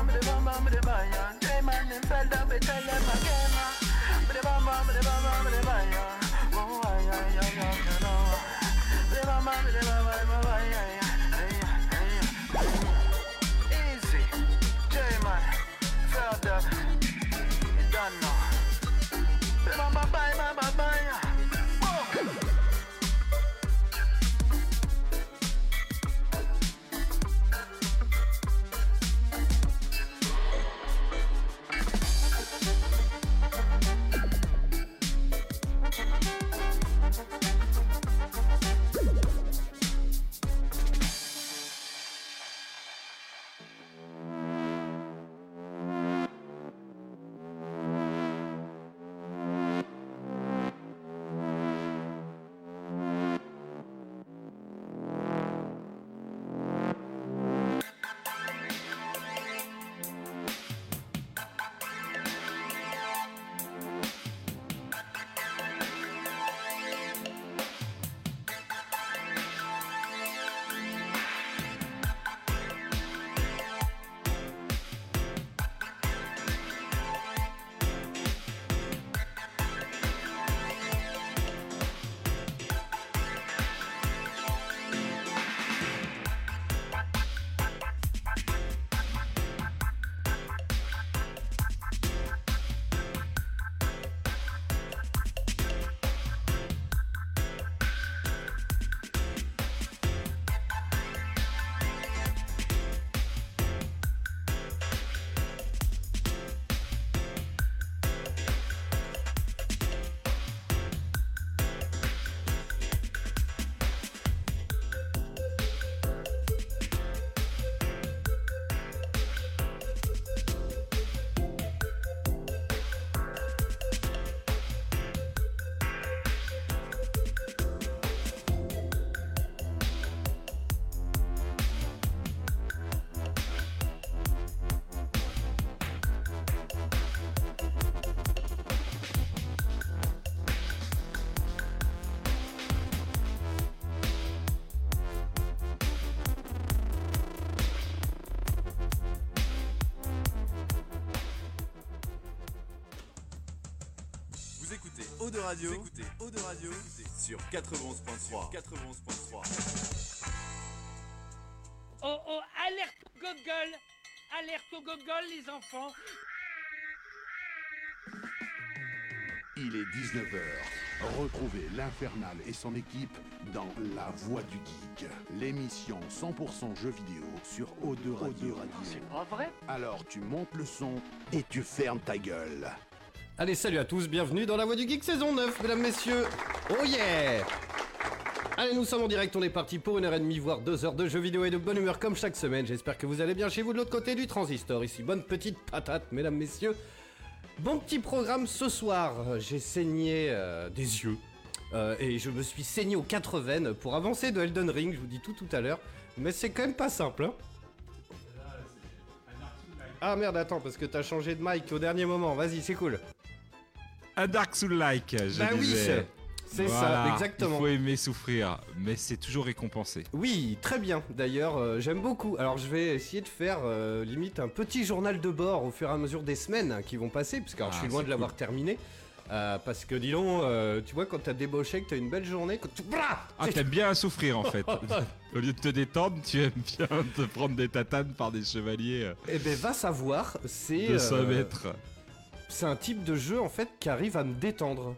bam, bidi bam bam, bidi bam, yeah. J man them fell down, we tell them again. uh. Bidi bam bam, bidi bam bam, bidi bam, yeah. Oh, ay, ay, ay, ay, you know. Bidi bam bam, bidi bam bam, bidi bam, Eau de Radio, vous écoutez Eau de Radio sur 91.3. 91.3. Oh oh, alerte au gogol Alerte au gogol, les enfants Il est 19h. Retrouvez l'Infernal et son équipe dans La Voix du Geek, l'émission 100% jeux vidéo sur O2 Radio. C'est pas vrai? Alors tu montes le son et tu fermes ta gueule. Allez, salut à tous, bienvenue dans la Voix du Geek saison 9, mesdames, messieurs. Oh yeah Allez, nous sommes en direct, on est parti pour une heure et demie, voire deux heures de jeux vidéo et de bonne humeur comme chaque semaine. J'espère que vous allez bien chez vous de l'autre côté du transistor. Ici, bonne petite patate, mesdames, messieurs. Bon petit programme ce soir. J'ai saigné euh, des yeux. Euh, et je me suis saigné aux quatre veines pour avancer de Elden Ring, je vous dis tout tout à l'heure. Mais c'est quand même pas simple, hein. Ah merde, attends, parce que t'as changé de mic au dernier moment. Vas-y, c'est cool. Un Dark Soul-like, je Bah oui, disais. c'est c'est Voilà, ça, exactement. Il faut aimer souffrir, mais c'est toujours récompensé. Oui, très bien. D'ailleurs, euh, j'aime beaucoup. Alors, je vais essayer de faire euh, limite un petit journal de bord au fur et à mesure des semaines qui vont passer, parce que alors, je Ah, suis loin c'est de l'avoir terminé. Euh, parce que dis donc, euh, tu vois, quand t'as débauché, que t'as une belle journée, quand tu... Ah, t'aimes bien souffrir en fait. Au lieu de te détendre, tu aimes bien te prendre des tatanes par des chevaliers Eh ben, va savoir, c'est de 100 euh, mètres. C'est un type de jeu en fait qui arrive à me détendre.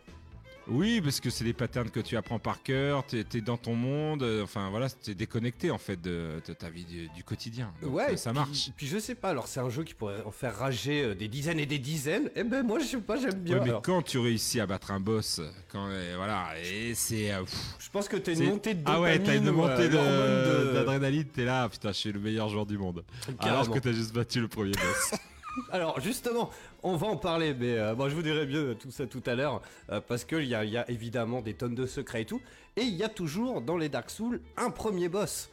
Oui, parce que c'est des patterns que tu apprends par cœur, t'es es dans ton monde, euh, enfin voilà, t'es déconnecté en fait de, de ta vie du, du quotidien. Donc, ouais, euh, ça puis- marche. Puis je sais pas, alors c'est un jeu qui pourrait en faire rager euh, des dizaines et des dizaines. Eh ben moi je sais pas, j'aime bien. Ouais, mais Alors, quand tu réussis à battre un boss, quand euh, voilà, et c'est euh, Je pense que t'as une montée de ah ouais, t'as une montée de- d'adrénaline, t'es là, putain, je suis le meilleur joueur du monde. Alors que t'as juste battu le premier boss. Alors justement, on va en parler, mais euh, je vous dirai mieux tout ça tout à l'heure, euh, parce qu'il y a, y évidemment des tonnes de secrets et tout, et il y a toujours dans les Dark Souls un premier boss.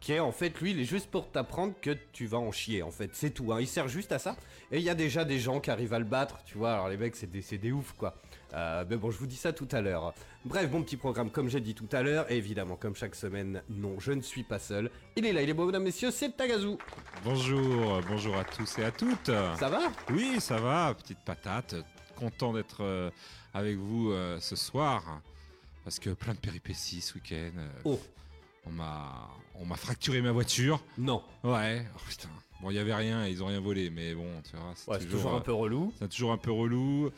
qui est en fait, lui, il est juste pour t'apprendre que tu vas en chier, en fait. C'est tout, hein. il sert juste à ça. Et il y a déjà des gens qui arrivent à le battre, tu vois. Alors les mecs, c'est des, des oufs, quoi. Euh, mais bon, je vous dis ça tout à l'heure. Bref, bon petit programme, comme j'ai dit tout à l'heure. Et évidemment, comme chaque semaine, non, je ne suis pas seul. Il est là, il est beau, mesdames, messieurs, c'est Tagazu. Bonjour, bonjour à tous et à toutes. Ça va? Oui, ça va, petite patate. Content d'être euh, avec vous euh, ce soir. Parce que plein de péripéties ce week-end. Oh, On m'a, on m'a fracturé ma voiture. non. Ouais. Oh, putain. Bon, il y avait rien, ils ont rien volé, mais bon, tu vois. Ouais, c'est toujours un euh, peu relou. C'est toujours un peu relou.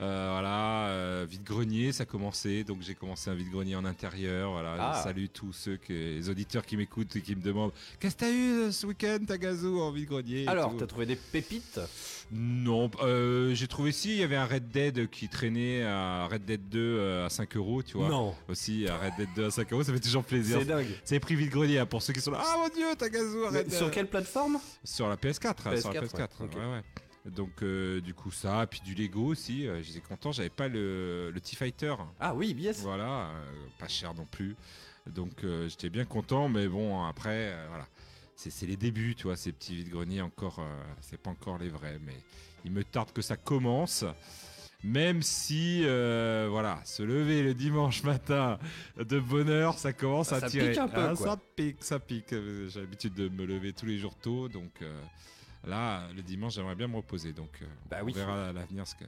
Euh, voilà, euh, vide-grenier, ça commençait. Donc j'ai commencé un vide-grenier en intérieur. Voilà, Ah. je salue tous ceux que, les auditeurs qui m'écoutent et qui me demandent Qu'est-ce que t'as eu euh, ce week-end, Tagazu, en vide-grenier Alors, t'as trouvé des pépites? Non, j'ai trouvé si, il y avait un Red Dead qui traînait à Red Dead 2 euh, à 5 euros, tu vois. Non. Aussi, à Red Dead 2 à 5 euros, ça fait toujours plaisir. C'est dingue. C'est prix vide-grenier hein, pour ceux qui sont là. Ah mon dieu, Tagazu, arrête. Mais sur quelle plateforme? Sur la PS4, hein, sur la PS4, PS4. ouais, ok. ouais, ouais. Donc euh, du coup ça, puis du Lego aussi, euh, j'étais content, j'avais pas le, le T-Fighter, Ah oui, yes. voilà, euh, pas cher non plus, donc j'étais bien content, mais bon après, voilà, c'est les débuts, tu vois, ces petits vides-greniers encore, c'est pas encore les vrais, mais il me tarde que ça commence. Même si, voilà, se lever le dimanche matin de bonne heure, ça commence Ça à pique tirer. un peu, Ah, quoi. Ça pique, ça pique. J'ai l'habitude de me lever tous les jours tôt, donc là, le dimanche, j'aimerais bien me reposer. Donc, euh, Bah on oui. verra à l'avenir ce que.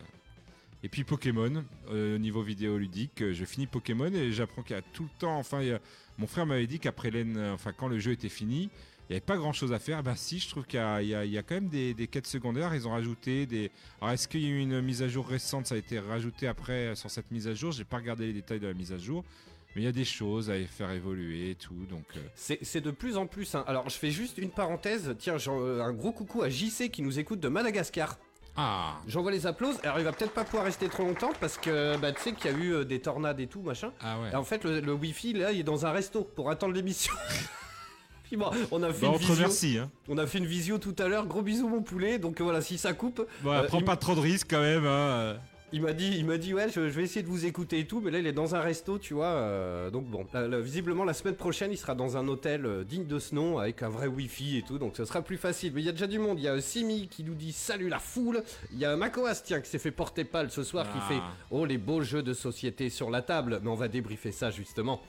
Et puis Pokémon, euh, au niveau vidéoludique, euh, je finis Pokémon et j'apprends qu'il y a tout le temps. Enfin, a- mon frère m'avait dit qu'après euh, enfin quand le jeu était fini, il n'y avait pas grand chose à faire. Ben si, je trouve qu'il y, a- y y quand même des, des quêtes secondaires. Ils ont rajouté des. Alors est-ce qu'il y a eu une mise à jour récente? Ça a été rajouté après sur cette mise à jour. J'ai pas regardé les détails de la mise à jour, mais il y a des choses à faire évoluer et tout. Donc euh, C'est de plus en plus. hein. Alors, je fais juste une parenthèse. Tiens, euh, un gros coucou à JC qui nous écoute de Madagascar. ah J'envoie les applauses. Alors, il va peut-être pas pouvoir rester trop longtemps parce que, bah, tu sais qu'il y a eu euh, des tornades et tout, machin. ah ouais. Et en fait, le, le Wi-Fi, là, il est dans un resto pour attendre l'émission. Puis bon, on a fait Bah, une visio. Hein. On a fait une visio tout à l'heure. Gros bisous, mon poulet. Donc voilà, si ça coupe, Bon, Euh, prends il pas trop de risques quand même. Hein. Il m'a dit, il m'a dit, ouais, je, je vais essayer de vous écouter et tout. Mais là, il est dans un resto, tu vois. euh, donc bon, là, là, visiblement, la semaine prochaine, il sera dans un hôtel euh, digne de ce nom avec un vrai Wi-Fi et tout. Donc ce sera plus facile. Mais il y a déjà du monde. Il y a Simi qui nous dit salut la foule. Il y a Macoas, tiens, qui s'est fait porter pâle ce soir, qui Ah. fait oh les beaux jeux de société sur la table. Mais on va débriefer ça justement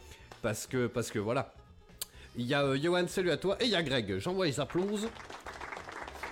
parce que parce que voilà. Il y a euh, Johan, salut à toi, et il y a Greg. J'envoie les applauses.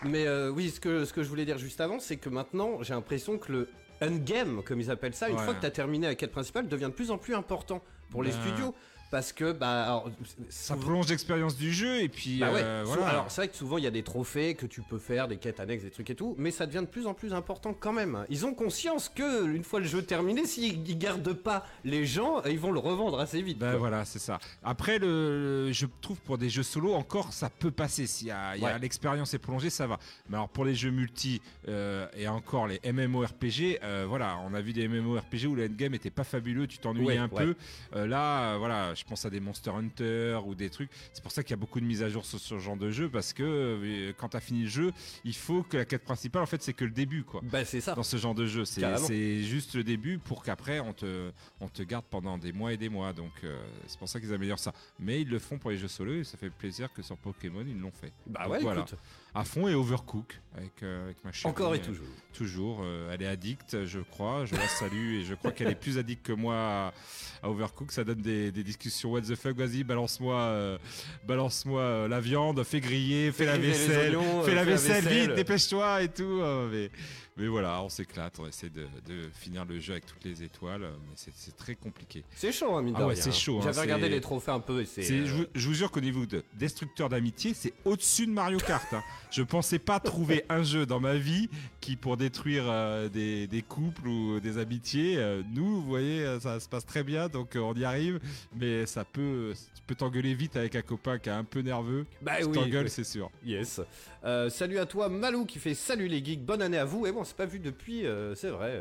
Mais euh, oui, ce que, ce que je voulais dire juste avant, c'est que maintenant, j'ai l'impression que le endgame, comme ils appellent ça, une Ouais. fois que tu as terminé la quête principale, devient de plus en plus important pour les Ben. studios. Parce que, bah, alors, Ça prolonge l'expérience du jeu et puis bah ouais, euh, voilà. alors c'est vrai que souvent il y a des trophées que tu peux faire, des quêtes annexes, des trucs et tout, mais ça devient de plus en plus important quand même. Ils ont conscience que une fois le jeu terminé, s'ils ils gardent pas les gens, ils vont le revendre assez vite. Ben quoi. voilà, c'est ça. Après, le, je trouve pour des jeux solo, encore ça peut passer. S'il y a, Ouais. l'expérience est prolongée, ça va. Mais alors pour les jeux multi euh, et encore les MMORPG, euh, voilà, on a vu des MMORPG où le endgame était pas fabuleux, tu t'ennuyais Ouais, un peu. Là, voilà, je pense à des Monster Hunter ou des trucs. C'est pour ça qu'il y a beaucoup de mises à jour sur ce genre de jeu parce que euh, quand tu as fini le jeu, il faut que la quête principale, en fait, c'est que le début, quoi. Bah c'est ça. dans ce genre de jeu. C'est juste le début pour qu'après on te, on te garde pendant des mois et des mois. Donc euh, c'est pour ça qu'ils améliorent ça. Mais ils le font pour les jeux solo et ça fait plaisir que sur Pokémon ils l'ont fait. Bah Donc ouais, voilà. écoute. À fond et Overcook avec, euh, avec ma chérie. Encore et euh, toujours. Toujours. euh, elle est addicte, je crois. Je la salue et je crois qu'elle est plus addicte que moi à, à Overcook. Ça donne des, des discussions. What the fuck, vas-y, balance-moi balance-moi la viande, fais griller, fais la vaisselle, oignons, fais la fais la vaisselle, vaisselle. vite, dépêche-toi et tout. euh, mais, mais voilà, on s'éclate, on essaie de, de finir le jeu avec toutes les étoiles, mais c'est- très compliqué. C'est chaud, hein, mine Ah ouais, c'est chaud, hein, J'avais regardé les trophées un peu et c'est. Euh, je, vous, je vous jure qu'au niveau de destructeur d'amitié, c'est au-dessus de Mario Kart. hein. Je pensais pas trouver un jeu dans ma vie qui, pour détruire euh, des, des couples ou des amitiés, euh, nous, vous voyez, ça se passe très bien, donc on y arrive, mais ça peut, tu peux t'engueuler vite avec un copain qui est un peu nerveux. Bah tu oui. t'engueules, c'est sûr. Yes. Euh, salut à toi, Malou, qui fait salut les geeks, bonne année à vous. Et bon, c'est pas vu depuis, euh, c'est vrai.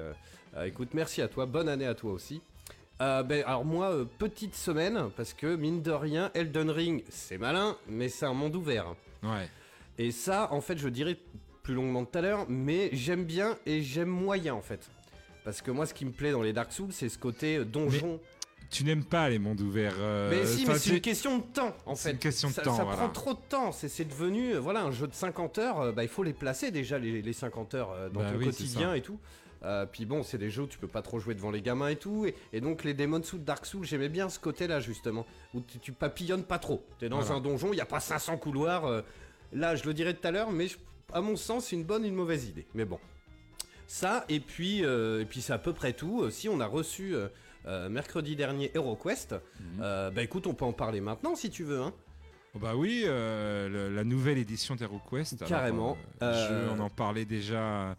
euh, écoute, merci à toi, bonne année à toi aussi. Ben, alors moi, petite semaine, parce que mine de rien, Elden Ring, c'est malin, mais c'est un monde ouvert. Ouais. Et ça, en fait, je dirais plus longuement tout à l'heure, mais j'aime bien et j'aime moyen, en fait. Parce que moi, ce qui me plaît dans les Dark Souls, c'est ce côté donjon. Tu n'aimes pas les mondes ouverts. euh, Mais si, mais c'est une question de temps, en c'est fait. une question de ça, temps, Ça voilà. prend trop de temps. C'est c'est devenu, euh, voilà, un jeu de 50 heures. euh, bah, il faut les placer déjà, les, les 50 heures dans Bah ton oui, c'est quotidien et tout. Euh, puis bon, c'est des jeux où tu peux pas trop jouer devant les gamins et tout. Et, et donc, les Demon Souls, Dark Souls, j'aimais bien ce côté-là, justement. Où tu, tu papillonnes pas trop. T'es dans Voilà. un donjon, il y a pas 500 couloirs. euh, là, je le dirais tout à l'heure, mais je- à mon sens, c'est une bonne, une mauvaise idée. Mais bon. Ça, et puis, euh, et puis c'est à peu près tout. Si on a reçu euh, mercredi dernier HeroQuest, euh, bah écoute, on peut en parler maintenant si tu veux. Hein. Oh bah oui, euh, le- la nouvelle édition d'HeroQuest. Carrément. je- on en parlait déjà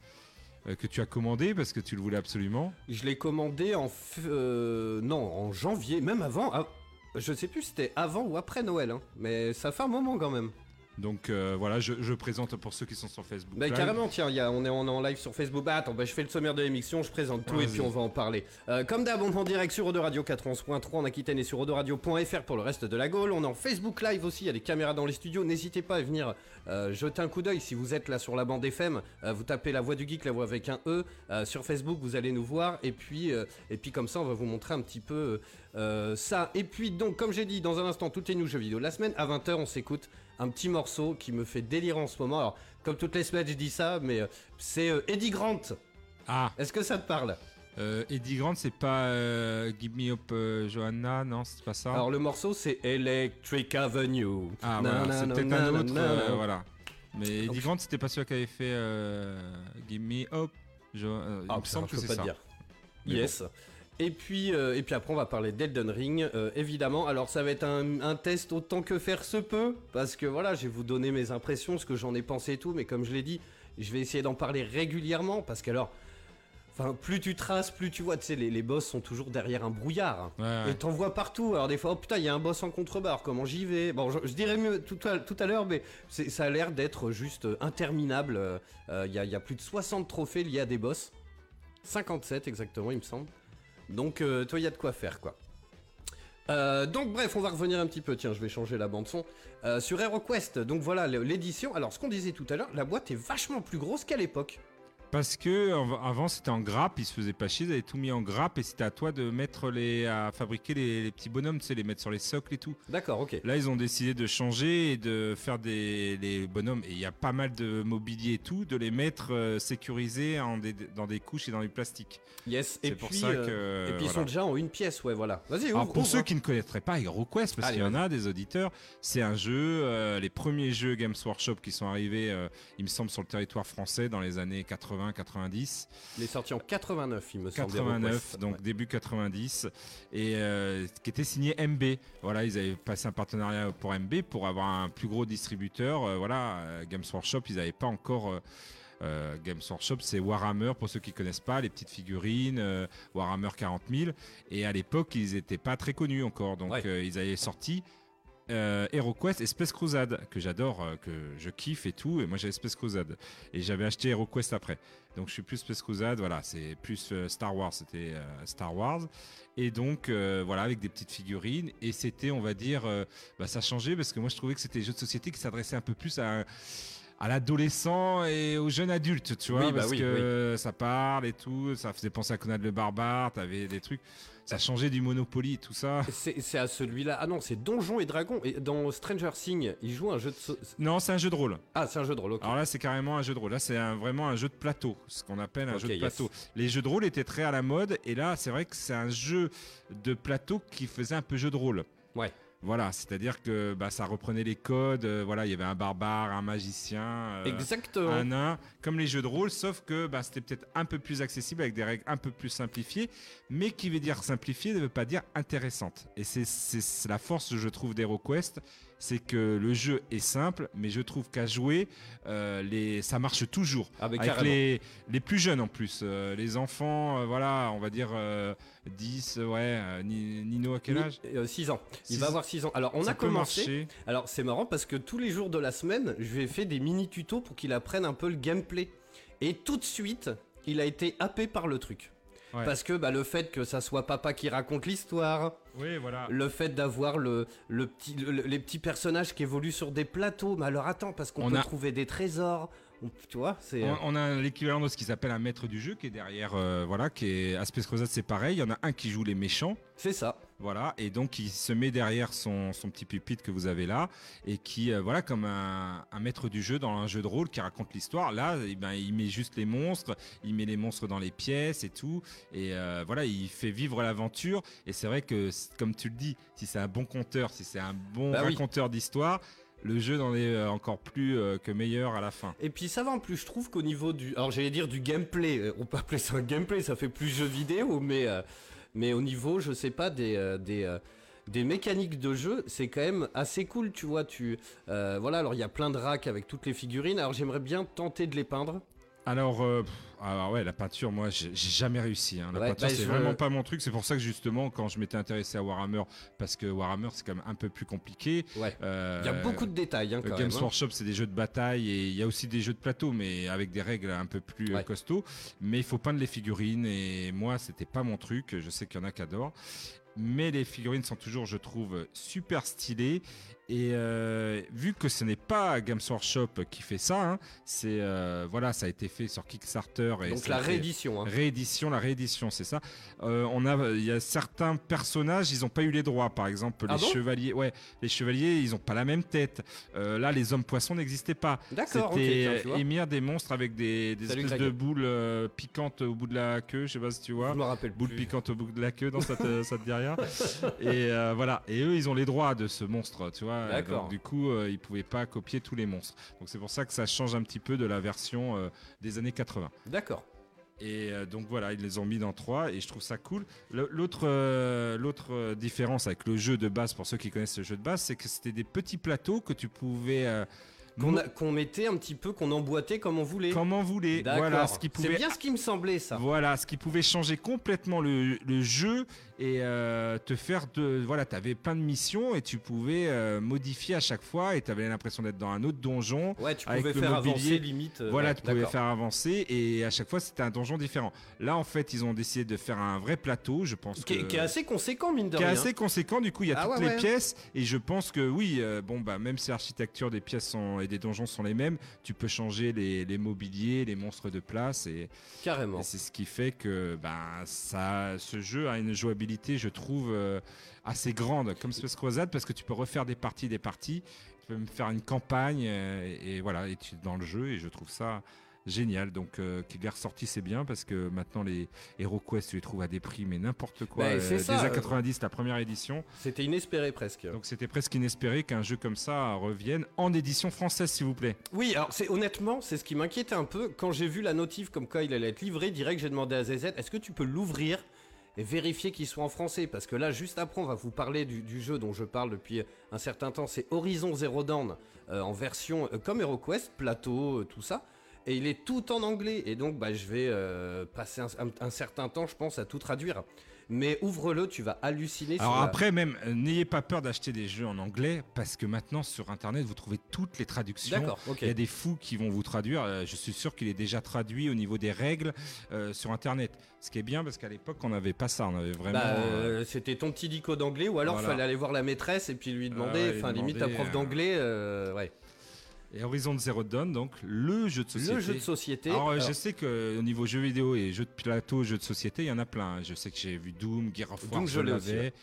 que tu as commandé parce que tu le voulais absolument. Je l'ai commandé en f- euh, non en janvier, même avant. ah, je sais plus si c'était avant ou après Noël, hein, mais ça fait un moment quand même. Donc euh, voilà, je, je présente pour ceux qui sont sur Facebook. Bah Live. carrément, tiens, il y a- on, est, on est en live sur Facebook. Bah attends, bah, je fais le sommaire de l'émission, je présente tout et puis on va en parler. Euh, comme d'hab, on est en direct sur Eau de Radio 91.3 en Aquitaine et sur Radio.fr pour le reste de la Gaule. On est en Facebook Live aussi, il y a des caméras dans les studios. N'hésitez pas à venir euh, jeter un coup d'œil si vous êtes là sur la bande FM. euh, vous tapez la voix du geek, la voix avec un E. Sur Facebook, vous allez nous voir et puis, et puis comme ça, on va vous montrer un petit peu ça. Et puis donc, comme j'ai dit, dans un instant, toutes les news jeux vidéo de la semaine. À 20h, on s'écoute un petit morceau qui me fait délirer en ce moment. Alors, comme toutes les semaines, je dis ça, mais euh, c'est euh, Eddie Grant. Ah, Est-ce que ça te parle? Euh, Eddie Grant, c'est pas euh, Give Me Up euh, Johanna, non, c'est pas ça? Alors, le morceau, c'est Electric Avenue. ah voilà, c'est peut-être un autre, euh, voilà. Mais Eddie Grant, c'était pas celui qui avait fait Give Me Up. Jo- euh, Ah, il me semble que je c'est ça. dire. Mais yes. Et puis, euh, et puis après, on va parler d'Elden Ring, euh, évidemment. Alors, ça va être un, un test autant que faire se peut, parce que voilà, je vais vous donner mes impressions, ce que j'en ai pensé et tout, mais comme je l'ai dit, je vais essayer d'en parler régulièrement, parce qu'alors, enfin, plus tu traces, plus tu vois, tu sais, les, les boss sont toujours derrière un brouillard. Ouais, ouais. Et t'en vois partout. Alors des fois, oh putain, il y a un boss en contrebarre. Comment j'y vais? Bon, je, je dirais mieux tout à, tout à l'heure, mais ça a l'air d'être juste euh, interminable. Euh, Il y, a, y a plus de 60 trophées liés à des boss. 57 exactement, il me semble. Donc, euh, toi, il y a de quoi faire, quoi. Euh, donc bref, on va revenir un petit peu. Tiens, je vais changer la bande son Euh, sur HeroQuest. Donc voilà l'édition. Alors ce qu'on disait tout à l'heure, la boîte est vachement plus grosse qu'à l'époque. Parce que av- avant c'était en grappe, ils se faisaient pas chier, ils avaient tout mis en grappe et c'était à toi de mettre les à fabriquer les, les petits bonhommes, tu sais, les mettre sur les socles et tout. D'accord, ok. Là, ils ont décidé de changer et de faire des les bonhommes et il y a pas mal de mobilier et tout, de les mettre euh, sécurisés en des- dans des couches et dans du plastique. Yes. Et C'est pour puis, ça euh, que et puis ils voilà. sont déjà en une pièce, ouais, voilà. Vas-y, pour ouvre, ceux hein. qui ne connaîtraient pas HeroQuest, parce qu'il y en a des auditeurs, c'est un jeu, euh, les premiers jeux Games Workshop qui sont arrivés, euh, il me semble, sur le territoire français dans les années 80-90. Il est sorti en 89, il me semble. 89, HeroQuest. donc Ouais. début 90, et euh, qui était signé MB. Voilà, ils avaient passé un partenariat pour MB pour avoir un plus gros distributeur. Euh, voilà, euh, Games Workshop, ils n'avaient pas encore. euh, Games Workshop, c'est Warhammer, pour ceux qui connaissent pas, les petites figurines, euh, Warhammer 40 000. Et à l'époque, ils n'étaient pas très connus encore. Donc, Ouais. euh, ils avaient sorti euh, HeroQuest Space Crusade, que j'adore, euh, que je kiffe et tout. Et moi, j'avais Space Crusade. Et j'avais acheté HeroQuest après. Donc, je suis plus Space Crusade, voilà, c'est plus euh, Star Wars, c'était euh, Star Wars. Et donc, voilà, avec des petites figurines. Et c'était, on va dire, bah, ça changeait parce que moi, je trouvais que c'était des jeux de société qui s'adressaient un peu plus à à l'adolescent et aux jeunes adultes, tu vois, Oui, bah parce oui, que ça parle et tout, ça faisait penser à Conan le Barbare, t'avais des trucs, ça changeait du Monopoly et tout ça. C'est à celui-là. Ah non, c'est Donjons et Dragons. Et dans Stranger Things, il joue un jeu de. so- Non, c'est un jeu de rôle. Ah, c'est un jeu de rôle, ok. Alors là, c'est carrément un jeu de rôle. Là, c'est vraiment un jeu de plateau, ce qu'on appelle un jeu de yes. plateau. Les jeux de rôle étaient très à la mode, et là, c'est vrai que c'est un jeu de plateau qui faisait un peu jeu de rôle. Ouais. Voilà, c'est-à-dire que bah, ça reprenait les codes. euh, voilà, il y avait un barbare, un magicien, euh, Exactement. un nain, comme les jeux de rôle, sauf que bah, c'était peut-être un peu plus accessible avec des règles un peu plus simplifiées. Mais qui veut dire simplifié ne veut pas dire intéressante. Et c'est- la force, je trouve, d'HeroQuest. C'est que le jeu est simple, mais je trouve qu'à jouer, euh, les, ça marche toujours. Ah, Avec les, les plus jeunes en plus. Euh, les enfants, euh, voilà, on va dire euh, 10, ouais. Ni- Nino, à quel âge 6 ans. Il Six- va avoir 6 ans. Alors, on Ça a commencé. Alors, c'est marrant parce que tous les jours de la semaine, je lui ai fait des mini tutos pour qu'il apprenne un peu le gameplay. Et tout de suite, il a été happé par le truc. Ouais. Parce que bah, le fait que ça soit papa qui raconte l'histoire, Oui, voilà. le fait d'avoir le, le petit, le- les petits personnages qui évoluent sur des plateaux, mais alors attends, parce qu'on On peut a- trouver des trésors, on- tu vois, c'est... On, on a l'équivalent de ce qui s'appelle un maître du jeu qui est derrière, euh, voilà, qui est Crusade, c'est pareil. Il y en a un qui joue les méchants, C'est ça. Voilà, et donc il se met derrière son, son petit pupitre que vous avez là, et qui, euh, voilà, comme un, un maître du jeu dans un jeu de rôle qui raconte l'histoire. Là, eh ben, il met juste les monstres, il met les monstres dans les pièces et tout, et euh, voilà, il fait vivre l'aventure. Et c'est vrai que, comme tu le dis, si c'est un bon conteur, si c'est un bon Bah oui. raconteur d'histoire, le jeu en est euh, encore plus que meilleur à la fin. Et puis ça va en plus, je trouve qu'au niveau du. Alors j'allais dire du gameplay, on peut appeler ça un gameplay, ça fait plus jeu vidéo, mais, euh, mais au niveau, je sais pas, des. euh, euh, des mécaniques de jeu, c'est quand même assez cool, tu vois. Tu, euh, voilà, alors il y a plein de racks avec toutes les figurines. Alors j'aimerais bien tenter de les peindre. Alors, euh, alors ouais, la peinture, moi, j'ai jamais réussi. hein. La Ouais, peinture, bah, c'est vraiment pas mon truc. C'est pour ça que justement, quand je m'étais intéressé à Warhammer, parce que Warhammer, c'est quand même un peu plus compliqué. Ouais. euh, Il y a beaucoup de détails, hein, quand Games même. hein. Workshop, c'est des jeux de bataille et il y a aussi des jeux de plateau, mais avec des règles un peu plus euh, Ouais. costauds. Mais il faut peindre les figurines et moi, c'était pas mon truc. Je sais qu'il y en a qui adorent. Mais les figurines sont toujours, je trouve, super stylées. Et euh, vu que ce n'est pas Games Workshop qui fait ça, hein, c'est euh, voilà, ça a été fait sur Kickstarter et Donc la réédition. hein. Réédition, la réédition, c'est ça. Euh, on a, il y a certains personnages, ils n'ont pas eu les droits. Par exemple, Ah les bon? chevaliers. Ouais, les chevaliers, ils n'ont pas la même tête. Là, les hommes poissons n'existaient pas. D'accord, C'était vois. émir des monstres avec des, espèces de boules piquantes au bout de la queue. Je sais pas si tu vois. Je me rappelle Boules plus. piquantes au bout de la queue, dans ça te, ça te dit rien. Et voilà. Et eux, ils ont les droits de ce monstre, tu vois. D'accord. Donc, du coup, euh, ils pouvaient pas copier tous les monstres. Donc c'est pour ça que ça change un petit peu de la version euh, des années 80. D'accord. Et euh, donc voilà, ils les ont mis dans 3 et je trouve ça cool. L'autre euh, l'autre différence avec le jeu de base, pour ceux qui connaissent le jeu de base, c'est que c'était des petits plateaux que tu pouvais euh, Qu'on mettait un petit peu, qu'on emboîtait comme on voulait. comme on voulait. D'accord. Voilà, ce qui C'est pouvait bien ce qui me semblait, ça. Voilà, ce qui pouvait changer complètement le, le jeu et euh, te faire de. Voilà, tu avais plein de missions et tu pouvais euh, modifier à chaque fois et tu avais l'impression d'être dans un autre donjon. Ouais, tu pouvais faire mobilier, avancer limite. euh, Voilà, ouais, tu pouvais faire avancer et à chaque fois c'était un donjon différent. Là, en fait, ils ont décidé de faire un vrai plateau, je pense. Qui, est- que- qui est assez conséquent, mine de qui est rien. assez conséquent. Du coup, il y a Ah toutes ouais, les ouais. pièces et je pense que oui, euh, bon bah même si l'architecture des pièces sont, et des donjons sont les mêmes, tu peux changer les, les mobiliers, les monstres de place et, Carrément. c'est ce qui fait que ben ça, ce jeu a une jouabilité, je trouve, euh, assez grande comme Space Crusade parce que tu peux refaire des parties, des parties. Tu peux me faire une campagne euh, et, et voilà, et tu es dans le jeu et je trouve ça génial. Donc euh, qu'il l'ait ressorti, c'est bien parce que maintenant les HeroQuest, tu les trouves à des prix mais n'importe quoi. Bah, c'est Euh, ça, euh. années 90, la première édition. C'était inespéré presque. Donc c'était presque inespéré qu'un jeu comme ça revienne en édition française, s'il vous plaît. Oui, alors c'est honnêtement, c'est ce qui m'inquiétait un peu quand j'ai vu la notif comme quoi il allait être livré. Direct, j'ai demandé à ZZ, est-ce que tu peux l'ouvrir et vérifier qu'il soit en français Parce que là, juste après, on va vous parler du, jeu dont je parle depuis un certain temps. C'est Horizon Zero Dawn euh, en version euh, comme HeroQuest, plateau, euh, tout ça. Et il est tout en anglais. Et donc, bah, je vais euh, passer un, un- un certain temps, je pense, à tout traduire. Mais ouvre-le, tu vas halluciner. Alors sur la- après, même, euh, n'ayez pas peur d'acheter des jeux en anglais parce que maintenant sur Internet, vous trouvez toutes les traductions. D'accord, ok. Il y a des fous qui vont vous traduire. Euh, je suis sûr qu'il est déjà traduit au niveau des règles sur Internet. Ce qui est bien parce qu'à l'époque, on n'avait pas ça. On avait vraiment. Bah, c'était ton petit dico d'anglais ou alors il Voilà. fallait aller voir la maîtresse et puis lui demander, lui enfin limite ta prof d'anglais, ouais. Et Horizon Zero Dawn, donc le jeu de société. Le jeu de société. Alors, euh, alors, je sais qu'au niveau jeux vidéo et jeux de plateau, jeux de société, il y en a plein. Je sais que j'ai vu Doom, Gear of War, Doom, je l'avais.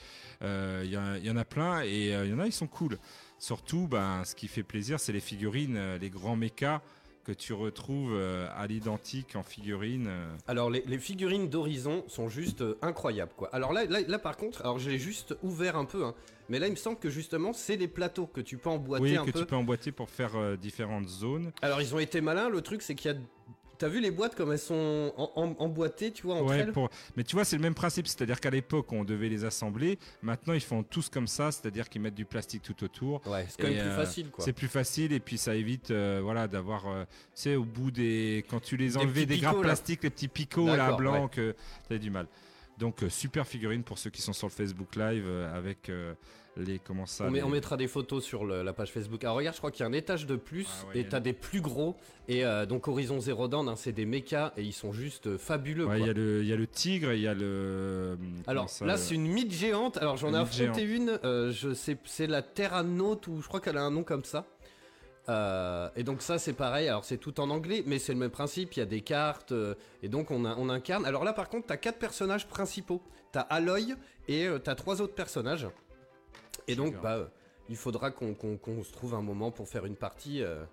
Euh, Il y, en- a plein et euh, il y en a, ils sont cool. Surtout, ben, ce qui fait plaisir, c'est les figurines, euh, les grands mechas que tu retrouves euh, à l'identique en figurines. euh. alors, les, les figurines d'Horizon sont juste euh, incroyables quoi. Alors là, là, là, par contre, alors j'ai juste ouvert un peu, hein, mais là il me semble que justement c'est des plateaux que tu peux emboîter Oui, un que peu. tu peux emboîter pour faire différentes zones. Alors ils ont été malins, le truc c'est qu'il y a... T'as vu les boîtes comme elles sont en- en- emboîtées, tu vois, entre Ouais, elles pour- Mais tu vois, c'est le même principe. C'est-à-dire qu'à l'époque, on devait les assembler. Maintenant, ils font tous comme ça. C'est-à-dire qu'ils mettent du plastique tout autour. Ouais, c'est quand même plus euh, facile quoi. C'est plus facile et puis ça évite euh, voilà d'avoir euh, tu sais au bout des quand tu les enlevais des grappes plastiques les petits picots là blancs que t'avais du mal. Donc euh, super figurine pour ceux qui sont sur le Facebook Live avec euh, les comment ça On, met- les- on mettra des photos sur le- la page Facebook. Alors regarde, je crois qu'il y a un étage de plus Ah ouais, et t'as des plus gros. Et euh, donc Horizon Zero Dawn, hein, c'est des mechas et ils sont juste euh, fabuleux. Il y a le y a le tigre et il y a le Alors ça, là, le- c'est une mythe géante. Alors j'en ai affronté une. euh, je sais, c'est la Terranaute ou je crois qu'elle a un nom comme ça. Euh, et donc ça c'est pareil, alors c'est tout en anglais, mais c'est le même principe, il y a des cartes, euh, et donc on, a- on incarne. Alors là par contre, t'as quatre personnages principaux. T'as Aloy et euh, t'as trois autres personnages. Et donc bah, euh, il faudra qu'on se trouve un moment pour faire une partie. euh.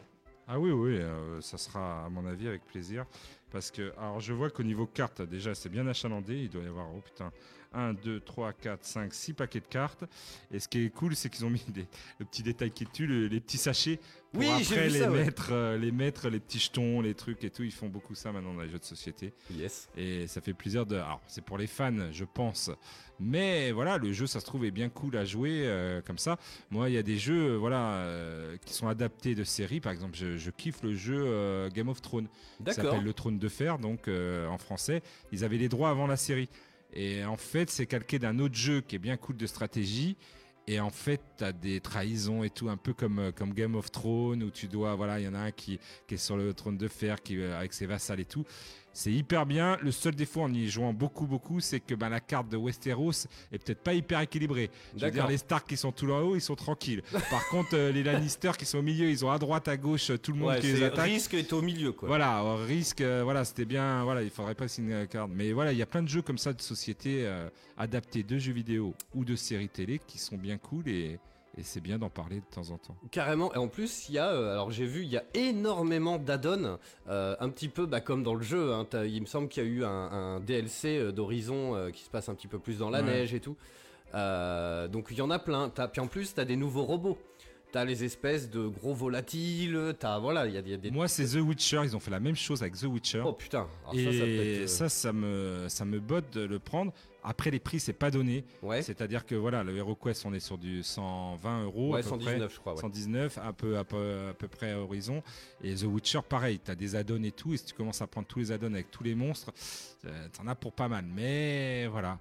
Ah oui, oui, euh, ça sera à mon avis avec plaisir. Parce que, alors je vois qu'au niveau cartes, déjà c'est bien achalandé. Il doit y avoir, oh putain, 1, 2, 3, 4, 5, 6 paquets de cartes. Et ce qui est cool, c'est qu'ils ont mis des, le petit détail qui tue, le- les petits sachets. Pour Oui, après les, ça, ouais. mettre, euh, les mettre, les petits jetons, les trucs et tout. Ils font beaucoup ça maintenant dans les jeux de société. Yes. Et ça fait plaisir de. Alors, c'est pour les fans, je pense. Mais voilà, le jeu, ça se trouve, est bien cool à jouer euh, comme ça. Moi, il y a des jeux euh, voilà, euh, qui sont adaptés de séries. Par exemple, je, je kiffe le jeu Game of Thrones. D'accord. s'appelle Le Trône de Fer, donc en français. Ils avaient les droits avant la série. Et en fait, c'est calqué d'un autre jeu qui est bien cool de stratégie. Et en fait, t'as des trahisons et tout, un peu comme, euh, Game of Thrones, où tu dois, voilà, il y en a un qui, est sur le trône de fer, euh, avec ses vassals et tout. C'est hyper bien. Le seul défaut en y jouant beaucoup, beaucoup, c'est que bah, la carte de Westeros est peut-être pas hyper équilibrée. Je veux dire, D'accord. les Stark qui sont tout en haut, ils sont tranquilles. Par contre, euh, les Lannister qui sont au milieu, ils ont à droite, à gauche, tout le monde Ouais, qui les attaque. risque est au milieu quoi. Voilà, au risque, euh, voilà, c'était bien, voilà, il faudrait pas signer la carte. Mais voilà, il y a plein de jeux comme ça de société euh, adaptés de jeux vidéo ou de séries télé qui sont bien cool et, et c'est bien d'en parler de temps en temps. Carrément, et en plus, il y a, euh, alors j'ai vu, il y a énormément d'add-ons, euh, un petit peu bah, comme dans le jeu. hein, il me semble qu'il y a eu un, un DLC euh, d'Horizon euh, qui se passe un petit peu plus dans la Ouais. neige et tout. Euh, donc il y en a plein. T'as- puis en plus, t'as des nouveaux robots. T'as les espèces de gros volatiles. T'as voilà, il y a, il y a des. Moi, c'est The Witcher, ils ont fait la même chose avec The Witcher. Oh putain. Alors ça, ça et être, ça, ça me, ça me botte de le prendre. Après, les prix, c'est pas donné. ouais. C'est-à-dire que voilà, le HeroQuest, on est sur du 120 euros. Ouais, à peu 119 je crois. près. Ouais. 119, un peu, à peu, à peu près à Horizon. Et The Witcher, pareil, t'as des add-ons et tout. Et si tu commences à prendre tous les add-ons avec tous les monstres, euh, t'en as pour pas mal. Mais voilà.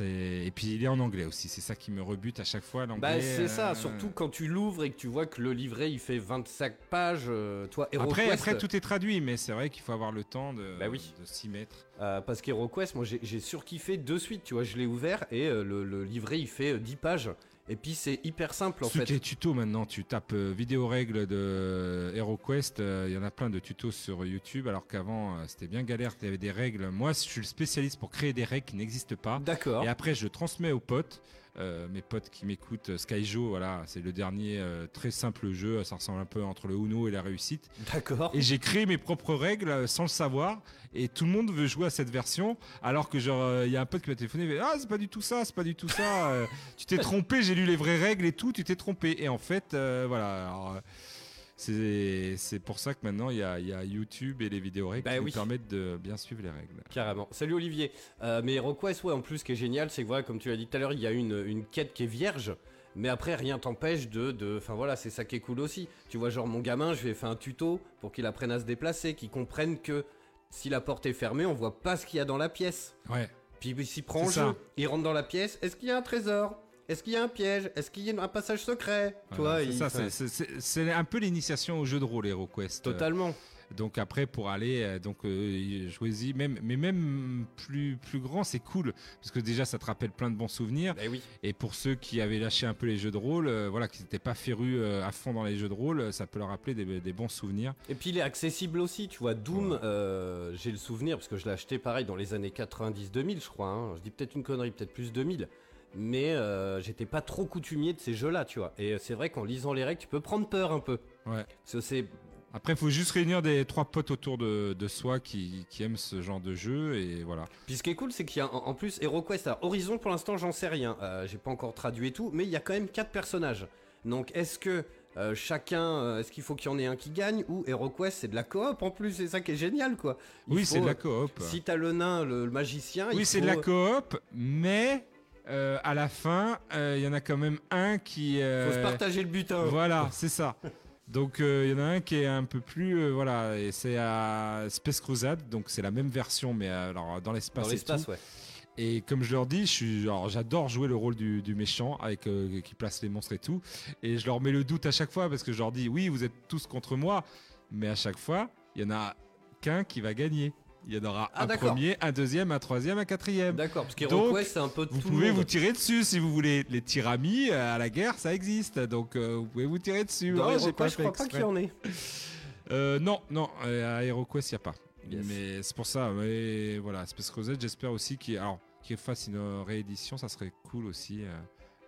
Et puis il est en anglais aussi, c'est ça qui me rebute à chaque fois. l'anglais, Bah c'est ça, euh, surtout quand tu l'ouvres et que tu vois que le livret il fait 25 pages, euh, toi Après, après, tout est traduit, mais c'est vrai qu'il faut avoir le temps de, Bah oui. de s'y mettre. Euh, parce qu'HeroQuest, moi j'ai surkiffé de suite, tu vois, je l'ai ouvert et euh, le, le livret il fait euh, 10 pages. Et puis c'est hyper simple en Tous fait. les tutos maintenant, tu tapes euh, vidéo règles de HeroQuest, euh, il y en a plein de tutos sur YouTube, alors qu'avant euh, c'était bien galère, il y avait des règles. Moi, je suis le spécialiste pour créer des règles qui n'existent pas. D'accord. Et après, je transmets aux potes. Euh, mes potes qui m'écoutent, euh, Skyjo, voilà, c'est le dernier euh, très simple jeu, ça ressemble un peu entre le Uno et la réussite. D'accord. Et j'ai créé mes propres règles sans le savoir, et tout le monde veut jouer à cette version, alors que genre, il y a un pote qui m'a téléphoné, il fait, ah c'est pas du tout ça, c'est pas du tout ça, tu t'es trompé, j'ai lu les vraies règles et tout, tu t'es trompé. Et en fait, voilà, alors, c'est pour ça que maintenant il y a, il y a YouTube et les vidéos règles Bah qui oui. nous permettent de bien suivre les règles. Carrément. Salut Olivier. Euh, mais HeroQuest, ouais, en plus, ce qui est génial, c'est que voilà, comme tu l'as dit tout à l'heure, il y a une, une quête qui est vierge. Mais après, rien t'empêche de, de. Enfin voilà, c'est ça qui est cool aussi. Tu vois, genre mon gamin, je lui ai fait un tuto pour qu'il apprenne à se déplacer, qu'il comprenne que si la porte est fermée, on voit pas ce qu'il y a dans la pièce. Ouais. Puis il s'y prend jeu. Il rentre dans la pièce. Est-ce qu'il y a un trésor? Est-ce qu'il y a un piège? Est-ce qu'il y a un passage secret? Voilà, enfin, c'est- un peu l'initiation au jeu de rôle HeroQuest. Totalement. Donc après pour aller euh, donc euh, jouez-y même mais même plus plus grand c'est cool parce que déjà ça te rappelle plein de bons souvenirs Eh oui. et pour ceux qui avaient lâché un peu les jeux de rôle euh, voilà qui n'étaient pas férus euh, à fond dans les jeux de rôle euh, ça peut leur rappeler des, des bons souvenirs. Et puis il est accessible aussi, tu vois. Doom, Ouais. euh, j'ai le souvenir, parce que je l'ai acheté pareil dans les années 90-2000, je crois. hein. Je dis peut-être une connerie, peut-être plus 2000. Mais euh, j'étais pas trop coutumier de ces jeux-là, tu vois. Et euh, c'est vrai qu'en lisant les règles, tu peux prendre peur un peu. Ouais. C'est. Après il faut juste réunir des trois potes autour de, de soi qui, qui aiment ce genre de jeu et voilà. Puis ce qui est cool, c'est qu'il y a en plus HeroQuest. Alors Horizon, pour l'instant, j'en sais rien. Euh, j'ai pas encore traduit et tout, mais il y a quand même quatre personnages. Donc est-ce que euh, chacun, euh, est-ce qu'il faut qu'il y en ait un qui gagne ou HeroQuest, c'est de la coop en plus, c'est ça qui est génial, quoi. Il oui c'est de la coop. Si t'as le nain, le, le magicien, Oui c'est faut- de la coop mais à la fin euh, il y en a quand même un qui euh, Faut se partager le butin. Voilà, c'est ça. Donc euh, il y en a un qui est un peu plus euh, voilà et c'est à Space Crusade donc c'est la même version mais alors dans l'espace Dans et l'espace, ouais. Et comme je leur dis, je suis j'adore jouer le rôle du, du méchant avec euh, qui place les monstres et tout et je leur mets le doute à chaque fois parce que je leur dis oui, vous êtes tous contre moi mais à chaque fois, il y en a qu'un qui va gagner. Il y en aura Ah, un premier, un deuxième, un troisième, un quatrième. D'accord, parce Donc, qu'HeroQuest c'est un peu de Vous tout pouvez monde. vous tirer dessus si vous voulez. Les tiramis euh, à la guerre, ça existe. Donc euh, vous pouvez vous tirer dessus. Dans Oh, j'ai HeroQuest, je crois pas qu'il y en ait. Euh, non, non, à HeroQuest, il n'y a pas. Yes. Mais c'est pour ça, mais voilà, Space Crusade, j'espère aussi qu'il qu'il fasse une réédition, ça serait cool aussi euh,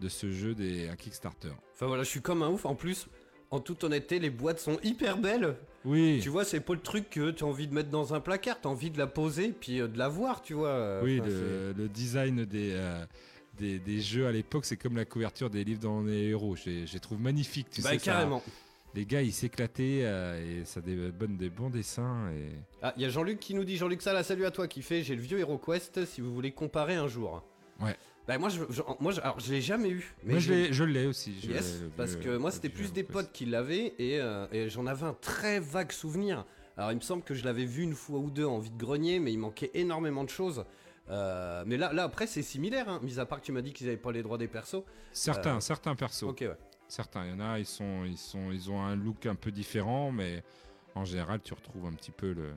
de ce jeu des un Kickstarter. Enfin voilà, je suis comme un ouf. En plus, en toute honnêteté, les boîtes sont hyper belles. Oui, Tu vois, c'est pas le truc que tu as envie de mettre dans un placard, tu as envie de la poser puis euh, de la voir, tu vois. oui, enfin, le, le design des, euh, des, des jeux à l'époque, c'est comme la couverture des livres dans les héros. Je les trouve magnifiques, tu Bah, sais. ça- carrément. les gars, ils s'éclataient euh, et ça des, bonnes, des bons dessins. Et... Ah, il y a Jean-Luc qui nous dit Jean-Luc Sala, salut à toi qui fait j'ai le vieux HeroQuest si vous voulez comparer un jour. Ouais. Bah moi je, je- moi je, alors je l'ai jamais eu. Mais Moi, je l'ai- aussi. je Yes, parce que moi le c'était plus des potes qui l'avaient et, euh, et j'en avais un très vague souvenir. Alors il me semble que je l'avais vu une fois ou deux en vide grenier, mais il manquait énormément de choses. Euh, mais là, là après c'est similaire, hein, mis à part que tu m'as dit qu'ils avaient pas les droits des persos. Certains, Euh, certains persos. Ok ouais. Certains, il y en a, ils sont, ils sont, ils ont un look un peu différent, mais en général, tu retrouves un petit peu le.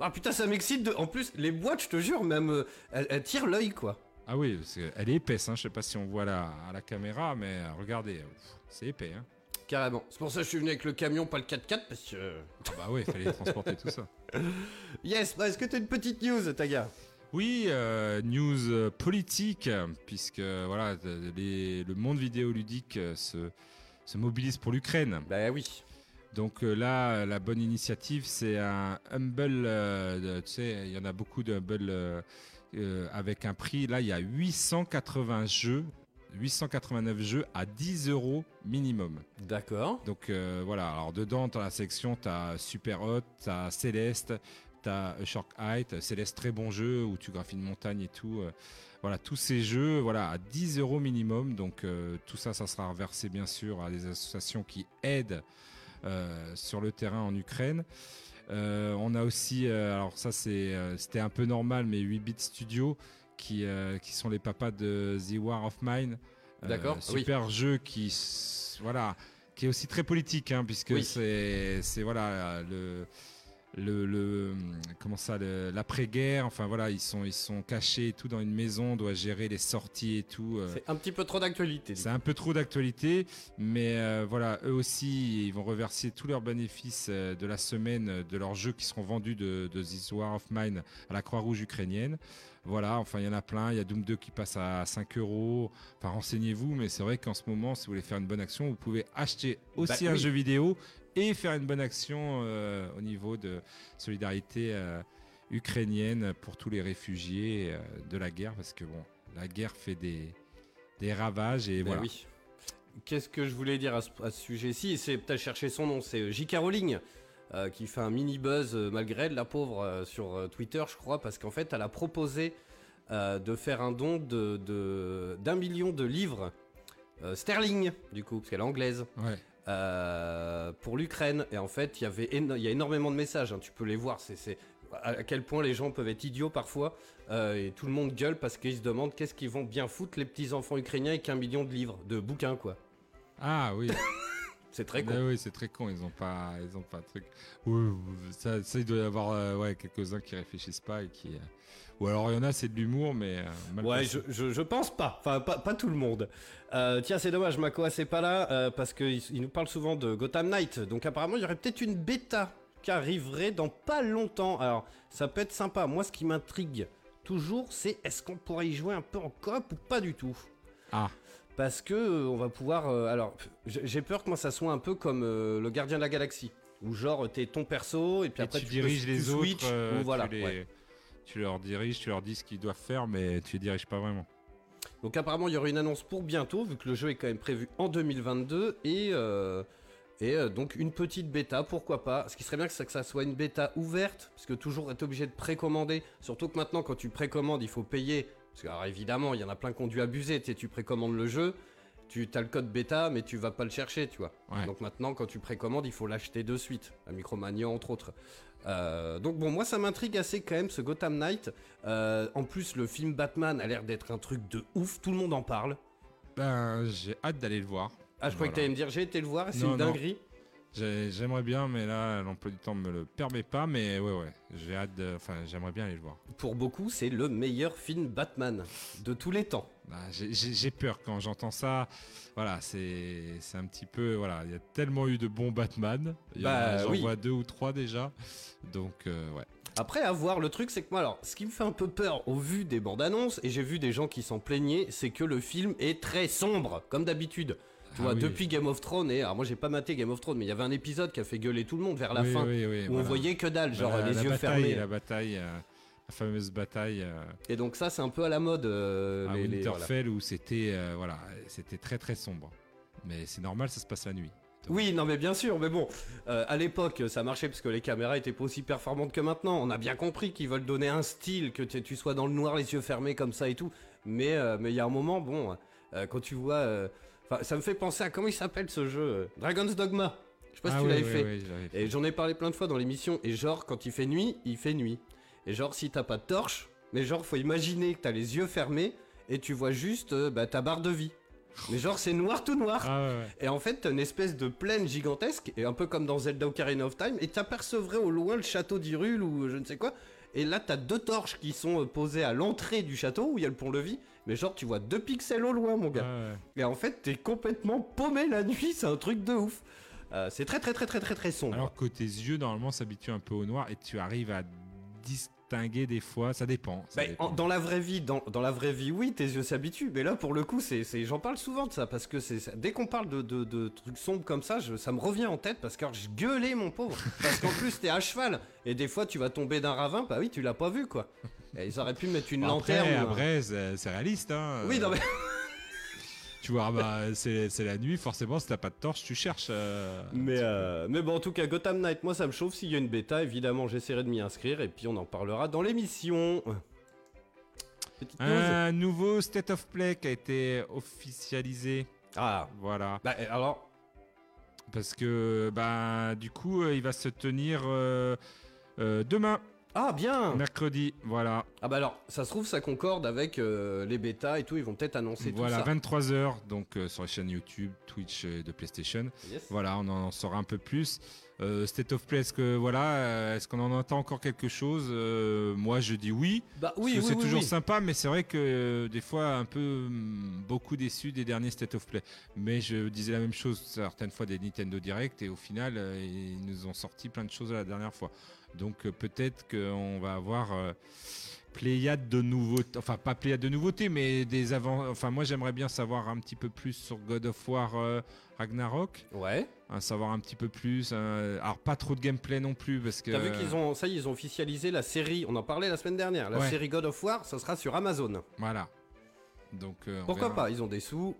Ah putain ça m'excite de... En plus les boîtes je te jure même euh, elles, elles tirent l'œil quoi. Ah oui, c'est- elle est épaisse. Hein, je sais pas si on voit là à la caméra, mais euh, regardez, pff, c'est épais. Hein. Carrément. C'est pour ça que je suis venu avec le camion, pas le 4x4 parce que... Ah bah oui, il fallait transporter tout ça. Yes, bah, est-ce que t'as une petite news Taga? Oui, euh, news euh, politique, puisque voilà, les- le monde vidéoludique euh, se, se mobilise pour l'Ukraine. Bah oui. Donc euh, là, la bonne initiative, c'est un Humble. euh, tu sais, il y en a beaucoup de Humble euh, euh, avec un prix. Là, il y a 880 jeux, 889 jeux à 10 euros minimum. D'accord. Donc euh, voilà, alors dedans, as la section, tu as Super Hot, tu as Céleste, tu as Short Height, Céleste, très bon jeu où tu graphies une montagne et tout. euh, voilà, tous ces jeux, voilà, à 10 euros minimum. Donc euh, tout ça, ça sera reversé bien sûr à des associations qui aident sur le terrain en Ukraine. Euh, on a aussi, euh, alors ça c'est, euh, c'était un peu normal, mais 8 bits Studio qui, qui sont les papas de The War of Mine. D'accord, oui. Super jeu qui, voilà, qui est aussi très politique, hein, puisque Oui. c'est voilà le, le, le comment ça, l'après-guerre. Enfin voilà, ils sont, ils sont cachés et tout dans une maison, on doit gérer les sorties et tout. euh, C'est un petit peu trop d'actualité. c'est un peu trop d'actualité, mais euh, voilà, eux aussi, ils vont reverser tous leurs bénéfices euh, de la semaine de leurs jeux qui seront vendus de, de This War of Mine à la Croix-Rouge ukrainienne. Voilà, enfin, il y en a plein. Il y a Doom 2 qui passe à 5 euros. Enfin, renseignez-vous, mais c'est vrai qu'en ce moment, si vous voulez faire une bonne action, vous pouvez acheter aussi Bah, un oui. jeu vidéo et faire une bonne action euh, au niveau de solidarité euh, ukrainienne pour tous les réfugiés euh, de la guerre, parce que bon, la guerre fait des, des ravages et Ben voilà. oui. Qu'est-ce que je voulais dire à ce, à ce sujet-ci? C'est peut-être chercher son nom, c'est J.K. Rowling qui fait un mini buzz malgré elle, la pauvre, sur Twitter, je crois, parce qu'en fait, elle a proposé de faire un don de, de- d'un million de livres euh, sterling, du coup, parce qu'elle est anglaise. Ouais. Euh, pour l'Ukraine. Et en fait, il y avait il y a énormément de messages. hein, tu peux les voir. C'est c'est à quel point les gens peuvent être idiots parfois. euh, et tout le monde gueule parce qu'ils se demandent qu'est-ce qu'ils vont bien foutre les petits enfants ukrainiens avec un million de livres, de bouquins quoi. Ah oui. C'est très con. Ah oui, c'est très con. Ils ont pas, ils ont pas de truc. Oui, ça, ça, il doit y avoir euh, ouais, quelques-uns qui réfléchissent pas et qui. euh, Ou alors il y en a, c'est de l'humour, mais. euh, Ouais, je, je, je pense pas. Enfin, pas, pas tout le monde. Euh, tiens, c'est dommage, Mako c'est pas là euh, parce qu'il il nous parle souvent de Gotham Knight. Donc apparemment, il y aurait peut-être une bêta qui arriverait dans pas longtemps. Alors, ça peut être sympa. Moi, ce qui m'intrigue toujours, c'est est-ce qu'on pourrait y jouer un peu en coop ou pas du tout? Ah. Parce que euh, on va pouvoir. euh, alors, j'ai peur que moi ça soit un peu comme euh, le Gardien de la Galaxie, où genre t'es ton perso et puis Et après tu diriges tu les autres. euh, ou voilà. tu, les- ouais. Tu leur diriges, tu leur dis ce qu'ils doivent faire, mais tu les diriges pas vraiment. Donc apparemment il y aura une annonce pour bientôt, vu que le jeu est quand même prévu en 2022 et euh, et euh, donc une petite bêta, pourquoi pas. Ce qui serait bien que ça, que ça soit une bêta ouverte, parce que toujours être obligé de précommander. Surtout que maintenant quand tu précommandes, il faut payer. Parce que alors, évidemment, il y en a plein qui ont dû abuser. Tu sais, tu précommandes le jeu, tu as le code bêta, mais tu vas pas le chercher, tu vois. Ouais. Donc maintenant, quand tu précommandes, il faut l'acheter de suite. La Micromania, entre autres. Euh, donc bon, moi ça m'intrigue assez quand même ce Gotham Knight. Euh, en plus, le film Batman a l'air d'être un truc de ouf. Tout le monde en parle. Ben, j'ai hâte d'aller le voir. Ah, je que Voilà. t'allais me dire, j'ai été le voir c'est une dinguerie. J'ai- J'aimerais bien, mais là, l'emploi du temps me le permet pas. Mais ouais, ouais, j'ai hâte. de- Enfin, j'aimerais bien aller le voir. Pour beaucoup, c'est le meilleur film Batman de tous les temps. Ah, j'ai- peur quand j'entends ça. Voilà, c'est un petit peu. Voilà, il y a tellement eu de bons Batman. Bah, J'en oui. vois deux ou trois déjà. Donc, euh, ouais. Après, à voir, le truc, c'est que moi, alors, ce qui me fait un peu peur au vu des bandes annonces, et j'ai vu des gens qui s'en plaignaient, c'est que le film est très sombre, comme d'habitude. Tu Ah vois, oui. depuis Game of Thrones, et alors moi j'ai pas maté Game of Thrones, mais il y avait un épisode qui a fait gueuler tout le monde vers la Oui, fin, oui, où on voilà. voyait que dalle, genre Bah, les la yeux bataille, fermés. La bataille, euh, la fameuse bataille euh, Et donc ça, c'est un peu à la mode. euh, à les- les- voilà. Winterfell où c'était euh, voilà, c'était très très sombre. Mais c'est normal, ça se passe la nuit. Oui, non mais bien sûr, mais bon, euh, à l'époque ça marchait parce que les caméras étaient pas aussi performantes que maintenant. On a bien compris qu'ils veulent donner un style, que tu sois dans le noir, les yeux fermés comme ça et tout. Mais euh, mais il y a un moment, bon, euh, quand tu vois, ça me fait penser à comment il s'appelle ce jeu, Dragon's Dogma. Je sais pas si Ah tu l'avais fait. fait. Et j'en ai parlé plein de fois dans l'émission. Et genre, quand il fait nuit, il fait nuit. Et genre, si t'as pas de torche, mais genre, faut imaginer que t'as les yeux fermés et tu vois juste euh, bah, ta barre de vie. Mais genre, c'est noir tout noir. Ah ouais, ouais. Et en fait, t'as une espèce de plaine gigantesque, et un peu comme dans Zelda Ocarina of Time, et t'apercevrais au loin le château d'Hyrule ou je ne sais quoi. Et là, t'as deux torches qui sont euh, posées à l'entrée du château où il y a le pont-levis. Mais genre, tu vois deux pixels au loin, mon gars. Ah ouais. Et en fait, t'es complètement paumé la nuit, c'est un truc de ouf. Euh, c'est très très très très très très sombre. Alors que tes yeux normalement s'habituent un peu au noir et tu arrives à distinguer des fois, ça dépend. ça Bah, dépend. en- dans la vraie vie, dans, dans la vraie vie, oui, tes yeux s'habituent. Mais là, pour le coup, c'est, j'en parle souvent de ça parce que c'est, dès qu'on parle de, de- de trucs sombres comme ça, je- ça me revient en tête parce que je gueulais, mon pauvre. Parce qu'en plus, t'es à cheval et des fois, tu vas tomber d'un ravin. Bah oui, tu l'as pas vu, quoi. Et ils auraient pu mettre une Bon, lanterne. Après, ou après, c'est réaliste. Hein. Oui, non mais Tu vois, bah, c'est la nuit, forcément, si t'as pas de torche, tu cherches. euh, mais, euh, mais bon, en tout cas, Gotham Knight, moi, ça me chauffe. S'il y a une bêta, évidemment, j'essaierai de m'y inscrire et puis on en parlera dans l'émission. Un nouveau State of Play qui a été officialisé. Ah, Voilà. bah alors, Parce que, bah, du coup, euh, il va se tenir euh, demain, ah bien. mercredi. Voilà. Ah bah alors, ça se trouve, ça concorde avec euh, les bêtas et tout, ils vont peut-être annoncer Voilà, tout ça. 23h, donc euh, sur les chaînes YouTube, Twitch et de PlayStation. Yes. Voilà, on en saura un peu plus. Euh, State of Play, est-ce que voilà, est-ce qu'on en entend encore quelque chose? Moi, je dis oui. Bah oui, oui, c'est oui, toujours oui. sympa, mais c'est vrai que des fois un peu hum, beaucoup déçu des derniers State of Play. Mais je disais la même chose certaines fois des Nintendo Direct et au final ils nous ont sorti plein de choses la dernière fois. Donc euh, peut-être qu'on va avoir euh, pléiade de nouveautés, enfin pas pléiade de nouveautés, mais des avant. Enfin moi j'aimerais bien savoir un petit peu plus sur God of War euh, Ragnarok, Ouais. hein, savoir un petit peu plus. euh, alors pas trop de gameplay non plus parce que. T'as vu qu'ils ont, ça ils ont officialisé la série, on en parlait la semaine dernière, la Ouais. série God of War, ça sera sur Amazon. Voilà. Donc on Pourquoi verra. pas, ils ont des sous.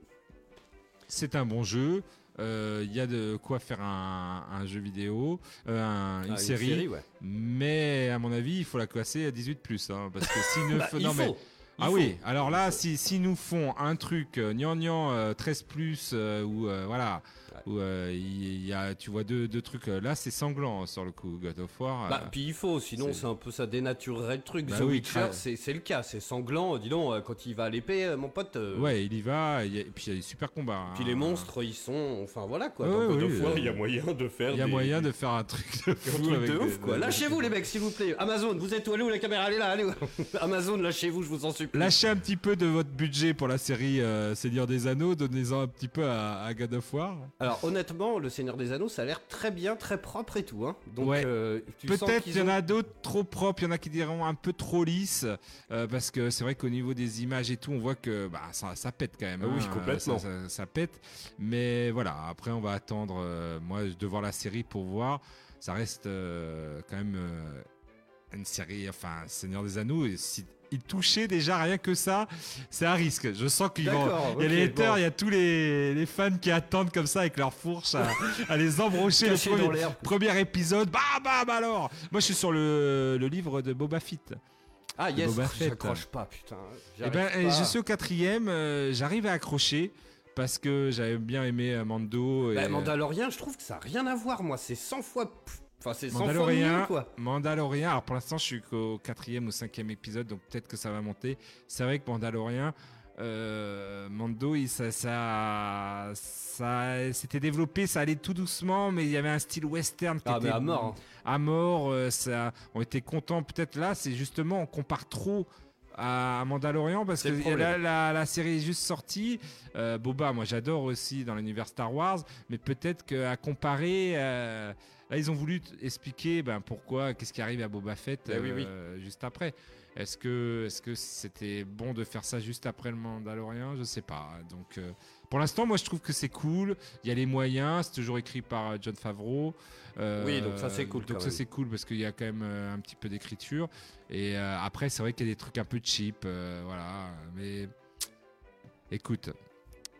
C'est un bon jeu. Euh, Il y a de quoi faire un, un jeu vidéo, euh, un- une, Ah, série, ouais. mais à mon avis, il faut la classer à 18 hein, parce que s'ils ne Bah, non, mais-. Il ah faut. oui, alors là, si, si nous font un truc euh, gnangnan euh, 13 plus euh, ou euh, voilà, Ouais. où euh, il y a, tu vois deux, deux trucs euh, là, c'est sanglant sur le coup, God of War. Bah, euh, puis il faut, sinon c'est- un peu ça dénaturerait le truc. Bah The oui, Witcher, c'est c'est le cas, c'est sanglant. Dis donc, quand il va à l'épée, mon pote. euh, ouais, il y va, et, il y a- et puis il y a des super combats. Puis hein. les monstres, ils sont. Enfin voilà quoi. Ouais, God oui, of War, il y a moyen de faire. Il y a des- moyen de faire un truc de Un fou truc avec de des- ouf quoi. Lâchez-vous les mecs s'il vous plaît. Amazon, vous êtes où? Allez où la caméra? Elle est là, allez où? Amazon, lâchez-vous, je vous en supplie. Lâchez un petit peu de votre budget pour la série euh, Seigneur des Anneaux, donnez-en un petit peu à, à God of War. Alors honnêtement, le Seigneur des Anneaux, ça a l'air très bien, très propre et tout. Hein. Donc Ouais. euh, Peut-être qu'il y en ont- a d'autres trop propres, il y en a qui diront un peu trop lisses, euh, parce que c'est vrai qu'au niveau des images et tout, on voit que bah, ça, ça pète quand même. Ah oui, hein, complètement. Ça, ça- ça pète. Mais voilà, après on va attendre, euh, moi, de voir la série pour voir. Ça reste euh, quand même euh, une série, enfin, Seigneur des Anneaux, et si il touchait déjà rien que ça, c'est un risque. Je sens qu'ils vont. Y a les haters, bon. il y a tous les, les fans qui attendent comme ça avec leurs fourches à, à les embrocher. le premier, premier épisode, bam bam alors Moi je suis sur le, le livre de Boba Fett. Ah yes, Boba Fett. j'accroche pas, putain. Et j'arrive ben, pas. je suis au quatrième, euh, j'arrive à accrocher parce que j'avais bien aimé Mando. Et, Bah, Mandalorian, je trouve que ça a rien à voir, moi. C'est 100 fois. Enfin, c'est 100 fois Mandalorian, mieux, quoi. Mandalorian, alors pour l'instant je suis qu'au quatrième ou cinquième épisode, donc peut-être que ça va monter. C'est vrai que Mandalorian, euh, Mando, il, ça, ça, ça s'était développé, ça allait tout doucement, mais il y avait un style western qui Ah, était mais à mort. hein. à mort. euh, ça, on était contents peut-être là. C'est justement on compare trop à Mandalorian parce que la, la, la série est juste sortie. Euh, Boba, moi j'adore aussi dans l'univers Star Wars, mais peut-être qu'à comparer, euh, là ils ont voulu expliquer ben, pourquoi, qu'est-ce qui arrive à Boba Fett Ben oui, oui. euh, juste après. Est-ce que est-ce que c'était bon de faire ça juste après le Mandalorian? Je sais pas. Donc euh, pour l'instant, moi je trouve que c'est cool. Il y a les moyens. C'est toujours écrit par euh, John Favreau. Euh, Oui, donc ça, c'est cool, Donc ça c'est cool parce qu'il y a quand même un petit peu d'écriture. Et euh, après, c'est vrai qu'il y a des trucs un peu cheap, euh, voilà. Mais écoute,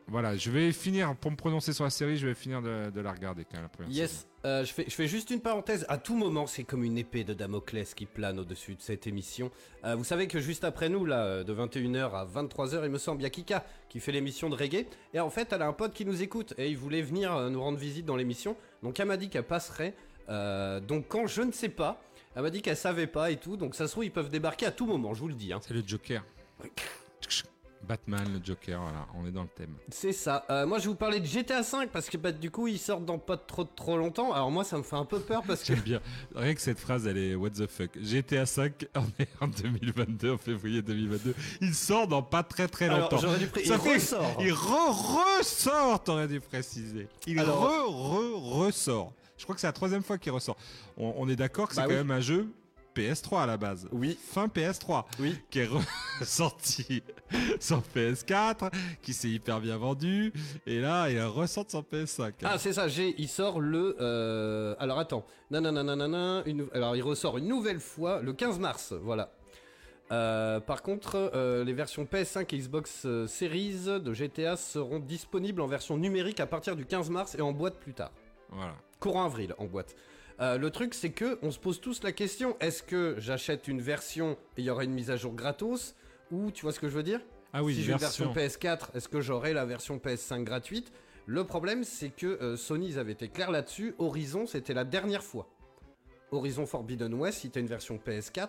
voilà, je vais finir pour me prononcer sur la série. Je vais finir de, de la regarder quand même. La première. Yes, euh, je, fais, je fais juste une parenthèse. À tout moment, c'est comme une épée de Damoclès qui plane au-dessus de cette émission. Euh, vous savez que juste après nous, là, euh, de 21h à 23h, il me semble, il y a Kika qui fait l'émission de reggae. Et en fait, elle a un pote qui nous écoute et il voulait venir euh, nous rendre visite dans l'émission. Donc elle m'a dit qu'elle passerait. Donc quand je ne sais pas, elle m'a dit qu'elle savait pas et tout. Donc ça se trouve, ils peuvent débarquer à tout moment, je vous le dis. hein. C'est le Joker. Batman, le Joker, voilà, on est dans le thème. C'est ça. Euh, moi, je vais vous parler de GTA V parce que bah, du coup, ils sortent dans pas trop trop longtemps. Alors moi, ça me fait un peu peur parce que J'aime bien. Rien que cette phrase, elle est what the fuck. GTA 5, on est en 2022, en février 2022. Il sort dans pas très très longtemps. j'aurais dû pré- Ça il fait- ressort. Il re ressort, t'aurais dû préciser. Il Alors- re re ressort. Je crois que c'est la troisième fois qu'il ressort. On, on est d'accord que c'est Bah quand oui. même un jeu PS3 à la base. Oui. Fin PS3. Oui. Qui est ressorti sur PS4, qui s'est hyper bien vendu. Et là, il ressort sur PS5. Ah, c'est ça, j'ai, il sort le. euh, alors attends. Nananananana, une, alors il ressort une nouvelle fois le 15 mars, voilà. Euh, par contre, euh, les versions PS5 et Xbox Series de GTA seront disponibles en version numérique à partir du 15 mars et en boîte plus tard. Voilà. Courant avril en boîte. Euh, le truc, c'est que on se pose tous la question est-ce que j'achète une version et il y aura une mise à jour gratos Ou tu vois ce que je veux dire? Ah oui, si j'ai une version. version PS4, est-ce que j'aurai la version PS5 gratuite? Le problème, c'est que euh, Sony, ils avaient été clairs là-dessus. Horizon, c'était la dernière fois. Horizon Forbidden West, si tu as une version PS4,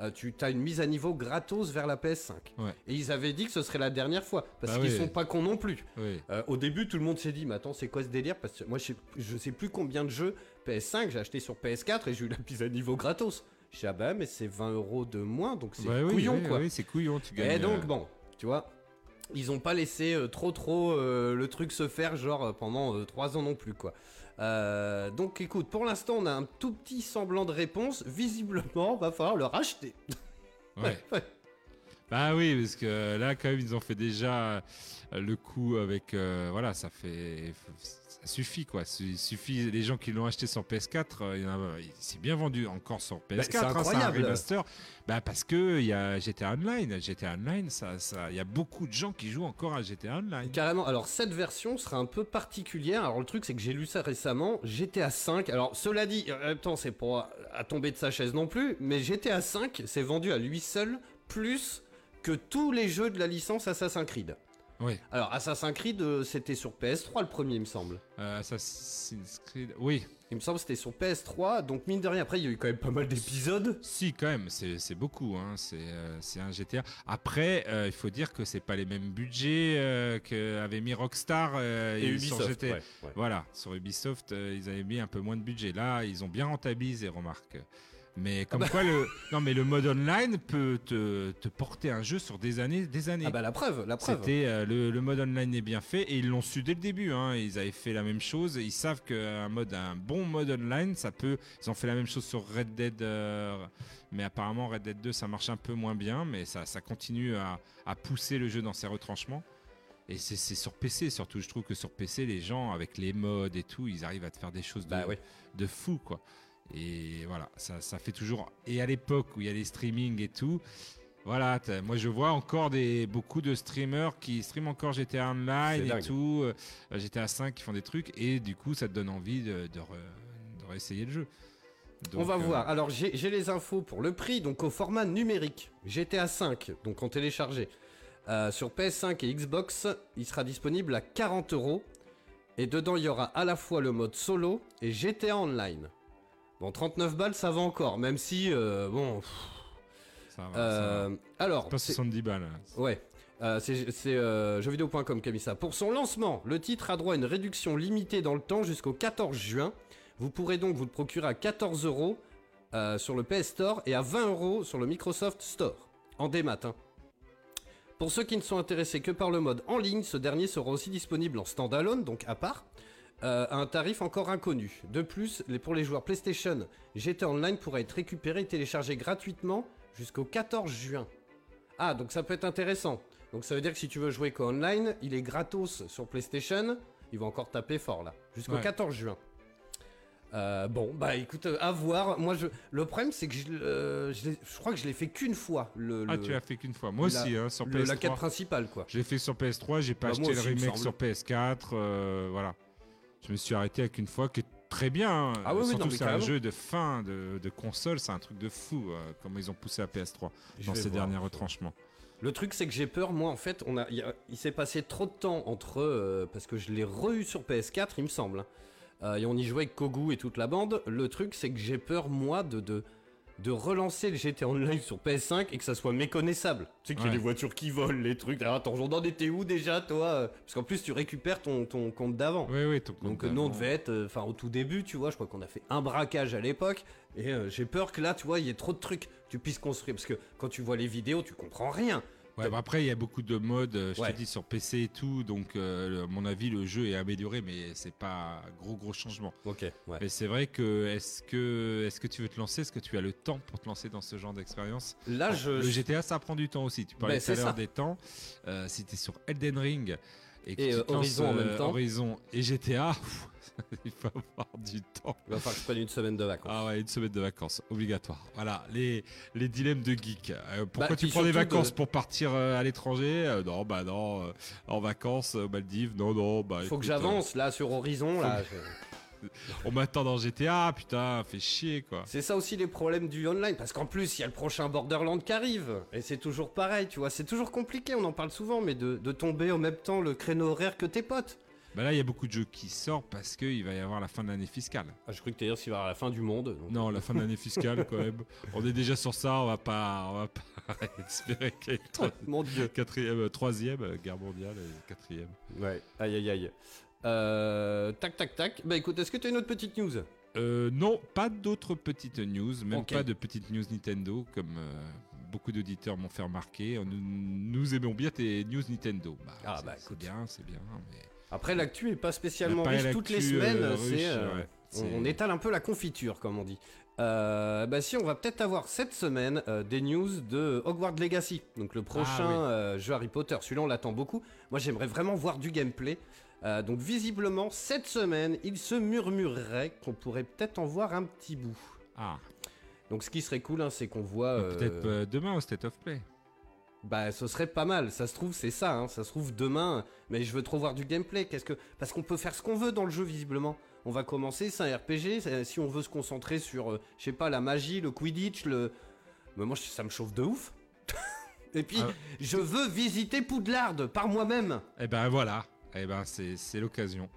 euh, tu as une mise à niveau gratos vers la PS5. Ouais. Et ils avaient dit que ce serait la dernière fois. Parce Bah qu'ils oui. sont pas cons non plus. Oui. Euh, au début, tout le monde s'est dit, mais attends, c'est quoi ce délire? Parce que moi, je sais, je sais plus combien de jeux PS5 j'ai acheté sur PS4 et j'ai eu la mise à niveau gratos. Je dis, ah bah, mais c'est 20 euros de moins, donc c'est Bah oui, couillon, oui, quoi. oui, c'est couillon, tu gagnes. Et donc, euh, bon, tu vois, ils ont pas laissé euh, trop trop euh, le truc se faire, genre euh, pendant 3 ans non plus, quoi. Donc écoute, pour l'instant, on a un tout petit semblant de réponse. Visiblement, va falloir le racheter. ouais. Bah oui, parce que là, quand même, ils ont fait déjà le coup avec. voilà, ça fait. Ça suffit, quoi. Il suffit. Les gens qui l'ont acheté sur PS4, euh, il s'est bien vendu encore sur PS4. Bah, c'est hein, un incroyable. remaster. Bah, parce que il y a GTA Online. GTA Online, ça, ça, il y a beaucoup de gens qui jouent encore à GTA Online. Carrément. Alors cette version sera un peu particulière. Alors le truc c'est que j'ai lu ça récemment. GTA 5. Alors cela dit, en même temps c'est pour à tomber de sa chaise non plus, mais GTA 5 c'est vendu à lui seul plus que tous les jeux de la licence Assassin's Creed. Oui. Alors Assassin's Creed euh, c'était sur PS3 le premier il me semble. Euh, Assassin's Creed. Oui. Il me semble que c'était sur PS3, donc mine de rien, après il y a eu quand même pas mal d'épisodes. Si, quand même, c'est beaucoup. Hein. C'est euh, un GTA. Après, euh, il faut dire que c'est pas les mêmes budgets qu'avait mis Rockstar Et sur Ubisoft. GTA. ouais, ouais. Voilà, sur Ubisoft, ils avaient mis un peu moins de budget. Là, ils ont bien rentabilisé, remarque. Mais comme bah. quoi, le non, mais le mode online peut te, te porter un jeu sur des années, des années. Ah bah la preuve, la preuve. C'était euh, le, le mode online est bien fait et ils l'ont su dès le début. Hein. Ils avaient fait la même chose. Ils savent qu'un mode, un bon mode online, ça peut. Ils ont fait la même chose sur Red Dead, euh, mais apparemment Red Dead 2, ça marche un peu moins bien, mais ça, ça continue à, à pousser le jeu dans ses retranchements. Et c'est c'est sur PC surtout. Je trouve que sur PC, les gens avec les modes et tout, ils arrivent à te faire des choses de, Bah ouais. de fou quoi. Et voilà, ça, ça fait toujours. Et à l'époque où il y a les streamings et tout, voilà, moi je vois encore des, beaucoup de streamers qui streament encore GTA Online et tout, euh, GTA 5 qui font des trucs, et du coup ça te donne envie de, de, re- de réessayer le jeu. On va euh, voir. Alors j'ai j'ai les infos pour le prix, donc au format numérique, GTA 5, donc en téléchargé. Euh, sur PS5 et Xbox, il sera disponible à 40 euros. Et dedans, il y aura à la fois le mode solo et GTA Online. Bon, 39 balles, ça va encore, même si, euh, bon... pff, Ça va, ça va. euh, alors, Pas c'est- 70 balles. hein. Ouais. Euh, c'est euh, jeuxvideo.com qui a mis ça. Pour son lancement, le titre a droit à une réduction limitée dans le temps jusqu'au 14 juin. Vous pourrez donc vous le procurer à 14 euros euh, sur le PS Store et à 20 euros sur le Microsoft Store. En démat, hein. Pour ceux qui ne sont intéressés que par le mode en ligne, ce dernier sera aussi disponible en standalone, donc à part, euh, à un tarif encore inconnu. De plus, pour les joueurs PlayStation, GTA Online pourra être récupéré et téléchargé gratuitement jusqu'au 14 juin. Ah, donc ça peut être intéressant. Donc ça veut dire que si tu veux jouer qu'en online, il est gratos sur PlayStation. Il va encore taper fort là, jusqu'au Ouais. 14 juin. Euh, bon, bah écoute, euh, à voir. Moi, je... le problème, c'est que je, euh, je, l'ai- je crois que je l'ai fait qu'une fois. Le, Ah, tu l'as fait qu'une fois. Moi la- aussi, hein, sur le- la quête PS3. principale, quoi. Je l'ai fait sur PS3, j'ai pas Bah, acheté aussi, le remake sur PS4. euh, voilà. Je me suis arrêté avec une fois qui est très bien. hein. Ah oui, oui, Surtout c'est un jeu de fin de, de console, c'est un truc de fou euh, comment ils ont poussé la PS3 Je dans ces voir. derniers retranchements. Le truc, c'est que j'ai peur. Moi, en fait, on a, il, y a- il s'est passé trop de temps entre. euh, parce que je l'ai re-eu sur PS4, il me semble. hein. Euh, et on y jouait avec Kogu et toute la bande. Le truc, c'est que j'ai peur, moi, de, de, de relancer le GTA Online sur PS5 et que ça soit méconnaissable. Tu sais qu'il y a Ouais. des voitures qui volent, les trucs. Ah, attends, j'en t'es où déjà, toi? Parce qu'en plus, tu récupères ton, ton compte d'avant. Oui, oui, ton Donc compte euh, nous on devait être, euh, enfin au tout début, tu vois, je crois qu'on a fait un braquage à l'époque, et euh, j'ai peur que là, tu vois, il y ait trop de trucs, que tu puisses construire, parce que quand tu vois les vidéos, tu comprends rien. Ouais, bah après, il y a beaucoup de modes, euh, je Ouais. te dis, sur PC et tout. Donc, euh, à mon avis, le jeu est amélioré, mais c'est pas gros, gros changement. Ok, ouais. Mais c'est vrai que est-ce que, est que tu veux te lancer? Est-ce que tu as le temps pour te lancer dans ce genre d'expérience? Là, je, Le GTA, ça prend du temps aussi. Tu parlais Ben, tout à l'heure des temps. Euh, si tu es sur Elden Ring et euh, Horizon en même euh, temps. Horizon et GTA, il faut avoir du temps. il va falloir que je prenne une semaine de vacances. Ah ouais, une semaine de vacances, obligatoire. Voilà, les, les dilemmes de geek. Euh, pourquoi Bah, tu prends des vacances de- pour partir à l'étranger? Euh, Non, bah non. en vacances, Maldives, non, non. Bah, Faut que j'avance là sur Horizon, là. que- on m'attend dans GTA, putain, fait chier quoi. C'est ça aussi les problèmes du online, parce qu'en plus, il y a le prochain Borderland qui arrive, et c'est toujours pareil, tu vois, c'est toujours compliqué, on en parle souvent, mais de, de tomber en même temps le créneau horaire que tes potes. Bah là, il y a beaucoup de jeux qui sortent parce qu'il va y avoir la fin de l'année fiscale. Ah, je croyais que t'allais dire s'il va y avoir la fin du monde. donc- Non, la fin de l'année fiscale quand même. On est déjà sur ça, on va pas, on va pas espérer qu'il y ait une Mon dieu. quatrième, euh, troisième guerre mondiale et quatrième. Ouais, aïe aïe aïe. Euh, tac tac tac. Bah écoute, est-ce que t'as une autre petite news? Euh, non, pas d'autres petites news, même Ok. pas de petites news Nintendo, comme euh, beaucoup d'auditeurs m'ont fait remarquer. Nous, nous aimons bien tes news Nintendo. Bah, Ah, bah, écoute. bien, c'est bien. Mais... Après, l'actu est pas spécialement riche toutes les euh, semaines. riche, euh, ouais, on, étale un peu la confiture, comme on dit. Euh, bah si, on va peut-être avoir cette semaine euh, des news de Hogwarts Legacy, donc le prochain oui. euh, jeu Harry Potter. Celui-là, on l'attend beaucoup. Moi, j'aimerais vraiment voir du gameplay. Euh, donc visiblement, cette semaine, il se murmurerait qu'on pourrait peut-être en voir un petit bout. Ah, Donc ce qui serait cool, hein, c'est qu'on voit... peut-être euh, euh, demain au State of Play. Bah, ce serait pas mal. Ça se trouve, c'est ça. hein. Ça se trouve demain. Mais je veux trop voir du gameplay. Qu'est-ce que Parce qu'on peut faire ce qu'on veut dans le jeu, visiblement. On va commencer, c'est un RPG. Si on veut se concentrer sur, euh, je sais pas, la magie, le Quidditch, le. Mais moi, ça me chauffe de ouf. Et puis, Ah. je veux visiter Poudlard par moi-même. Eh ben voilà, eh ben c'est c'est l'occasion.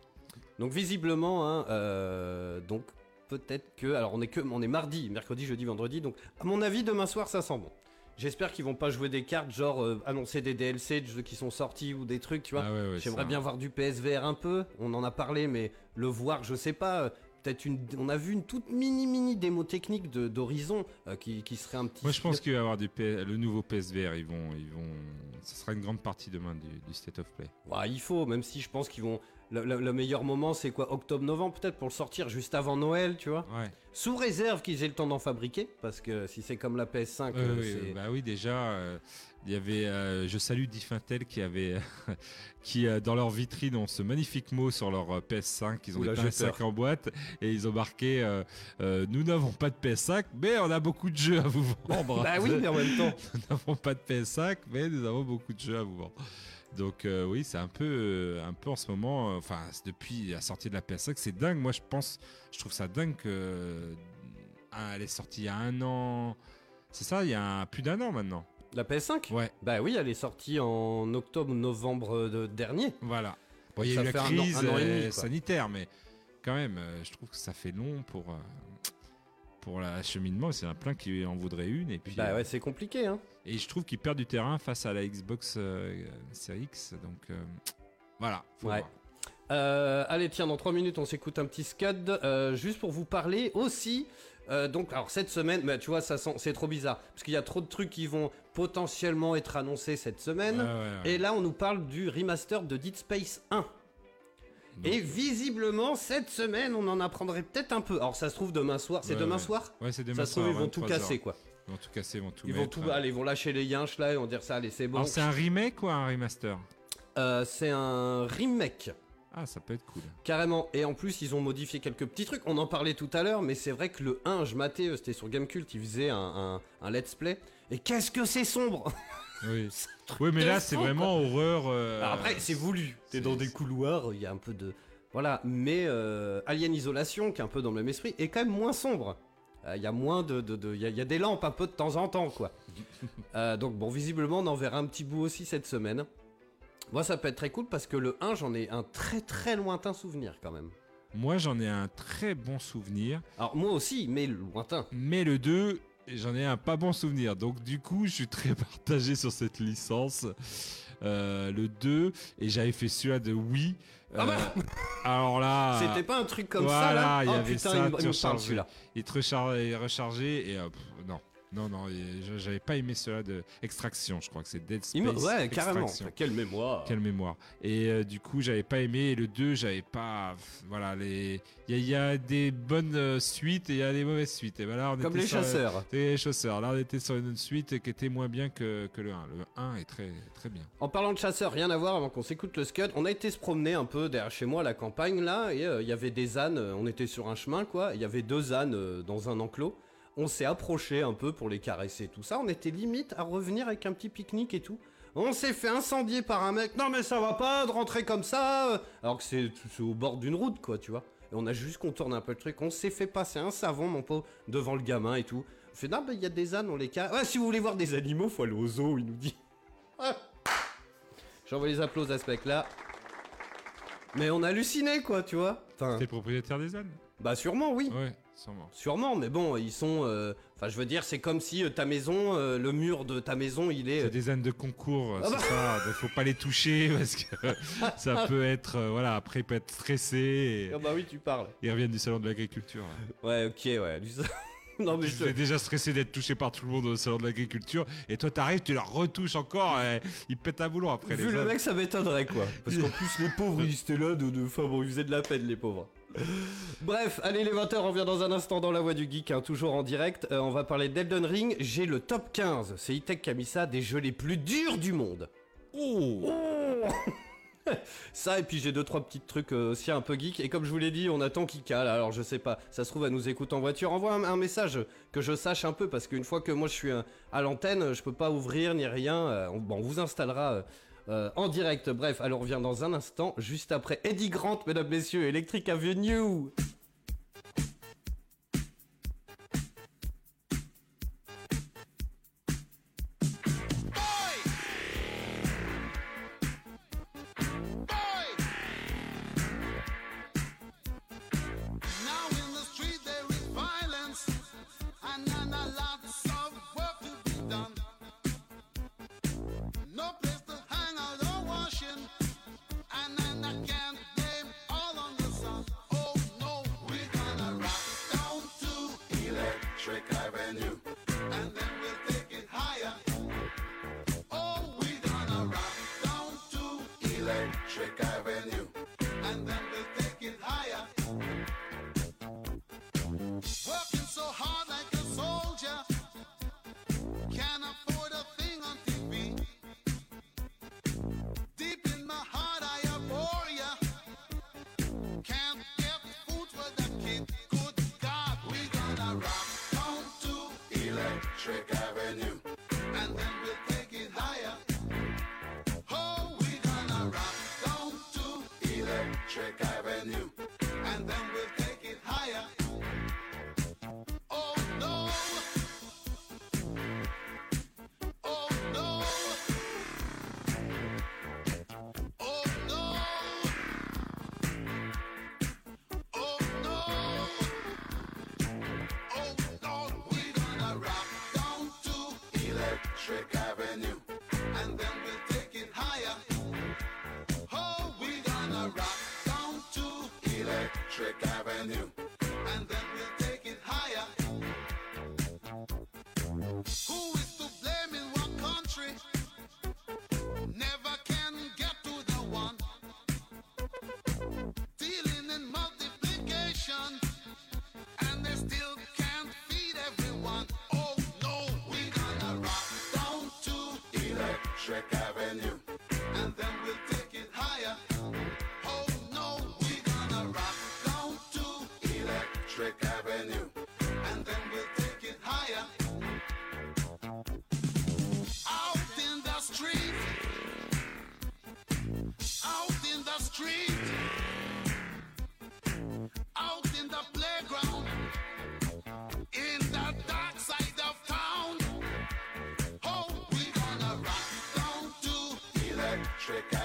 Donc visiblement, hein, euh, donc peut-être que, alors on est que, on est mardi, mercredi, jeudi, vendredi, donc à mon avis demain soir ça sent bon. J'espère qu'ils vont pas jouer des cartes genre euh, annoncer des DLC de jeux qui sont sortis ou des trucs, tu vois. Ah ouais, ouais, J'aimerais bien voir du PSVR un peu. On en a parlé, mais le voir, je sais pas. Peut-être une. On a vu une toute mini mini démo technique de d'Horizon euh, qui, qui serait un petit. Moi je pense qu'il va y avoir du P- le nouveau PSVR, ils vont, ils vont, ce sera une grande partie demain du, du State of Play. Ouais, il faut, même si je pense qu'ils vont. Le, le- le meilleur moment, c'est quoi Octobre-novembre peut-être pour le sortir juste avant Noël, tu vois. Ouais. Sous réserve qu'ils aient le temps d'en fabriquer, parce que si c'est comme la PS5, Ouais, euh, oui, c'est- euh, bah oui, déjà, euh, il y avait, euh, je salue Diffintel qui avait, qui euh, dans leur vitrine ont ce magnifique mot sur leur euh, PS5. Ils ont Oula, PS5 peur. en boîte et ils ont marqué, euh, nous n'avons pas de PS5, mais on a beaucoup de jeux à vous vendre. Bah oui, mais en même temps. nous n'avons pas de PS5, mais nous avons beaucoup de jeux à vous vendre. Donc euh, oui, c'est un peu, euh, un peu en ce moment. euh, Enfin, depuis la sortie de la PS5, c'est dingue. Moi, je pense, je trouve ça dingue que euh, elle est sortie il y a un an. C'est ça, il y a un- plus d'un an maintenant. La PS5 Ouais, Bah oui, elle est sortie en octobre novembre de- dernier. voilà. Bon, il y a eu la fait un an- crise un an et euh, sanitaire, mais quand même, euh, je trouve que ça fait long pour, euh, pour l'acheminement. C'est un plein qui en voudrait une. Et puis, Bah euh, ouais, c'est compliqué, hein. et je trouve qu'il perd du terrain face à la Xbox euh, Series X. Donc euh, voilà. faut Ouais. voir. Euh, allez, tiens, dans 3 minutes, on s'écoute un petit scud. euh, juste pour vous parler aussi. Euh, donc, alors cette semaine, bah, tu vois, ça sent, c'est trop bizarre. Parce qu'il y a trop de trucs qui vont potentiellement être annoncés cette semaine. Ouais, ouais, ouais. Et là, on nous parle du remaster de Dead Space 1. Donc, Et visiblement, cette semaine, on en apprendrait peut-être un peu. Alors, ça se trouve demain soir. C'est Ouais, demain ouais. soir ouais, c'est demain Ça se trouve, soir, ils vont tout 23 casser, heures. quoi. Ils vont tout casser, ils vont tout Ils vont tout, euh. allez, ils vont lâcher les yinches là et vont dire ça, allez, c'est bon. Alors c'est un remake ou un remaster? Euh, c'est un remake. Ah, ça peut être cool. Carrément. Et en plus, ils ont modifié quelques petits trucs. On en parlait tout à l'heure, mais c'est vrai que le 1, je matais, euh, c'était sur Gamecult, il faisait un, un- un let's play. Et qu'est-ce que c'est sombre Oui. oui, mais là, c'est vraiment horreur. euh, Alors Après, c'est voulu. T'es dans des couloirs, il y a un peu de... Voilà, mais euh, Alien Isolation, qui est un peu dans le même esprit, est quand même moins sombre. Euh, Il y a moins de... de- de- Il y, a- il y a des lampes un peu de temps en temps, quoi. Donc bon, visiblement, on en verra un petit bout aussi cette semaine. Moi, ça peut être très cool parce que le 1, j'en ai un très très lointain souvenir quand même. Moi, j'en ai un très bon souvenir. Alors moi aussi, mais lointain. Mais le 2, j'en ai un pas bon souvenir. Donc, du coup, je suis très partagé sur cette licence. Euh, le 2, et j'avais fait celui-là de Wii. Ah bah Euh, Alors là, C'était pas un truc comme voilà, ça là il y Oh avait putain, ça, il, me- il me parle rechargeais. celui-là. il te rechargeait, rechargeait et euh, pff, non. Non, non, j'avais pas aimé celui-là de Extraction, je crois que c'est Dead Space. Me- Ouais, carrément. Quelle mémoire. Quelle mémoire. Et euh, du coup, j'avais pas aimé. Et le 2, j'avais pas. Voilà, les. Il y, a- il y a des bonnes euh, suites et il y a des mauvaises suites. Et on Comme était les sur, euh, chasseurs. les chasseurs. Là, on était sur une suite qui était moins bien que, que le 1. Le 1 est très, très bien. En parlant de chasseurs, rien à voir avant qu'on s'écoute le scud. On a été se promener un peu derrière chez moi à la campagne là et euh, il y avait des ânes. On était sur un chemin quoi. Il y avait deux ânes euh, dans un enclos. On s'est approché un peu pour les caresser tout ça. On était limite à revenir avec un petit pique-nique et tout. On s'est fait incendier par un mec. Non mais ça va pas de rentrer comme ça. euh. Alors que c'est au bord d'une route quoi, tu vois. Et on a juste contourné un peu le truc. On s'est fait passer un savon mon pauvre devant le gamin et tout. On fait non mais il y a des ânes, on les caresse. Ouais si vous voulez voir des animaux, faut aller au zoo, il nous dit. Ah. J'envoie les applaudissements à ce mec là. Mais on a halluciné quoi, tu vois. Enfin, T'es propriétaire des ânes bah sûrement oui. Ouais, sûrement. Sûrement, mais bon, ils sont. euh, Enfin, je veux dire, c'est comme si euh, ta maison, euh, le mur de ta maison, il est. C'est des ânes de concours, Ah c'est bah. ça. Il faut pas les toucher parce que ça peut être. voilà, après, il peut être stressé et Ah bah oui, tu parles. ils reviennent du salon de l'agriculture. Ouais, ok, ouais. du- non mais je. J'étais déjà stressé d'être touché par tout le monde au salon de l'agriculture et toi t'arrives, tu leur retouches encore et ils pètent un boulon après Vu les le mec, ça m'étonnerait quoi. Parce qu'en plus, les pauvres, ils étaient là de. de... Enfin bon, ils faisaient de la peine, les pauvres. Bref, allez les 20h, on revient dans un instant dans la voix du geek, hein, toujours en direct. Euh, on va parler d'Elden Ring. J'ai le top 15. C'est Itech qui a mis ça des jeux les plus durs du monde. Oh Ça, et puis j'ai deux, trois petits trucs euh, aussi un peu geek. Et comme je vous l'ai dit, on attend qui cale. Alors je sais pas, ça se trouve, à nous écoute en voiture. Envoie un, un message que je sache un peu, parce qu'une fois que moi je suis euh, à l'antenne, je peux pas ouvrir ni rien. Euh, on, bon, on vous installera euh, en direct. Bref, alors on revient dans un instant, juste après Eddie Grant, mesdames, messieurs, Electric Avenue. Electric Avenue, Electric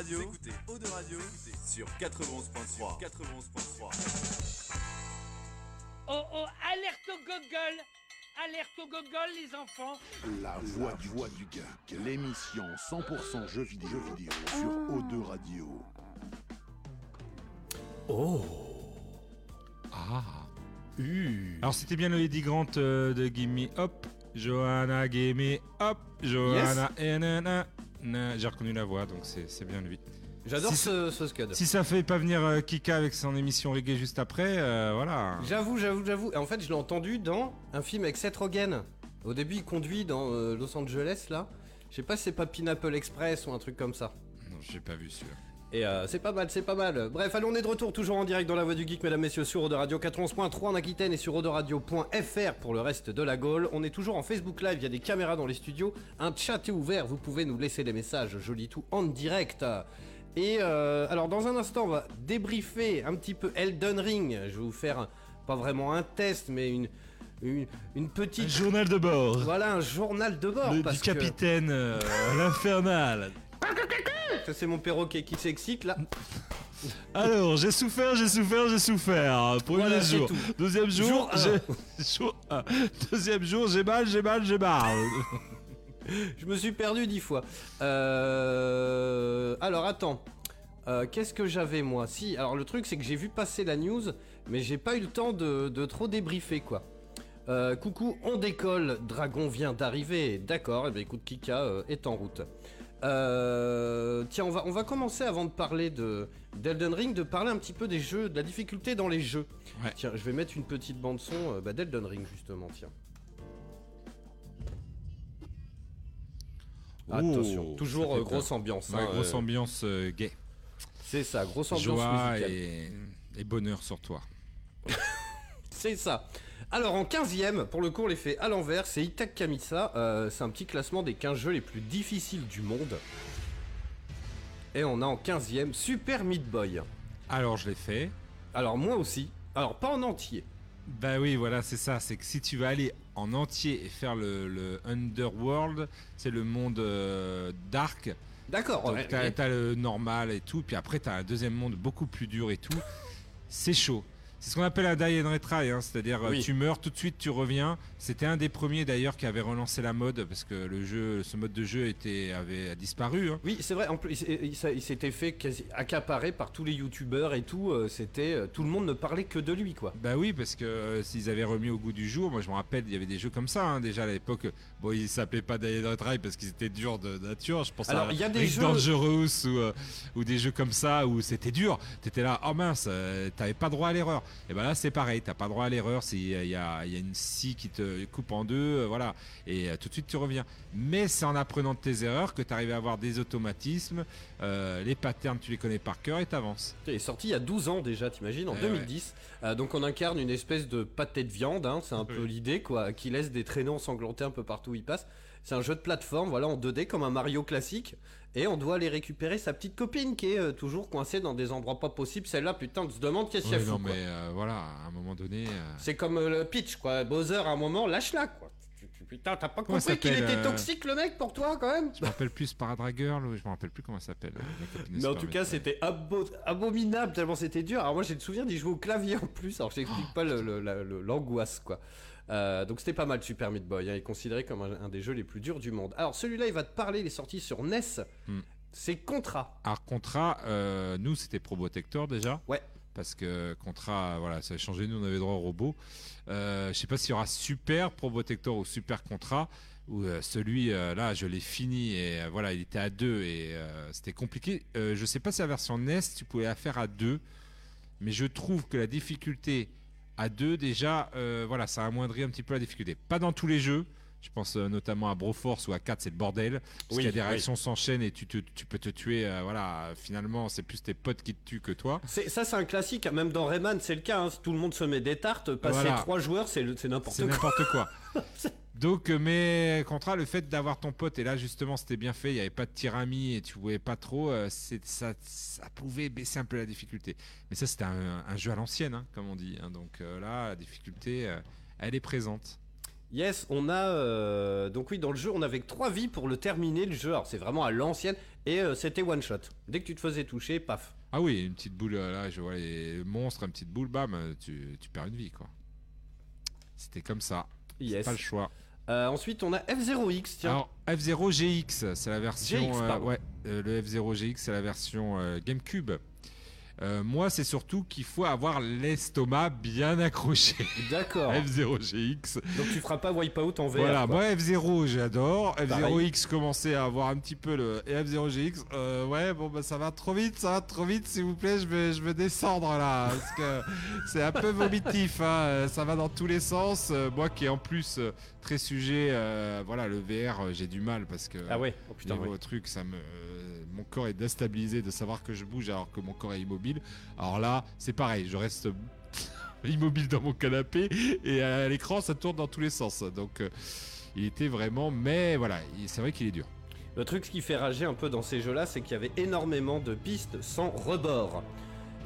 écoutez Eau de Radio, vous écoutez Eau de Radio sur 91.3. 91.3. Oh oh, alerte au gogol Alerte au gogol, les enfants La voix du, voix du geek, l'émission 100% jeux vidéo, jeux vidéo sur O2 Radio. Oh Ah. Uh. Alors c'était bien le Eddie Grant euh, de Gimme Up. Johanna Gimme Up. Johanna na. J'ai reconnu la voix donc c'est bien lui. J'adore Si ce, ce scud. Si ça fait pas venir euh, Kika avec son émission reggae juste après, euh, voilà. J'avoue, j'avoue, j'avoue. Et En fait, je l'ai entendu dans un film avec Seth Rogen. Au début, il conduit dans euh, Los Angeles, là. Je sais pas si c'est pas Pineapple Express ou un truc comme ça. Non, j'ai pas vu celui-là. Et euh, c'est pas mal, c'est pas mal. Bref, allons, on est de retour, toujours en direct dans la voix du geek, mesdames, messieurs, sur Eau de Radio 91.3 en Aquitaine et sur Radio.fr pour le reste de la Gaule. On est toujours en Facebook Live, il y a des caméras dans les studios, un chat est ouvert, vous pouvez nous laisser des messages, joli tout, en direct. Et euh, alors, dans un instant, on va débriefer un petit peu Elden Ring. Je vais vous faire pas vraiment un test, mais une, une, une petite. journal de bord. Voilà, un journal de bord. Le- parce du capitaine euh, l'infernal. Ça, c'est mon perroquet qui s'excite là. Alors, j'ai souffert, j'ai souffert, j'ai souffert. Premier Voilà, jour. Deuxième jour, un. Deuxième jour, j'ai mal, j'ai mal, j'ai mal. Je me suis perdu dix fois. Euh... Alors attends. Euh, Qu'est-ce que j'avais moi? Si, alors le truc c'est que j'ai vu passer la news, mais j'ai pas eu le temps de, de trop débriefer quoi. Euh, coucou, on décolle, Dragon vient d'arriver. D'accord, et bien écoute, Kika euh, est en route. Euh, tiens, on va, on va commencer avant de parler de d'Elden Ring, de parler un petit peu des jeux, de la difficulté dans les jeux. Ouais. Tiens, je vais mettre une petite bande son euh, bah, d'Elden Ring justement, tiens. Attention, toujours euh, grosse ambiance. Ouais, hein, grosse ambiance gay. C'est ça, grosse ambiance Joie musicale. et, et bonheur sur toi. C'est ça. Alors en 15ème, pour le coup on les fait à l'envers, c'est Itak Kamisa, euh, c'est un petit classement des 15 jeux les plus difficiles du monde. Et on a en 15ème Super Meat Boy. Alors, je l'ai fait. Alors moi aussi, alors pas en entier. Bah oui, voilà, c'est ça. C'est que si tu vas aller en entier et faire le, le Underworld, c'est le monde euh, dark. D'accord, Donc ouais, t'as, ok. t'as le normal et tout, puis après t'as un deuxième monde beaucoup plus dur et tout. C'est chaud. C'est ce qu'on appelle un die and retry, hein, c'est-à-dire euh, Oui. tu meurs tout de suite, tu reviens. C'était un des premiers d'ailleurs qui avait relancé la mode parce que le jeu, ce mode de jeu était avait disparu. hein. Oui, c'est vrai, en plus, il, s'était fait quasi accaparer par tous les youtubeurs et tout, euh, c'était, euh, tout le monde ne parlait que de lui quoi. Bah oui, parce que euh, s'ils avaient remis au goût du jour, moi je me rappelle, il y avait des jeux comme ça hein, déjà à l'époque. Bon, ils s'appelaient pas Die and Retry parce qu'ils étaient durs de nature. Je pense Alors, à il y a des jeux- Dangerous ou, euh, ou des jeux comme ça où c'était dur. T'étais là, oh mince, euh, t'avais pas droit à l'erreur. Et ben là, c'est pareil, t'as pas droit à l'erreur. Il y a, il y il une scie qui te coupe en deux, euh, voilà. Et euh, tout de suite, tu reviens. Mais c'est en apprenant de tes erreurs que tu arrives à avoir des automatismes, les patterns, tu les connais par cœur et t'avances. Il est sorti il y a 12 ans déjà, t'imagines, en Eh 2010. Euh, donc on incarne une espèce de pâté de viande, hein, c'est un peu l'idée, quoi, qui laisse des traîneaux ensanglantés un peu partout où il passe. C'est un jeu de plateforme, voilà, en 2D comme un Mario classique. Et on doit aller récupérer sa petite copine qui est euh, toujours coincée dans des endroits pas possibles. Celle-là, putain, on se demande qu'est-ce qu'il y a Ouais, non, mais euh, voilà, à un moment donné. euh, C'est comme le pitch, quoi. Bowser, à un moment, lâche-la, quoi. Putain, t'as pas Comment compris qu'il était toxique, le mec, pour toi, quand même Je me rappelle plus Paradra Girl, ou je me rappelle plus comment elle s'appelle. Mais en tout cas, c'était abo- abominable tellement c'était dur. Alors moi, j'ai le souvenir d'y jouer au clavier en plus. Alors je t'explique pas le- le- la- le- l'angoisse, quoi. Euh, donc c'était pas mal Super Meat Boy. hein. Il est considéré comme un, un des jeux les plus durs du monde. Alors celui-là, il va te parler. Il est sorti sur NES. Hmm. C'est Contra. Alors, Contra, euh, nous, c'était Probotector déjà. Ouais. Parce que Contra, voilà, ça a changé. Nous, on avait droit au robot. Euh, je sais pas s'il y aura Super Probotector ou Super Contra. Ou euh, celui là, je l'ai fini et voilà, il était à deux et c'était compliqué. Je sais pas si la version NES, tu pouvais la faire à deux, mais je trouve que la difficulté à deux déjà, euh, voilà, ça amoindrit un petit peu la difficulté. Pas dans tous les jeux. Je pense euh, notamment à Broforce ou à 4, c'est le bordel. Parce Oui, qu'il y a des oui. réactions s'enchaînent et tu, te- tu peux te tuer. euh, voilà, finalement, c'est plus tes potes qui te tuent que toi. C'est- Ça, c'est un classique. Même dans Rayman, c'est le cas. hein. Tout le monde se met des tartes. Passer Voilà. trois joueurs, c'est c'est n'importe C'est quoi. n'importe quoi. Donc, euh, mais contrat, le fait d'avoir ton pote, et là justement c'était bien fait, il n'y avait pas de tirami et tu pouvais pas trop, euh, ça, ça pouvait baisser un peu la difficulté. Mais ça c'était un, un jeu à l'ancienne, hein, comme on dit. hein. Donc euh, là, la difficulté, euh, elle est présente. Yes, on a euh, donc oui dans le jeu on avait que trois vies pour le terminer le jeu. Alors c'est vraiment à l'ancienne et euh, c'était one shot. Dès que tu te faisais toucher, paf. Ah oui, une petite boule, euh, là je vois les monstres, une petite boule, bam, euh, tu, tu perds une vie quoi. C'était comme ça, Yes. pas le choix. Euh, ensuite on a F0X. Tiens. Alors F0 GX, c'est la version. GX, euh, ouais, euh, le F0 GX, c'est la version GameCube. Euh, moi, c'est surtout qu'il faut avoir l'estomac bien accroché. D'accord. F0 GX. Donc tu feras pas Wipeout en VR. Voilà, quoi. moi F0 j'adore. Pareil. F0X commençait à avoir un petit peu le. Et F0 GX, euh, ouais, bon, bah ça va trop vite, ça va trop vite, s'il vous plaît, je vais, je vais descendre là. Parce que c'est un peu vomitif, hein, euh, ça va dans tous les sens. Moi qui est en plus très sujet, euh, voilà, le VR, j'ai du mal parce que. Ah ouais. Oh putain. Niveau ouais. truc, ça me, mon corps est déstabilisé de savoir que je bouge alors que mon corps est immobile. Alors là, c'est pareil, je reste immobile dans mon canapé et à l'écran, ça tourne dans tous les sens. Donc, euh, il était vraiment, mais voilà, il- c'est vrai qu'il est dur. Le truc ce qui fait rager un peu dans ces jeux-là, c'est qu'il y avait énormément de pistes sans rebord.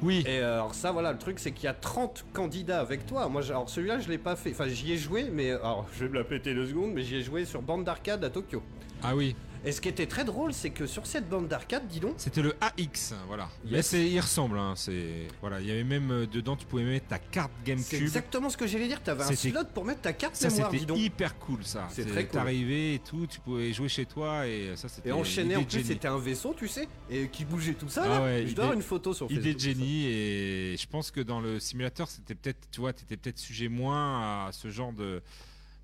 Oui. Et euh, alors ça, voilà, le truc, c'est qu'il y a 30 candidats avec toi. Moi, j'ai- alors celui-là, je l'ai pas fait. Enfin, j'y ai joué, mais alors, je vais me la péter deux secondes, mais j'y ai joué sur bande d'arcade à Tokyo. Ah oui, Et ce qui était très drôle, c'est que sur cette bande d'arcade, dis donc, c'était le AX, voilà. Mais Yes. c'est, il ressemble, hein, c'est, voilà, il y avait même euh, dedans, tu pouvais mettre ta carte c'est GameCube. exactement ce que j'allais dire. T'avais un slot pour mettre ta carte Ça mémoire, dis donc. hyper cool ça. C'est C'est- très cool. T'arrivais et tout, tu pouvais jouer chez toi et ça c'était. Et enchaîné, l'idée en plus, c'était un vaisseau, tu sais, et qui bougeait tout ça. Ah là. ouais, je dois avoir une photo sur Facebook. Idée de génie et je pense que dans le simulateur c'était peut-être tu vois t'étais peut-être sujet moins à ce genre de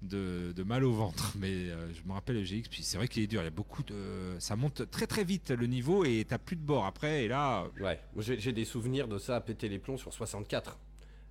de, mal au ventre mais euh, je me rappelle le GX puis c'est vrai qu'il est dur il y a beaucoup de ça monte très très vite le niveau et t'as plus de bord après et là j'ai des souvenirs de ça à péter les plombs sur 64.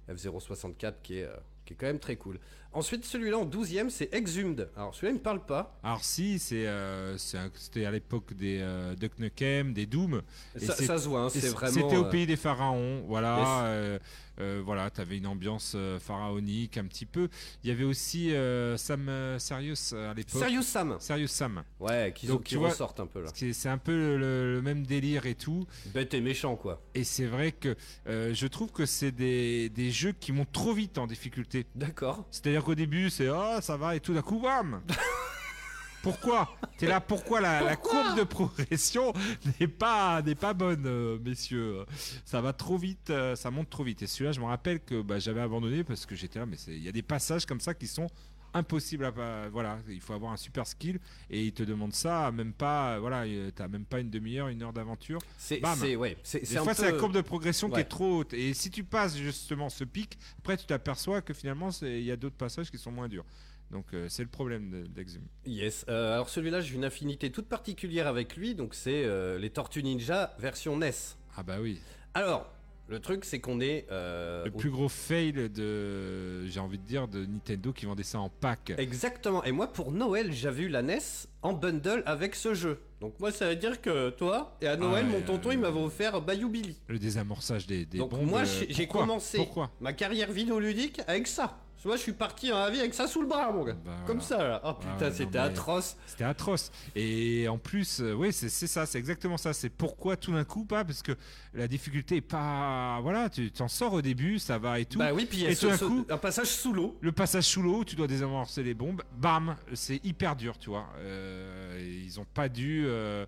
F064 qui est, euh, qui est quand même très cool. Ensuite, celui-là en 12ème, c'est Exhumed. Alors celui-là, il me parle pas. alors si c'est euh, c'était à l'époque des euh, Duck Nukem des Doom Et Ça, ça se voit, hein, c'est vraiment. C'était au euh, pays des pharaons, voilà. Yes. euh, euh, voilà, t'avais une ambiance pharaonique un petit peu. Il y avait aussi Sam Serious à l'époque. Serious Sam. Serious Sam. Ouais, qui, Donc, qui tu vois- ressortent un peu là. C'est un peu le, le même délire et tout. Bête et méchant, quoi. Et c'est vrai que je trouve que c'est des, des jeux qui montent trop vite en difficulté. D'accord. C'est-à-dire qu'au début, c'est oh, ça va, et tout d'un coup, bam Pourquoi? T'es là, pourquoi la, courbe de progression n'est pas, n'est pas bonne, euh, messieurs? Ça va trop vite, euh, ça monte trop vite. Et celui-là, je me rappelle que bah, j'avais abandonné parce que j'étais là, mais il y a des passages comme ça qui sont impossibles à pas. Voilà, il faut avoir un super skill et il te demande ça, même pas. Voilà, euh, t'as même pas une demi-heure, une heure d'aventure. C'est, ouais, c'est, Des fois, peu. c'est la courbe de progression qui est trop haute. Et si tu passes justement ce pic, après, tu t'aperçois que finalement, il y a d'autres passages qui sont moins durs. Donc, euh, c'est le problème de- d'Exhum. Yes. Euh, alors celui-là, j'ai une affinité toute particulière avec lui. Donc c'est euh, les Tortues Ninja version NES. Ah bah oui. Alors, Le truc, c'est qu'on est. euh, Le plus gros fail de, j'ai envie de dire, de Nintendo qui vendait ça en pack. Exactement. Et moi, pour Noël, j'avais eu la NES en bundle avec ce jeu. Donc moi, ça veut dire que toi, et à Noël, Ah mon tonton, euh, il m'avait offert Bayou Billy. Le désamorçage des, des Donc bombes. moi, euh, j'ai commencé Pourquoi? ma carrière vidéoludique avec ça. Moi, je suis parti la vie avec ça sous le bras, mon gars. Bah, Comme voilà. ça, là. Oh Ah putain, c'était atroce. C'était atroce. Et en plus, euh, oui, c'est ça, c'est exactement ça. C'est pourquoi tout d'un coup pas Parce que la difficulté est pas. Voilà, tu t'en sors au début, ça va et tout. Bah oui, puis il y a Et ce- tout d'un ce- coup- un passage sous l'eau. Le passage sous l'eau, tu dois désamorcer les bombes, bam, c'est hyper dur, tu vois. Euh, ils ont pas dû euh,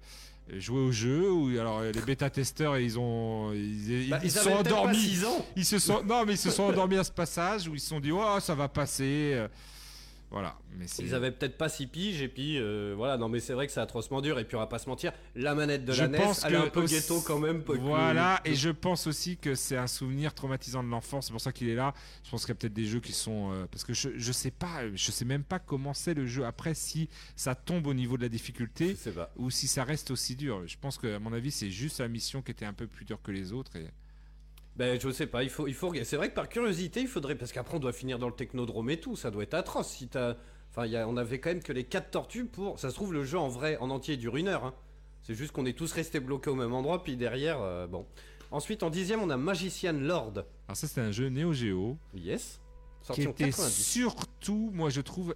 jouer au jeu ou alors les bêta-testeurs ils ont ils, Bah, ils ils se sont peut-être pas endormis. 6 ans. Ils se sont non mais ils se sont endormis à ce passage où ils se sont dit oh ça va passer. Voilà, mais Ils avaient peut-être pas 6 piges et puis euh, voilà, non mais c'est vrai que c'est atrocement dur et puis on va pas se mentir, la manette de Je la NES, pense elle est un peu aussi- ghetto quand même. que- Voilà, et je pense aussi que c'est un souvenir traumatisant de l'enfance, c'est pour ça qu'il est là. Je pense qu'il y a peut-être des jeux qui sont. euh, parce que je, je sais pas, je sais même pas comment c'est le jeu après, si ça tombe au niveau de la difficulté ou si ça reste aussi dur. Je pense que, à mon avis, c'est juste la mission qui était un peu plus dure que les autres. Et... Ben je sais pas, il faut, il faut. C'est vrai que par curiosité, il faudrait parce qu'après on doit finir dans le technodrome et tout, ça doit être atroce. Si t'as, enfin, il y a- on avait quand même que les 4 tortues pour. Ça se trouve le jeu en vrai, en entier dure une heure. hein. C'est juste qu'on est tous restés bloqués au même endroit, puis derrière, euh, bon. Ensuite en dixième, on a Magician Lord. Alors, ça, c'était un jeu Neo Geo Yes. qui Sorti en était 90. surtout, moi, je trouve,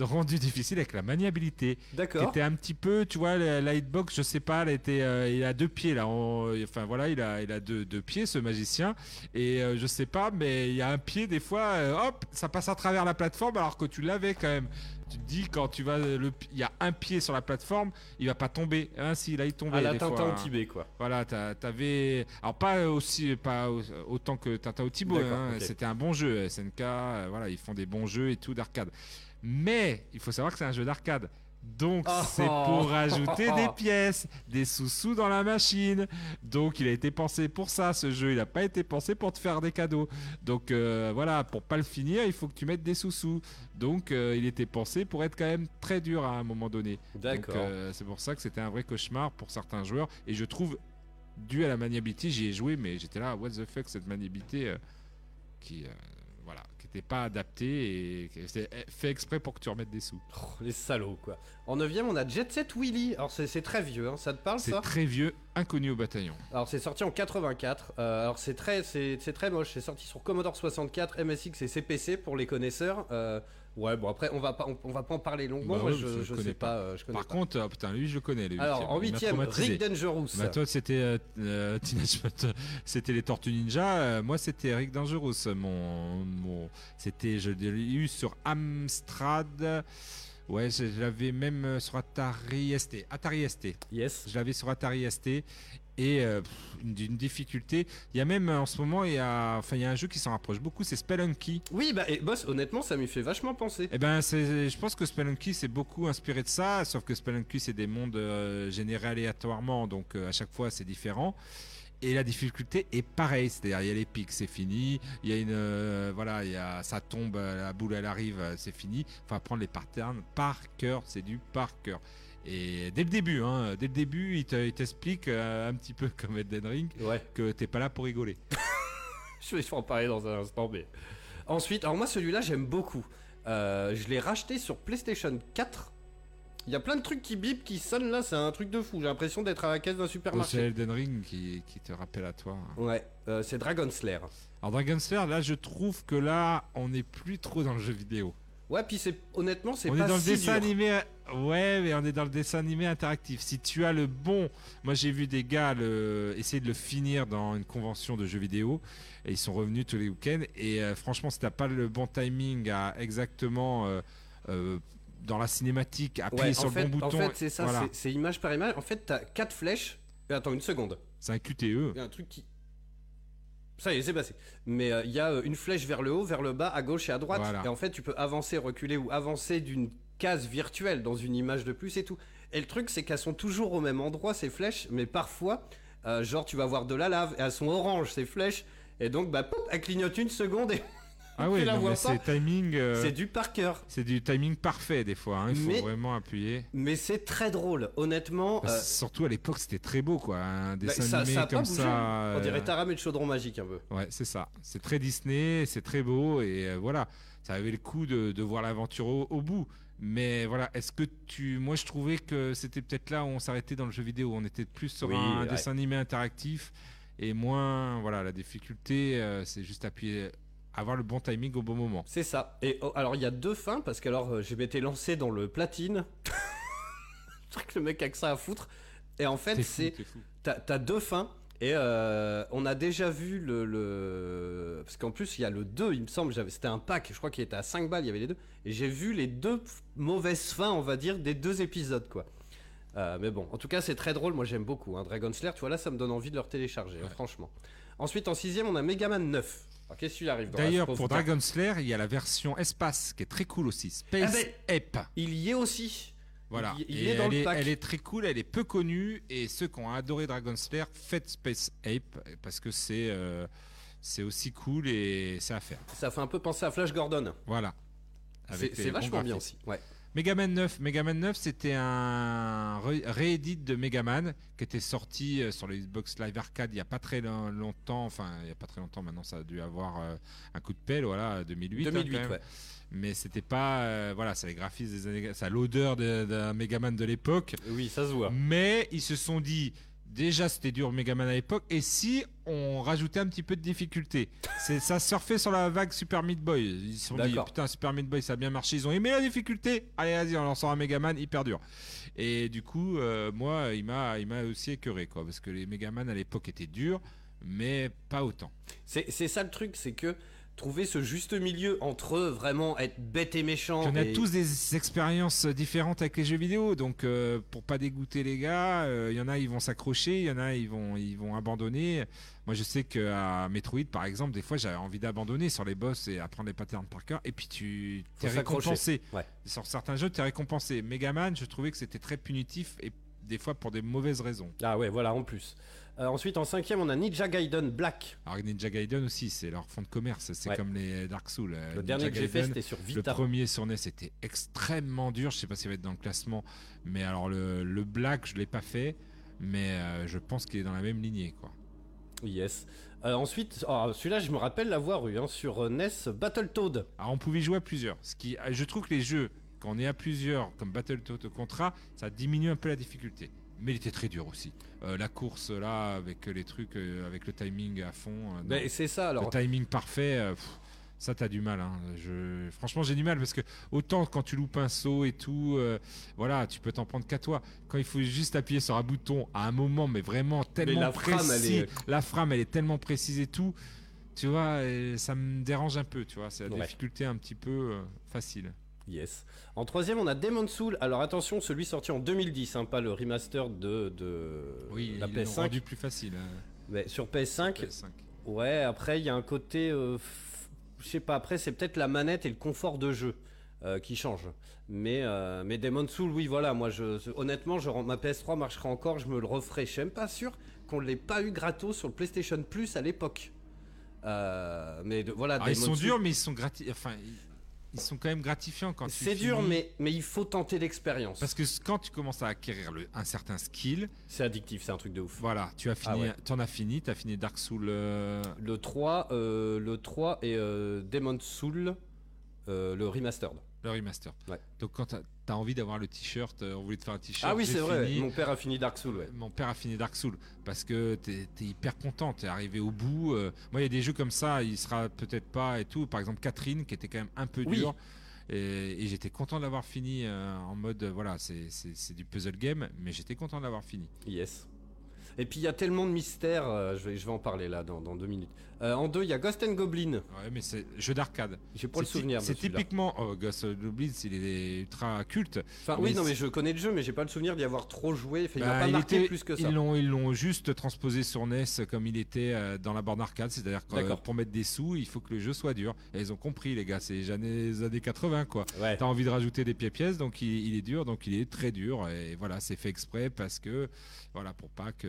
rendu difficile avec la maniabilité. qui D'accord. était un petit peu, tu vois, la, la hitbox, je sais pas, elle était, euh, il a deux pieds là, on- enfin voilà, il a, il a deux, deux pieds ce magicien, et euh, je sais pas, mais il y a un pied des fois, euh, hop, ça passe à travers la plateforme alors que tu l'avais quand même. Tu te dis quand tu vas, le, il y a un pied sur la plateforme, il va pas tomber. Hein, si là il tombait. À la des Tintin fois, au. Tibet quoi. Voilà, t'avais. Alors, pas aussi, pas au- autant que Tintin au. D'accord, hein. C'était un bon jeu. SNK, euh, voilà, ils font des bons jeux et tout d'arcade. Mais il faut savoir que c'est un jeu d'arcade. Donc, Oh. c'est pour rajouter des pièces, des sous-sous dans la machine. Donc, il a été pensé pour ça, ce jeu. Il n'a pas été pensé pour te faire des cadeaux. Donc, euh, voilà, pour pas le finir, il faut que tu mettes des sous-sous. Donc, euh, il était pensé pour être quand même très dur à un moment donné. D'accord. Euh, c'est pour ça que c'était un vrai cauchemar pour certains joueurs. Et je trouve, dû à la maniabilité, j'y ai joué, mais j'étais là, what the fuck, cette maniabilité euh, qui n'était pas adaptée et qui était fait exprès pour que tu remettes des sous. Oh, les salauds quoi. En neuvième, on a Jet Set Willy. Alors c'est c'est très vieux, hein. ça te parle C'est ça très vieux, inconnu au bataillon. Alors c'est sorti en 84. Euh, alors c'est très, c'est c'est très moche. C'est sorti sur Commodore 64, MSX et CPC pour les connaisseurs. Euh, ouais, bon après on va pas, on, on va pas en parler longuement. Bah Moi je, je je connais sais pas. pas. euh, je connais Par pas. contre, euh, putain, lui, je connais. Le alors en huitième. Rick Dangerous. Bah, toi, c'était euh, euh, c'était les Tortues Ninja. moi, c'était Rick Dangerous. Mon, mon, c'était, je l'ai eu sur Amstrad. Ouais, je l'avais même sur Atari ST. Atari ST. Yes. Je l'avais sur Atari ST. Et euh, d'une difficulté. Il y a même euh, en ce moment, il y a, enfin, il y a un jeu qui s'en rapproche beaucoup. C'est Spelunky. Oui, bah et boss, honnêtement, ça m'y fait vachement penser. Eh ben, je pense que Spelunky s'est beaucoup inspiré de ça, sauf que Spelunky c'est des mondes euh, générés aléatoirement, donc euh, à chaque fois c'est différent. Et la difficulté est pareille, c'est-à-dire il y a les pics, c'est fini. Il y a une, voilà, il y a, ça tombe, la boule elle arrive, c'est fini. Faut apprendre les patterns par cœur, c'est du par cœur. Et dès le début, hein, dès le début, il, te- il t'explique euh, un petit peu comme Elden Ring Ouais. que t'es pas là pour rigoler. Je vais en parler dans un instant, mais ensuite, alors moi celui-là j'aime beaucoup. Euh, je l'ai racheté sur PlayStation 4. Il y a plein de trucs qui bip, qui sonnent là, c'est un truc de fou. J'ai l'impression d'être à la caisse d'un C'est supermarché. Elden Ring qui, qui te rappelle à toi. Ouais, euh, c'est Dragon Slayer. Alors Dragon Slayer, là, je trouve que là, on n'est plus trop dans le jeu vidéo. Ouais, puis c'est honnêtement, c'est On pas est dans le si dessin dur. animé. Ouais, mais on est dans le dessin animé interactif. Si tu as le bon, moi j'ai vu des gars le... essayer de le finir dans une convention de jeux vidéo et ils sont revenus tous les week-ends. Et euh, franchement, si t'as pas le bon timing à exactement euh, euh, dans la cinématique, appuyer Ouais, sur en le bon en bouton. fait, c'est ça, voilà. c'est- image par image. En fait, t'as 4 flèches. Mais attends une seconde. C'est un QTE. Il y a un truc qui. Ça y est, c'est passé. Mais euh, il y a euh, une flèche vers le haut, vers le bas, à gauche et à droite. Voilà. Et en fait, tu peux avancer, reculer ou avancer d'une case virtuelle dans une image de plus et tout. Et le truc, c'est qu'elles sont toujours au même endroit, ces flèches. Mais parfois, euh, genre, tu vas voir de la lave et elles sont oranges, ces flèches. Et donc, bah, pop, elles clignotent une seconde et. Ah pas. c'est timing. euh, C'est du par cœur. C'est du timing parfait des fois. hein, Il faut Mais- vraiment appuyer. Mais c'est très drôle, honnêtement. Parce- euh, Surtout à l'époque, c'était très beau, quoi. Un bah, dessin ça, animé ça comme bougé. ça. On dirait euh, Taram et le chaudron magique un peu. Ouais, c'est ça. C'est très Disney, c'est très beau et euh, voilà, ça avait le coup de, de voir l'aventure au, au bout. Mais voilà, est-ce que tu, moi je trouvais que c'était peut-être là où on s'arrêtait dans le jeu vidéo, on était plus sur Oui, un ouais. dessin animé interactif et moins, voilà, la difficulté, euh, c'est juste appuyer, avoir le bon timing au bon moment. C'est ça. Et oh, alors, il y a deux fins, parce que alors, euh, je m'étais lancé dans le platine. je crois que le mec a que ça à foutre. Et en fait, c'est. T'as deux fins. Et euh, on a déjà vu le. le- Parce qu'en plus, il y a le 2, il me semble. j'avais- C'était un pack, je crois qu'il était à 5 balles, il y avait les deux. Et j'ai vu les deux mauvaises fins, on va dire, des deux épisodes, quoi. Euh, mais bon, en tout cas, c'est très drôle. Moi, j'aime beaucoup. Hein. Dragon Slayer, tu vois, là, ça me donne envie de le télécharger, hein, franchement. Ensuite, en sixième, on a Megaman 9. Alors, qu'est-ce arrive D'ailleurs, pour Dragon Slayer, il y a la version espace qui est très cool aussi, Space Ah Ape. Il y est aussi. Voilà, Il- est dans elle, le est, pack. elle est très cool, elle est peu connue et ceux qui ont adoré Dragon Slayer, faites Space Ape parce que c'est euh, c'est aussi cool et c'est à faire. Ça fait un peu penser à Flash Gordon. Voilà. C'est vachement bien aussi. Ouais. Megaman 9, Megaman 9, c'était un ré- réédit de Megaman qui était sorti euh, sur les Xbox Live Arcade il y a pas très long- longtemps, enfin il y a pas très longtemps maintenant, ça a dû avoir euh, un coup de pelle, voilà, 2008. hein, 2008, quand même. ouais. Mais c'était pas, euh, voilà, c'est les graphismes des années, ça a l'odeur de- d'un Megaman de l'époque. Oui, ça se voit. Mais ils se sont dit, déjà c'était dur Megaman à l'époque, et si on rajoutait un petit peu de difficulté? C'est ça surfait sur la vague Super Meat Boy. Ils se sont dit, putain, Super Meat Boy ça a bien marché, ils ont aimé la difficulté? Allez, vas-y, on sort un Megaman hyper dur. Et du coup, euh, moi, il m'a, il m'a aussi écœuré, quoi, parce que les Megaman à l'époque étaient durs, mais pas autant. C'est c'est ça le truc, c'est que trouver ce juste milieu entre vraiment être bête et méchant. On a tous des expériences différentes avec les jeux vidéo, donc euh, pour pas dégoûter les gars, euh, il y en a ils vont s'accrocher, il y en a ils vont ils vont abandonner. Moi je sais que à Metroid par exemple, des fois j'avais envie d'abandonner sur les boss et apprendre les patterns par cœur, et puis tu t'es récompensé. Ouais. Sur certains jeux t'es récompensé. Megaman, je trouvais que c'était très punitif et des fois pour des mauvaises raisons. Ah ouais, voilà, en plus. Euh, ensuite, en cinquième, on a Ninja Gaiden Black. Alors Ninja Gaiden aussi, c'est leur fond de commerce, c'est Ouais. comme les Dark Souls. euh, Le Ninja dernier que j'ai fait, c'était sur Le Vita. premier sur NES était extrêmement dur. Je sais pas s'il va être dans le classement, mais alors le, le Black, je l'ai pas fait, mais euh, je pense qu'il est dans la même lignée, quoi. Yes. Euh, ensuite, oh, celui-là, je me rappelle l'avoir eu hein, sur NES Battletoad. Alors on pouvait jouer à plusieurs. Ce qui, je trouve que les jeux, quand on est à plusieurs, comme Battletoad Contra, ça diminue un peu la difficulté. Mais il était très dur aussi. Euh, la course là, avec les trucs, euh, avec le timing à fond. euh. Ben, c'est ça, alors. Le timing parfait, pff, ça t'as du mal. hein. Je... Franchement, j'ai du mal parce que autant quand tu loupes un saut et tout, voilà, tu peux t'en prendre qu'à toi. Quand il faut juste appuyer sur un bouton à un moment, mais vraiment tellement la frame, précis, elle est- la frame elle est tellement précise et tout, tu vois, ça me dérange un peu, tu vois. C'est la Ouais. difficulté un petit peu facile. Yes. En troisième, on a Demon Soul. Alors attention, celui sorti en 2010, hein, pas le remaster de, de Oui, la ils l'ont PS5. rendu plus facile. hein, Mais sur PS5, PS5. ouais, après, il y a un côté. euh, f- je sais pas, après, c'est peut-être la manette et le confort de jeu euh, qui changent. Mais, euh, mais Demon Soul, oui, voilà, moi, je, je- honnêtement, je, ma PS3 marchera encore, je me le referai. Je suis même pas sûr qu'on l'ait pas eu gratos sur le PlayStation Plus à l'époque. Euh, mais de- voilà, Alors, ils sont durs, mais ils sont grati... enfin, ils- sont quand même gratifiants quand C'est dur, finis. mais, mais il faut tenter l'expérience. Parce que quand tu commences à acquérir le- un certain skill, C'est addictif, c'est un truc de ouf. Voilà, tu as fini, Ah ouais. t'en as fini, t'as fini Dark Souls. euh, Le 3, euh, le 3 et euh, Demon Soul, euh, le remastered. Le remaster. Ouais. Donc quand t'as as envie d'avoir le t-shirt, euh, on voulait te faire un t-shirt. Ah oui, c'est vrai, mon père a fini Dark Soul, ouais. Mon père a fini Dark Souls parce que t'es es hyper content, t'es arrivé au bout. euh, moi, il y a des jeux comme ça, il sera peut-être pas et tout. Par exemple, Catherine, qui était quand même un peu Oui. dur. Et, et j'étais content de l'avoir fini euh, en mode, voilà, c'est- du puzzle game, mais j'étais content de l'avoir fini. Yes. Et puis il y a tellement de mystères, euh, je, vais, je vais en parler là dans, dans deux minutes. Euh, en deux, il y a Ghost and Goblin. Ouais, mais c'est jeu d'arcade. J'ai pas le souvenir. C'est typiquement. Oh, Ghost of Goblins, il est ultra culte. Enfin, oui, non, mais je connais le jeu, mais j'ai pas le souvenir d'y avoir trop joué. Enfin, il Bah, m'a pas il marqué était- plus que ça. Ils l'ont, ils l'ont juste transposé sur NES comme il était euh, dans la borne arcade, c'est-à-dire que euh, pour mettre des sous, il faut que le jeu soit dur. Et ils ont compris, les gars, c'est les années, les années 80, quoi. Ouais. T'as envie de rajouter des pièces, donc il, il est dur, donc il est très dur. Et voilà, c'est fait exprès parce que, voilà, pour pas que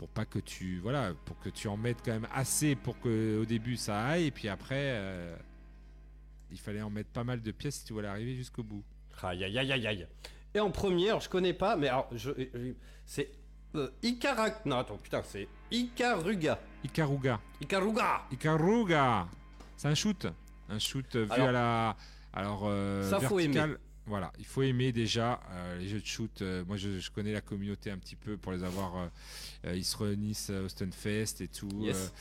pour pas que tu voilà pour que tu en mettes quand même assez pour que au début ça aille et puis après euh, il fallait en mettre pas mal de pièces si tu voulais arriver jusqu'au bout. Aïe aïe aïe aïe aïe. Et en premier, alors je connais pas, mais alors je, je- c'est euh, Ikarak. Non attends putain, c'est Ikaruga. Ikaruga. Ikaruga. Ikaruga. C'est un shoot, un shoot euh, vu Alors- à la alors euh, Ça, faut vertical. Voilà, il faut aimer déjà euh, les jeux de shoot. Euh, moi, je, je connais la communauté un petit peu pour les avoir. euh, ils se réunissent au Stunfest et tout. Yes.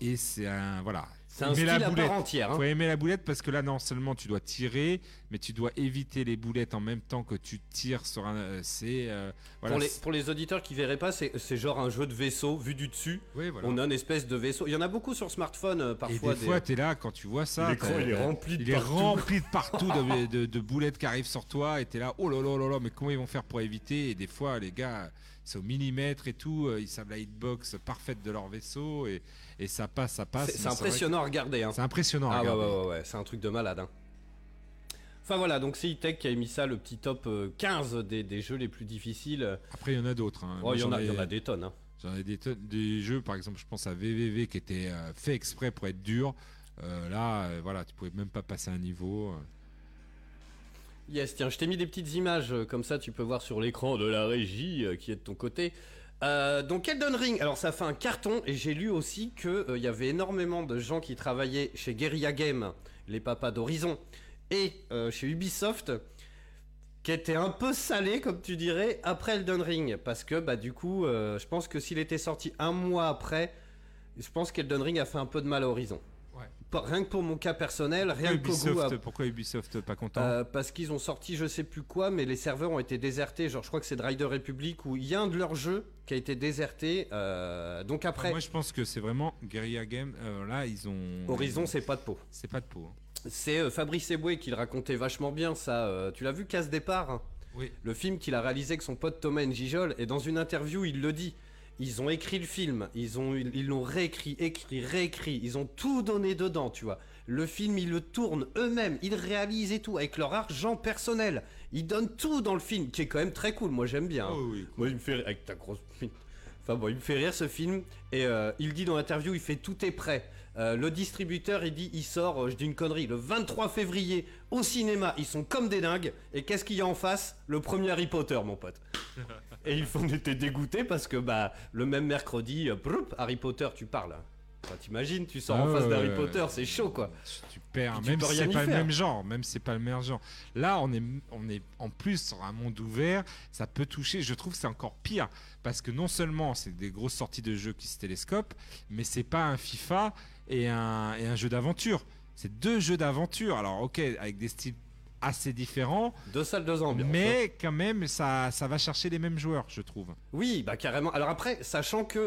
et c'est un voilà. C'est Faut un aimer la à boulette. part entière. hein. Faut aimer la boulette parce que là, non seulement tu dois tirer, mais tu dois éviter les boulettes en même temps que tu tires sur un. euh, C'est euh, voilà. pour, les, c'est- pour les auditeurs qui verraient pas, c'est c'est genre un jeu de vaisseau vu du dessus. Oui, voilà. On a une espèce de vaisseau. Il y en a beaucoup sur smartphone euh, Et parfois. des fois, tu es là quand tu vois ça. L'écran, il est rempli de il est partout. rempli de partout de, de- de boulettes qui arrivent sur toi et t'es là, oh là là là là, mais comment ils vont faire pour éviter? Et des fois, les gars, c'est au millimètre et tout, euh, ils savent la hitbox parfaite de leur vaisseau et, et ça passe, ça passe. c'est impressionnant à regarder. hein. C'est impressionnant à Ah ouais, regarder. ouais, ouais, ouais, c'est un truc de malade. hein. Enfin voilà, donc c'est E-Tech qui a émis ça, le petit top euh, 15 des, des jeux les plus difficiles. Après, il y en a d'autres. hein. Oh, il y, en a- il y en ai- a des tonnes. hein. J'en ai des, des jeux, par exemple, je pense à VVV qui était euh, fait exprès pour être dur. Euh, là, euh, voilà, tu pouvais même pas passer un niveau. Yes, tiens, je t'ai mis des petites images euh, comme ça, tu peux voir sur l'écran de la régie euh, qui est de ton côté. Euh, donc Elden Ring, alors ça fait un carton et j'ai lu aussi que il y avait énormément de gens qui travaillaient chez Guerrilla Games, les papas d'Horizon, et chez Ubisoft, qui étaient un peu salés, comme tu dirais, après Elden Ring, parce que bah du coup, je pense que s'il était sorti un mois après, je pense qu'Elden Ring a fait un peu de mal à Horizon. Rien que pour mon cas personnel, rien que Pourquoi Ubisoft, pourquoi Ubisoft pas content euh, parce qu'ils ont sorti je sais plus quoi, mais les serveurs ont été désertés. Genre, je crois que c'est de Rider Republic où il y a un de leurs jeux qui a été déserté. euh, donc après, Moi, je pense que c'est vraiment Guerrilla Game. euh, là, ils ont. Horizon, c'est pas de peau. C'est pas de peau. hein. C'est Fabrice Eboué qui le racontait vachement bien, ça. tu l'as vu, Casse Départ? Hein Oui. Le film qu'il a réalisé avec son pote Thomas Njijol. Et dans une interview, il le dit. Ils ont écrit le film, ils ont, ils l'ont réécrit, écrit, réécrit, ils ont tout donné dedans, tu vois. Le film, ils le tournent eux-mêmes, ils réalisent et tout avec leur argent personnel. Ils donnent tout dans le film, qui est quand même très cool. Moi, j'aime bien. hein. Oh oui. Moi, il me fait rire avec ta grosse. Enfin bon, il me fait rire ce film. Et euh, il dit dans l'interview, il fait tout est prêt. Euh, le distributeur, il dit, il sort, euh, je dis une connerie, le 23 février au cinéma. Ils sont comme des dingues. Et qu'est-ce qu'il y a en face? Le premier Harry Potter, mon pote. et ils on était dégoûtés parce que bah le même mercredi, euh, Harry Potter, tu parles. Enfin, T'imagines, tu sors Ah en face ouais, d'Harry ouais, Potter, ouais. c'est chaud quoi. Tu perds, Puis tu même si c'est pas le même genre, même si c'est pas le même genre. Là, on est, on est en plus sur un monde ouvert, ça peut toucher. Je trouve que c'est encore pire parce que non seulement c'est des grosses sorties de jeux qui se télescopent, mais c'est pas un FIFA et un, et un jeu d'aventure. C'est deux jeux d'aventure. Alors, ok, avec des styles assez différents, Deux salles, deux ambiances. hein. mais quand même, ça, ça va chercher les mêmes joueurs, je trouve. Oui, bah carrément. Alors après, sachant que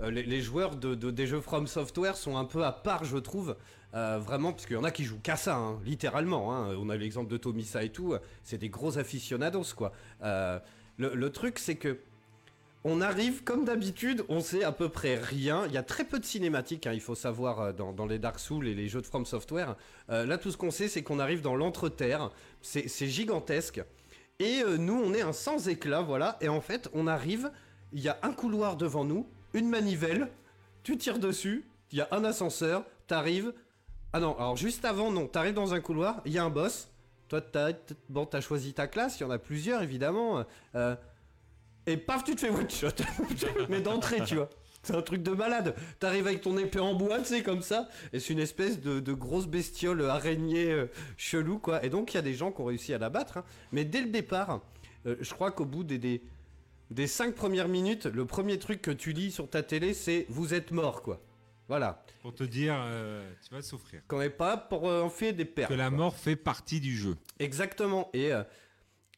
euh, les, les joueurs de, de- des jeux From Software sont un peu à part, je trouve. Euh, vraiment, parce qu'il y en a qui jouent qu'à ça, hein, littéralement. hein. On a l'exemple de Tomisa et tout. euh, C'est des gros aficionados, quoi. Euh, le, le truc, c'est que on arrive, comme d'habitude, on sait à peu près rien. Il y a très peu de cinématiques, hein, il faut savoir, euh, dans, les Dark Souls et les jeux de From Software. Euh, là, tout ce qu'on sait, c'est qu'on arrive dans l'entreterre. C'est gigantesque. Et euh, nous, on est un sans éclat, voilà. Et en fait, on arrive, il y a un couloir devant nous, une manivelle, tu tires dessus, il y a un ascenseur, t'arrives. Ah non, alors juste avant, non, t'arrives dans un couloir, il y a un boss. Toi, t'as t'as choisi ta classe, il y en a plusieurs, évidemment. Et paf, tu te fais one shot. Mais d'entrée, tu vois. C'est un truc de malade. T'arrives avec ton épée en bois, tu sais, comme ça. Et c'est une espèce de, de grosse bestiole araignée euh, chelou, quoi. Et donc, il y a des gens qui ont réussi à la battre. hein. Mais dès le départ, euh, je crois qu'au bout des, des, des cinq premières minutes, le premier truc que tu lis sur ta télé, c'est vous êtes mort, quoi. Voilà. Pour te dire, euh, tu vas souffrir. Qu'on n'est pas pour en faire des pertes. Que la quoi. mort fait partie du jeu. Exactement. Et,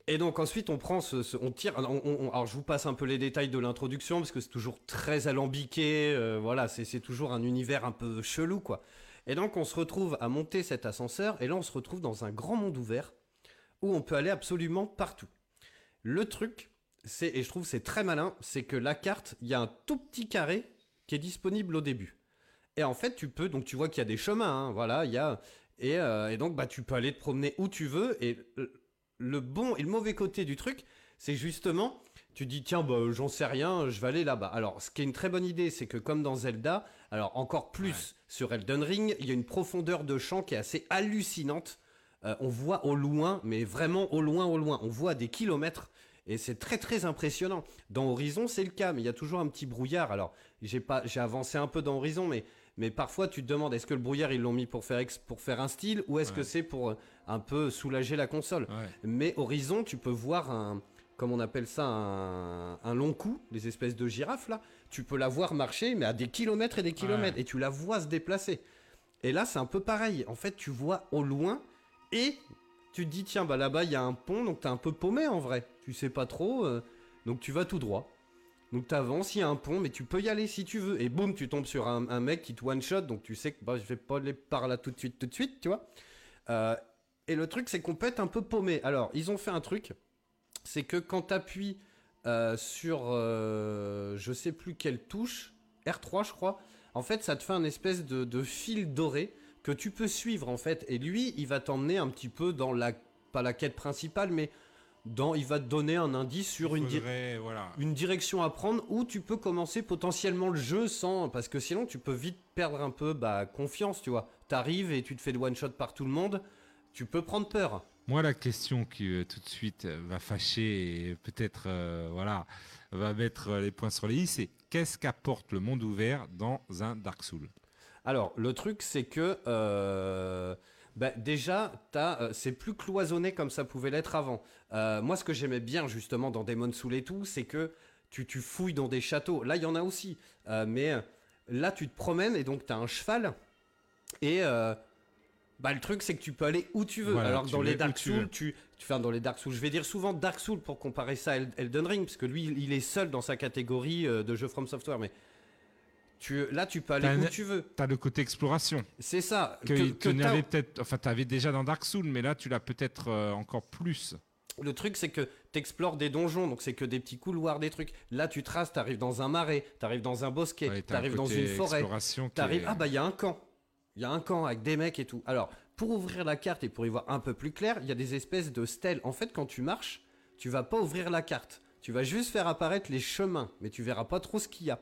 et donc ensuite on prend ce, on tire. alors je vous passe un peu les détails de l'introduction parce que c'est toujours très alambiqué. euh, voilà, c'est toujours un univers un peu chelou quoi. Et donc on se retrouve à monter cet ascenseur et là on se retrouve dans un grand monde ouvert où on peut aller absolument partout. Le truc, c'est et je trouve c'est très malin, c'est que la carte, il y a un tout petit carré qui est disponible au début. Et en fait, tu peux donc tu vois qu'il y a des chemins, hein, voilà, il y a et, euh, et donc bah tu peux aller te promener où tu veux et le, bon et le mauvais côté du truc, c'est justement tu dis tiens bah j'en sais rien, je vais aller là-bas. Alors ce qui est une très bonne idée, c'est que comme dans Zelda, alors encore plus sur Elden Ring, il y a une profondeur de champ qui est assez hallucinante. Euh, on voit au loin, mais vraiment au loin, au loin, on voit des kilomètres. Et c'est très très impressionnant. Dans Horizon, c'est le cas, mais il y a toujours un petit brouillard. Alors, j'ai pas, j'ai avancé un peu dans Horizon, mais, mais parfois tu te demandes est-ce que le brouillard ils l'ont mis pour faire ex- pour faire un style ou est-ce que c'est pour euh, un peu soulager la console? Ouais. Mais Horizon, tu peux voir un, comme on appelle ça, un, un long cou, des espèces de girafes là. Tu peux la voir marcher, mais à des kilomètres et des kilomètres, et tu la vois se déplacer. Et là, c'est un peu pareil. En fait, tu vois au loin, et tu te dis tiens, bah là-bas il y a un pont, donc t'es un peu paumé en vrai. Tu sais pas trop, euh, donc tu vas tout droit. Donc t'avances, il y a un pont, mais tu peux y aller si tu veux. Et boum, tu tombes sur un, mec qui te one shot, donc tu sais que bah, je vais pas aller par là tout de suite, tout de suite, tu vois. Euh, et le truc, c'est qu'on peut être un peu paumé. Alors, ils ont fait un truc, c'est que quand t'appuies euh, sur, euh, je sais plus quelle touche, R3 je crois, en fait, ça te fait un espèce de, de fil doré que tu peux suivre en fait. Et lui, il va t'emmener un petit peu dans la, pas la quête principale, mais dans, il va te donner un indice sur une, di- Faudrait, voilà. une direction à prendre où tu peux commencer potentiellement le jeu sans parce que sinon tu peux vite perdre un peu bah, confiance tu vois. T'arrives et tu te fais de one shot par tout le monde. Tu peux prendre peur. Moi, la question qui euh, tout de suite euh, va fâcher et peut-être euh, voilà va mettre les points sur les i, c'est qu'est-ce qu'apporte le monde ouvert dans un Dark Souls? Alors le truc c'est que euh, bah, déjà euh, c'est plus cloisonné comme ça pouvait l'être avant. Euh, moi ce que j'aimais bien justement dans Demon Soul et tout c'est que tu, tu fouilles dans des châteaux. Là il y en a aussi. Euh, mais euh, là tu te promènes et donc t'as un cheval. Et bah le truc c'est que tu peux aller où tu veux. Voilà, alors que tu dans les Dark tu Souls tu tu enfin dans les Dark Souls je vais dire souvent Dark Souls pour comparer ça à El- Elden Ring parce que lui il est seul dans sa catégorie de jeux From Software mais tu là tu peux aller où tu veux T'as le côté exploration c'est ça que, que- tu que n'avais peut-être, enfin t'avais déjà dans Dark Souls, mais là tu l'as peut-être euh, encore plus. Le truc, c'est que t'explores des donjons, donc c'est que des petits couloirs, des trucs. Là, tu traces, t'arrives dans un marais, t'arrives dans un bosquet, Ouais, t'as un t'arrives dans une forêt, t'arrives. est- Ah bah il y a un camp, il y a un camp avec des mecs et tout. Alors, pour ouvrir la carte et pour y voir un peu plus clair, il y a des espèces de stèles. En fait, quand tu marches, tu vas pas ouvrir la carte, tu vas juste faire apparaître les chemins, mais tu verras pas trop ce qu'il y a.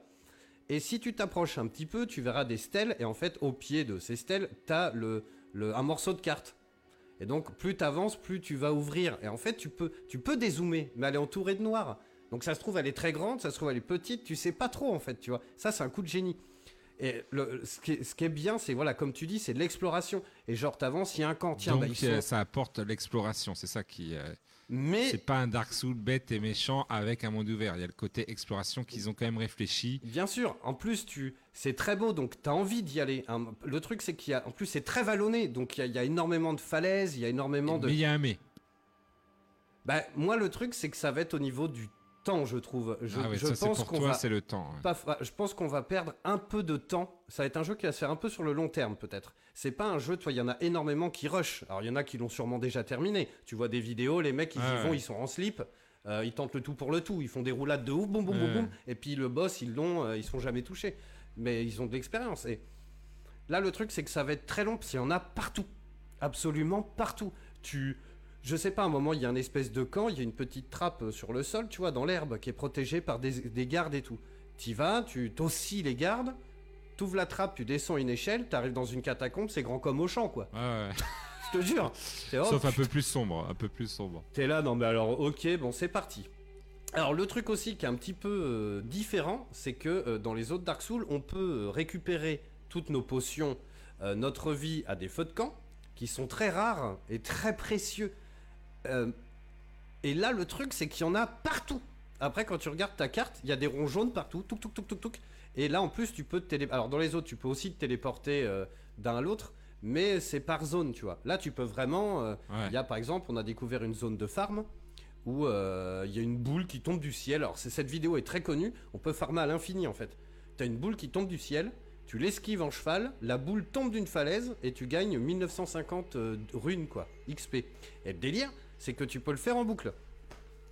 Et si tu t'approches un petit peu, tu verras des stèles, et en fait, au pied de ces stèles, t'as le, le, un morceau de carte. Et donc, plus tu avances, plus tu vas ouvrir. Et en fait, tu peux, tu peux dézoomer, mais elle est entourée de noir. Donc, ça se trouve, elle est très grande, ça se trouve, elle est petite, tu sais pas trop, en fait, tu vois. Ça, c'est un coup de génie. Et le, ce, qui est, ce qui est bien, c'est, voilà, comme tu dis, c'est de l'exploration. Et genre, t'avances, il y a un camp, tiens, Donc bah, euh, sont... ça apporte l'exploration, c'est ça qui. euh, Mais, C'est pas un Dark Souls bête et méchant avec un monde ouvert. Il y a le côté exploration qu'ils ont quand même réfléchi. Bien sûr, en plus tu, c'est très beau, donc t'as envie d'y aller. hein. Le truc c'est qu'il y a, en plus c'est très vallonné, donc il y, a- il y a énormément de falaises, il y a énormément de. Mais il y a un mais. Bah moi le truc c'est que ça va être au niveau du temps, je trouve. Je, ah ouais, je ça c'est pense pour qu'on toi, va, c'est le temps. ouais. pas fa- je pense qu'on va perdre un peu de temps. Ça va être un jeu qui va se faire un peu sur le long terme peut-être. C'est pas un jeu, toi il y en a énormément qui rush. Alors il y en a qui l'ont sûrement déjà terminé. Tu vois des vidéos, les mecs ils Ah y vont, ils sont en slip. euh, ils tentent le tout pour le tout, ils font des roulades de ouf, boum boum boum boum, et puis le boss ils l'ont, euh, ils sont jamais touchés, mais ils ont de l'expérience. Et là le truc c'est que ça va être très long, parce qu'il y en a partout, absolument partout. Tu, je sais pas, à un moment il y a une espèce de camp, il y a une petite trappe euh, sur le sol, tu vois, dans l'herbe, qui est protégée par des, des gardes et tout. T'y vas, tu t'oscilles les gardes, t'ouvres la trappe, tu descends une échelle, t'arrives dans une catacombe, c'est grand comme au champ quoi. Ouais, ouais. Je te jure. C'est oh, Sauf un peu plus sombre, un peu plus sombre. T'es là, non mais alors ok, bon c'est parti. Alors le truc aussi qui est un petit peu euh, différent, c'est que euh, dans les autres Dark Souls, on peut euh, récupérer toutes nos potions, euh, notre vie à des feux de camp, qui sont très rares et très précieux. Et là le truc c'est qu'il y en a partout. Après quand tu regardes ta carte, il y a des ronds jaunes partout, touc touc touc touc touc. Et là en plus tu peux te télé... Alors dans les autres tu peux aussi te téléporter euh, d'un à l'autre, mais c'est par zone tu vois. Là tu peux vraiment... euh, Ouais. il y a par exemple, on a découvert une zone de farm où euh, il y a une boule qui tombe du ciel. Alors cette vidéo est très connue, on peut farmer à l'infini en fait. T'as une boule qui tombe du ciel, tu l'esquives en cheval, la boule tombe d'une falaise et tu gagnes 1950 euh, runes quoi, XP. Et le délire, c'est que tu peux le faire en boucle.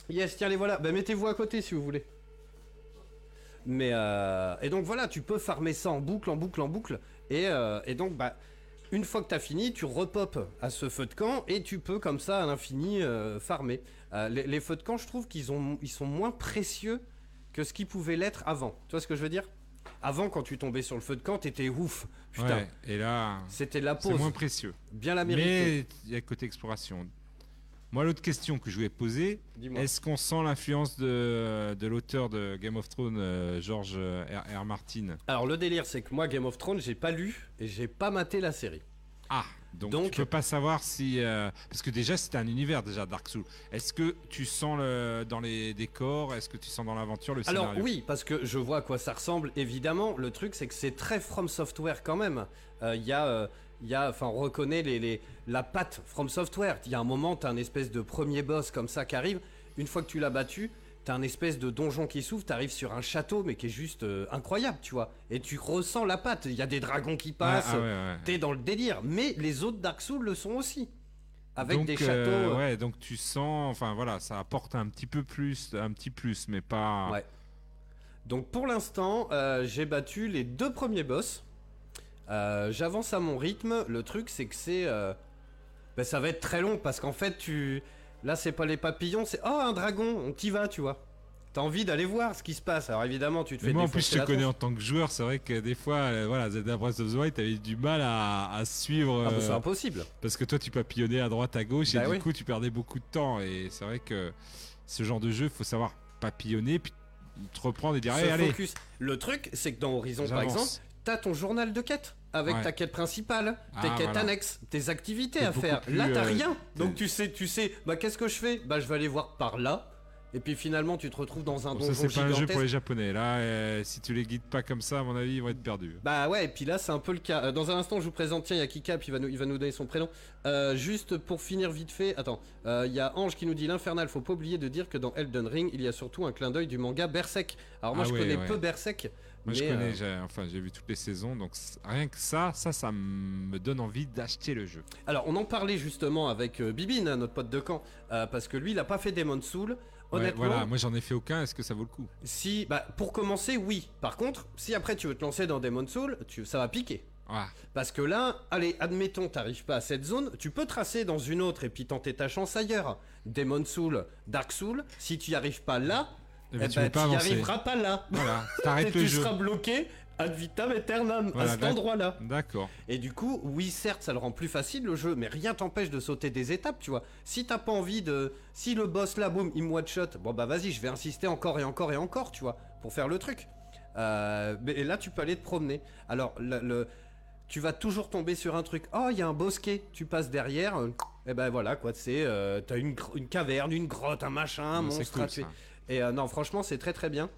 Yes, tiens les voilà, bah mettez-vous à côté si vous voulez. Mais euh, et donc voilà, tu peux farmer ça en boucle, en boucle, en boucle. Et, euh, et donc bah une fois que t'as fini, tu repopes à ce feu de camp et tu peux comme ça à l'infini euh, farmer. Les, les feux de camp, je trouve qu'ils ont, ils sont moins précieux que ce qu'ils pouvaient l'être avant. Tu vois ce que je veux dire? Avant, quand tu tombais sur le feu de camp, t'étais ouf. Putain, Ouais, et là, c'était la c'est pause. moins précieux. Bien la mérité. Mais il y a côté exploration. Moi, l'autre question que je voulais poser, est-ce qu'on sent l'influence de, de l'auteur de Game of Thrones, euh, George R. R. Martin? Alors le délire, c'est que moi, Game of Thrones, j'ai pas lu et j'ai pas maté la série. Ah, donc, Donc- tu peux pas savoir si... euh, parce que déjà, c'était un univers, déjà, Dark Souls. Est-ce que tu sens le, dans les décors, est-ce que tu sens dans l'aventure le Alors scénario? oui, parce que je vois à quoi ça ressemble, évidemment. Le truc, c'est que c'est très From Software quand même. Euh, Il y a... euh, il y a, enfin, on reconnaît les, les- la patte From Software. Il y a un moment, t'as un espèce de premier boss comme ça qui arrive. Une fois que tu l'as battu, t'as un espèce de donjon qui s'ouvre. T'arrives sur un château, mais qui est juste euh, incroyable, tu vois. Et tu ressens la patte. Il y a des dragons qui Ah, passent. ah ouais, ouais. T'es dans le délire. Mais les autres Dark Souls le sont aussi. Avec donc, des châteaux. euh, euh, ouais, donc tu sens, enfin voilà, ça apporte un petit peu plus, un petit plus, mais pas. Ouais. Donc pour l'instant, euh, j'ai battu les deux premiers boss. Euh, J'avance à mon rythme. Le truc, c'est que c'est, euh, ben, ça va être très long parce qu'en fait, tu, là, c'est pas les papillons, c'est oh un dragon. On t'y va, tu vois. T'as envie d'aller voir ce qui se passe. Alors évidemment, tu te Mais fais moi en plus je te connais en tant que joueur, c'est vrai que des fois, euh, voilà, Zelda Breath of the Wild, t'avais du mal à, à suivre Ah, bah, c'est euh, impossible. parce que toi tu papillonnais à droite, à gauche et Bah du coup tu perdais beaucoup de temps et c'est vrai que ce genre de jeu, faut savoir papillonner puis te reprendre et dire allez, allez. Le truc, c'est que dans Horizon, par exemple, t'as ton journal de quête avec Ouais. ta quête principale, tes Ah, quêtes voilà. annexes, tes activités à faire. plus, Là, t'as euh, rien. Donc tu sais, tu sais, bah qu'est-ce que je fais? Bah je vais aller voir par là. Et puis finalement, tu te retrouves dans un Bon, donjon ça c'est pas un jeu pour les japonais. Là, euh, si tu les guides pas comme ça, à mon avis, ils vont être perdus. Bah ouais, et puis là c'est un peu le cas. Euh, Dans un instant, je vous présente, tiens, il y a Kika, puis il va nous, il va nous donner son prénom. Euh, juste pour finir vite fait, attends, euh, il y a Ange qui nous dit l'infernal, faut pas oublier de dire que dans Elden Ring, il y a surtout un clin d'œil du manga Berserk. Alors moi Ah je ouais, connais ouais. peu Berserk. Moi je connais, euh, j'ai- enfin j'ai vu toutes les saisons, donc rien que ça, ça, ça me donne envie d'acheter le jeu. Alors on en parlait justement avec euh, Bibine, hein, notre pote de camp, euh, parce que lui il a pas fait Demon Soul. Ouais, Honnêtement, voilà, moi j'en ai fait aucun, est-ce que ça vaut le coup? Si, bah, pour commencer, oui. Par contre, si après tu veux te lancer dans Demon Soul, tu, ça va piquer. Ah, Parce que là, allez, admettons, t'arrives pas à cette zone, tu peux tracer dans une autre et puis tenter ta chance ailleurs. Demon Soul, Dark Soul, si tu y arrives pas là, eh eh ben, tu ben, peux pas tu avancer. arriveras pas là. Voilà, Et t'arrêtes le tu jeu. seras bloqué ad vitam aeternam Voilà, à cet là- endroit-là. D'accord. Et du coup, oui, certes, ça le rend plus facile le jeu, mais rien t'empêche de sauter des étapes, tu vois. Si t'as pas envie de. Si le boss là, boum, il me one shot, bon bah vas-y, je vais insister encore et encore et encore, tu vois, pour faire le truc. Euh, mais là, tu peux aller te promener. Alors, le. le- tu vas toujours tomber sur un truc. Oh, il y a un bosquet. Tu passes derrière. euh, et ben voilà, quoi. C'est. euh, T'as une, une caverne, une grotte, un machin, un monstre cool. Et euh, non, franchement, c'est très très bien.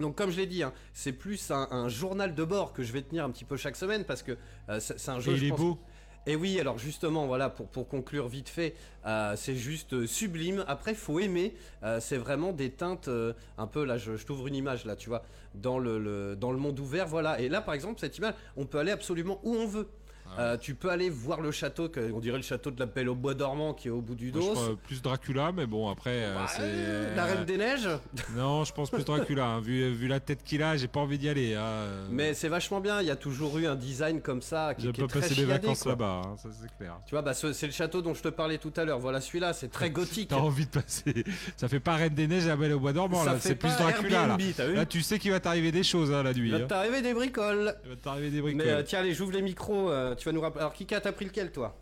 Donc comme je l'ai dit, hein, c'est plus un, un journal de bord que je vais tenir un petit peu chaque semaine parce que euh, c'est un jeu. Et je il est beau. Et oui, alors justement, voilà, pour, pour conclure vite fait, euh, c'est juste sublime. Après, faut aimer. Euh, c'est vraiment des teintes euh, un peu là. Je, je t'ouvre une image là, tu vois, dans le, le- dans le monde ouvert, voilà. Et là, par exemple, cette image, on peut aller absolument où on veut. Ah Euh, tu peux aller voir le château, que, on dirait le château de la Belle au Bois dormant qui est au bout du Moi, je dos. crois plus Dracula, mais bon, après, euh, Bah, c'est. la Reine des Neiges. Non, je pense plus Dracula. hein. Vu, vu la tête qu'il a, j'ai pas envie d'y aller. hein. Mais c'est vachement bien. Il y a toujours eu un design comme ça qui, J'ai qui est pas très passé des vacances là-bas, hein, ça c'est clair. Tu vois, bah, ce- c'est le château dont je te parlais tout à l'heure. Voilà, celui-là, c'est très gothique. T'as envie de passer. Ça fait pas Reine des Neiges et la Belle au Bois dormant, Ça là. C'est plus Dracula, là. Airbnb, Là, tu sais qu'il va t'arriver des choses, la nuit. Il va t'arriver des bricoles. Il va t'arriver des bricoles. Mais euh, tiens, allez, j'ouvre les micros. euh, tu vas nous rappeler. Alors, Kika, t'as pris lequel, toi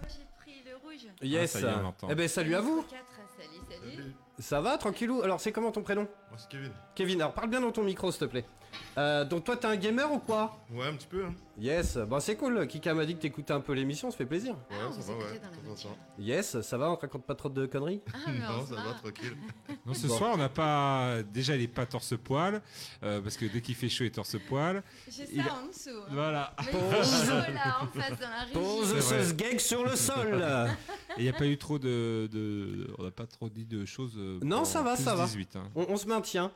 Moi j'ai pris le rouge. Yes. ça y est, on l'entend. eh ben, salut à vous. 4, salut, salut. Ça va, tranquillou? Alors, c'est comment ton prénom? Moi c'est Kevin. Kevin. Alors, parle bien dans ton micro, s'il te plaît. Euh, donc, toi, t'es un gamer ou quoi Ouais, un petit peu. Hein. Yes. Bon, c'est cool. Kika m'a dit que t'écoutais un peu l'émission, ça fait plaisir. Ouais, Ah, ça va, ouais. Yes, ça va, on te raconte pas trop de conneries Ah, Non, ça va, tranquille. Non, ce Bon. soir, on n'a pas. Déjà, il est pas torse-poil. euh, parce que dès qu'il fait chaud, il est torse-poil. J'ai ça Il a- en dessous. hein. Voilà. Mais chaud là en face dans la. Pose ce gag sur le sol Et il n'y a pas eu trop de. de- On n'a pas trop dit de choses. euh, Non, ça va, ça va. 18, hein. on, on se maintient.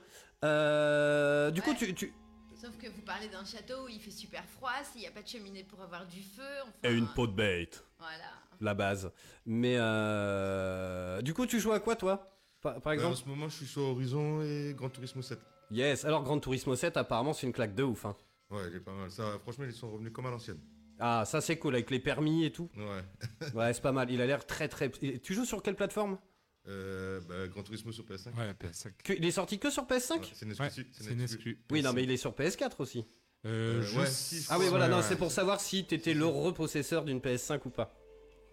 Euh, du coup, tu, tu- Sauf que vous parlez d'un château où il fait super froid, s'il n'y a pas de cheminée pour avoir du feu. Enfin, Et une peau de bête. Voilà. La base. Mais euh... du coup, tu joues à quoi, toi? Par, par Ouais, exemple? en ce moment, je suis sur Horizon et Gran Turismo 7. Yes. Alors, Gran Turismo 7, apparemment, c'est une claque de ouf. hein. Ouais, il est pas mal. Ça, franchement, ils sont revenus comme à l'ancienne. Ah, ça c'est cool avec les permis et tout. Ouais. Ouais, c'est pas mal. Il a l'air très très. Et Tu joues sur quelle plateforme? Euh, bah, Gran Turismo sur PS5. Ouais, PS5. Que- Il est sorti que sur PS5 Ouais, c'est une Ouais, exclu. c'est une exclu. Oui, non, mais il est sur PS4 aussi. Euh, Euh, je ouais, Ah oui, voilà, ouais, non, ouais. c'est pour savoir si t'étais le repossesseur d'une PS5 ou pas.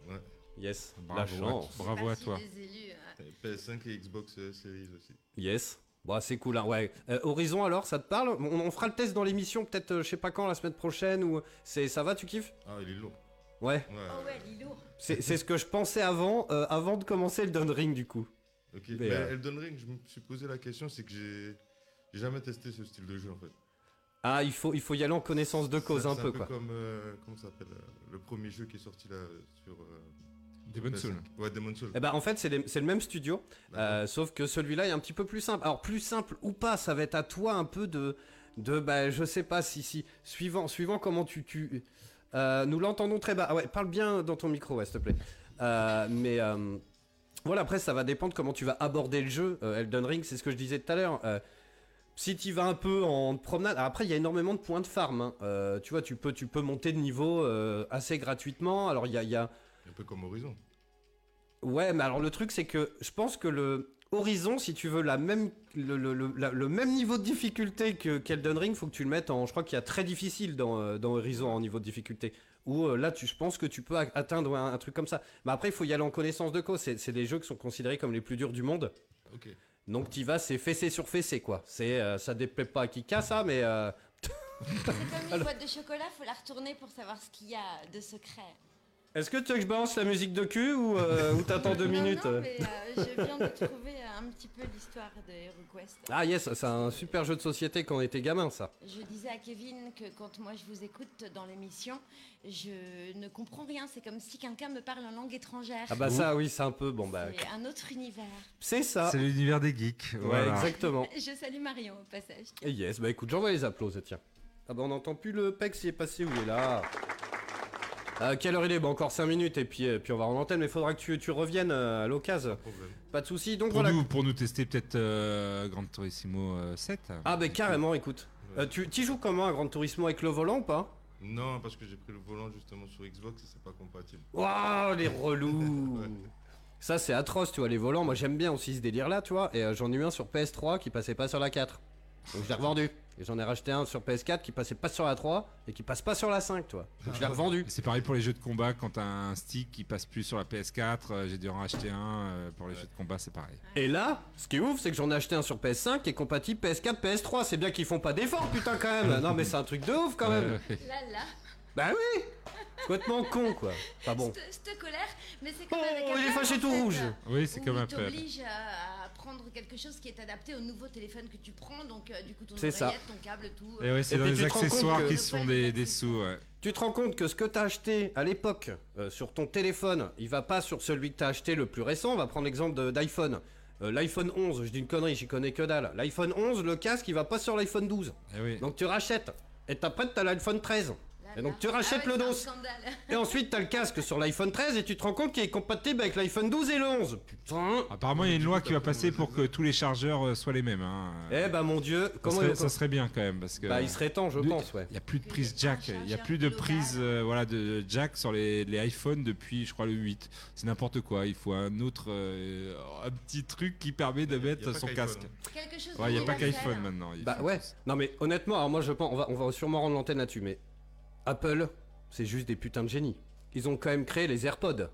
Ouais. Yes, Bravo, la chance. Bravo à Partie toi. des élus, Et PS5 et Xbox euh, Series aussi. Yes. Bon, c'est cool, hein, ouais. Euh, Horizon, alors, ça te parle? On, on fera le test dans l'émission, peut-être, euh, je sais pas quand, la semaine prochaine, ou... c'est Ça va, tu kiffes? Ah, il est lourd. Ouais. Ouais. Oh ouais, il est lourd. C'est c'est ce que je pensais avant, euh, avant de commencer le Dawn Ring, du coup. Ok. Mais, Mais, euh, Elden Ring, je me suis posé la question, c'est que j'ai j'ai jamais testé ce style de jeu en fait. Ah, il faut, il faut y aller en connaissance de cause C'est- un c'est peu, quoi. comme euh, comment ça s'appelle euh, le premier jeu qui est sorti là sur euh, Demon's PS5. Souls. Ouais, Demon Soul. Eh ben, en fait, c'est les- c'est le même studio, euh, sauf que celui-là est un petit peu plus simple. Alors, plus simple ou pas, ça va être à toi un peu de. de bah, je sais pas si. si suivant, suivant comment tu. tu euh, nous l'entendons très bas. Ah ouais, parle bien dans ton micro, ouais, s'il te plaît. Euh, mais. euh, voilà, après, ça va dépendre comment tu vas aborder le jeu. Elden Ring, c'est ce que je disais tout à l'heure. Si tu vas un peu en promenade, alors après il y a énormément de points de farm. hein. Tu vois, tu peux, tu peux monter de niveau assez gratuitement. Alors il y a, il y a, Un peu comme Horizon. Ouais, mais alors le truc c'est que je pense que le Horizon, si tu veux la même, le, le- le- la- le même niveau de difficulté que qu'Elden Ring, faut que tu le mettes en. Je crois qu'il y a très difficile dans, euh, dans Horizon en niveau de difficulté. Où euh, là, tu, je pense que tu peux a- atteindre un, un truc comme ça. Mais après, il faut y aller en connaissance de cause. C'est des jeux qui sont considérés comme les plus durs du monde. Ok. Donc tu vas, c'est fessé sur fessé quoi. C'est, euh, ça déplaît pas à qui casse ça, mais. euh, C'est comme les boîtes de chocolat, faut la retourner pour savoir ce qu'il y a de secret. Est-ce que tu veux que je balance la musique de cul ou, euh, ou t'attends deux Non, minutes Non, mais euh, je viens de trouver un petit peu l'histoire de HeroQuest. Ah yes, c'est un super jeu de société quand on était gamin ça. Je disais à Kevin que quand moi je vous écoute dans l'émission, je ne comprends rien. C'est comme si quelqu'un me parle en langue étrangère. Ah bah ça oui, c'est un peu bon bah. C'est un autre univers. C'est ça. C'est l'univers des geeks. Ouais, voilà. exactement. Je salue Marion au passage. Et yes, bah écoute, j'envoie les applaudissements, tiens. Ah bah on n'entend plus le Pex, il est passé où il est là? Euh, Quelle heure il est Bah encore 5 minutes et puis, euh, puis on va en antenne, mais faudra que tu, tu reviennes euh, à l'occasion. Pas de soucis, donc Pour, voilà. nous, pour nous tester peut-être euh, Gran Turismo euh, 7. Ah bah carrément, écoute. Euh, tu tu joues comment à Grand Turismo avec le volant ou pas? Non, parce que j'ai pris le volant justement sur Xbox et c'est pas compatible. Waouh, les relous Ouais. Ça c'est atroce, tu vois, les volants, moi j'aime bien aussi ce délire là, tu vois, et euh, j'en ai eu un sur PS3 qui passait pas sur la 4. Donc je l'ai revendu. Et j'en ai racheté un sur PS4 qui passait pas sur la 3 et qui passe pas sur la 5, tu vois. Donc je l'ai revendu. C'est pareil pour les jeux de combat, quand t'as un stick qui passe plus sur la PS4, euh, j'ai dû en racheter un. euh, pour les jeux de combat, c'est pareil. Et là, ce qui est ouf, c'est que j'en ai acheté un sur PS5 qui est compatible PS4, PS3. C'est bien qu'ils font pas d'efforts, putain, quand même. Non, mais c'est un truc de ouf, quand même. Là, là, Bah oui Complètement con, quoi. Pas bon. cette, colère, mais c'est comme Oh, avec il est fâché tout rouge. oui, c'est comme il un peu. t'oblige à, à prendre quelque chose qui est adapté au nouveau téléphone que tu prends, donc euh, du coup ton C'est ça. oreillette, ton câble, tout. Et ouais, c'est dans les accessoires qui se font des, des sous. ouais. Tu te rends compte que ce que t'as acheté à l'époque euh, sur ton téléphone, il va pas sur celui que t'as acheté le plus récent. On va prendre l'exemple d'iPhone. Euh, L'iPhone 11, je dis une connerie, j'y connais que dalle. L'iPhone 11, le casque, il va pas sur l'iPhone 12. Eh oui. Donc tu rachètes. Et après, t'as l'iPhone 13. Et donc tu rachètes Ah ouais, le dos. Et ensuite, t'as le casque sur l'iPhone 13 et tu te rends compte qu'il est compatible avec l'iPhone 12 et le 11. Putain. Apparemment, il y a une loi qui va passer pour que tous les chargeurs euh, soient les mêmes. Hein. Eh bah mon dieu, ça, serait, ils- ça serait bien quand même parce que. Bah il serait temps, je pense, ouais. Il n'y a plus de prise jack, il n'y a plus de prise euh, voilà, de jack sur les, les iPhones depuis, je crois, le 8. C'est n'importe quoi. Il faut un autre, euh, un petit truc qui permet de y mettre son casque. Quelque chose Ouais, il n'y a pas qu'iPhone maintenant. Bah ouais. Non mais honnêtement, alors moi je pense, on va, on va sûrement rendre l'antenne là-dessus, mais Apple, c'est juste des putains de génies. Ils ont quand même créé les AirPods,